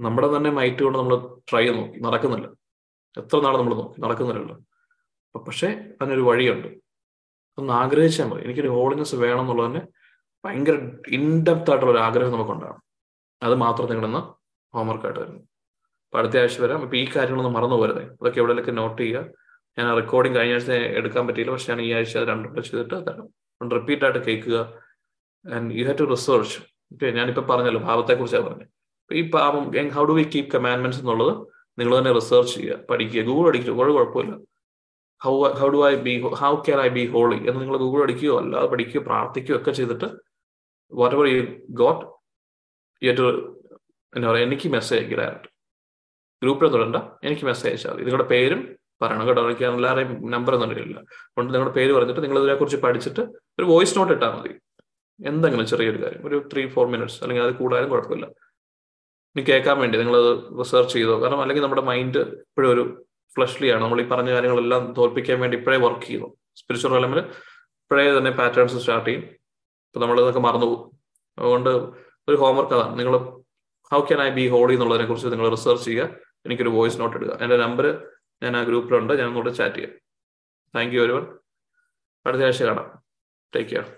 S2: നമ്മുടെ തന്നെ മൈറ്റ് കൊണ്ട് നമ്മൾ ട്രൈ നോക്കി. നടക്കുന്നില്ല. എത്ര നാൾ നമ്മൾ നോക്കി? നടക്കുന്നില്ലല്ലോ. പക്ഷെ അതിനൊരു വഴിയുണ്ട്. ഒന്ന് ആഗ്രഹിച്ചാൽ മതി. എനിക്കൊരു ഹോളിനെസ് വേണം എന്നുള്ളത് തന്നെ ഭയങ്കര ഇൻഡെപ്ത് ആയിട്ടുള്ള ഒരു ആഗ്രഹം നമുക്കുണ്ടാകും അത് മാത്രം നിങ്ങളിന്ന് ഹോംവർക്കായിട്ട് വരുന്നു അപ്പൊ അടുത്ത ആഴ്ച വരാം. ഇപ്പൊ ഈ കാര്യങ്ങളൊന്നും മറന്നു പോരുത്. അതൊക്കെ എവിടെയൊക്കെ നോട്ട് ചെയ്യുക. ഞാൻ റെക്കോർഡിങ് കഴിഞ്ഞ ആഴ്ച എടുക്കാൻ പറ്റിയില്ല. പക്ഷെ ഞാൻ ഈ ആഴ്ച അത് രണ്ടുകൂടെ ചെയ്തിട്ട് തരാം. റിപ്പീറ്റ് ആയിട്ട് കേൾക്കുക. And you have to research okay ഞാനിപ്പോ പറഞ്ഞല്ലോ ഭാവത്തെ കുറിച്ചാണ് പറഞ്ഞത് ഈ പാപം how do we keep commandments എന്നുള്ളത് നിങ്ങൾ തന്നെ റിസർച്ച് ചെയ്യുക. പഠിക്കുക. ഗൂഗിൾ അടിക്കുക. ഒരു കുഴപ്പമില്ല how how do I be how can I be holy എന്ന് നിങ്ങൾ ഗൂഗിൾ അടിക്കുകയോ അല്ലാതെ പഠിക്കുകയോ പ്രാർത്ഥിക്കുകയോ ഒക്കെ ചെയ്തിട്ട് വാട്ട് എവർ യു ഗോട്ട് ഏറ്റവും എന്താ പറയുക എനിക്ക് മെസ്സേജ് അയക്കുക ഡയറക്റ്റ് ഗ്രൂപ്പിൽ തുടരണ്ട എനിക്ക് മെസ്സേജ് അയച്ചാൽ മതി. നിങ്ങളുടെ പേരും പറയണം കേട്ടോ. എനിക്ക് എല്ലാവരെയും നമ്പർ ഒന്നും ഇല്ല അതുകൊണ്ട് നിങ്ങളുടെ പേര് പറഞ്ഞിട്ട് നിങ്ങൾ ഇതിനെക്കുറിച്ച് പഠിച്ചിട്ട് ഒരു വോയിസ് നോട്ട് ഇട്ടാൽ മതി. എന്തെങ്കിലും ചെറിയൊരു കാര്യം ഒരു ത്രീ ഫോർ മിനിറ്റ്സ് അല്ലെങ്കിൽ അത് കൂടാനും കുഴപ്പമില്ല. ഇനി കേൾക്കാൻ വേണ്ടി നിങ്ങളത് റിസർച്ച് ചെയ്തോ. കാരണം അല്ലെങ്കിൽ നമ്മുടെ മൈൻഡ് ഇപ്പോഴും ഒരു ഫ്ലഷ്ലി ആണ് നമ്മൾ ഈ പറഞ്ഞ കാര്യങ്ങളെല്ലാം തോൽപ്പിക്കാൻ വേണ്ടി ഇപ്പോഴേ വർക്ക് ചെയ്യുന്നു. സ്പിരിച്വൽ റെലമിൽ ഇപ്പോഴേ തന്നെ പാറ്റേൺസ് സ്റ്റാർട്ട് ചെയ്യും. ഇപ്പൊ നമ്മൾ ഇതൊക്കെ മറന്നു പോകും. അതുകൊണ്ട് ഒരു ഹോംവർക്ക് അതാണ്. നിങ്ങൾ how can I be holy എന്നുള്ളതിനെ കുറിച്ച് നിങ്ങൾ റിസർച്ച് ചെയ്യുക. എനിക്കൊരു വോയിസ് നോട്ട് എടുക്കുക എന്റെ നമ്പർ ഞാൻ ആ ഗ്രൂപ്പിലുണ്ട്. ഞാൻ ഒന്നുകൂടെ ചാറ്റ് ചെയ്യാം. താങ്ക് യു ഒരുവൺ അടുത്ത ആഴ്ച കാണാം.
S3: Take care.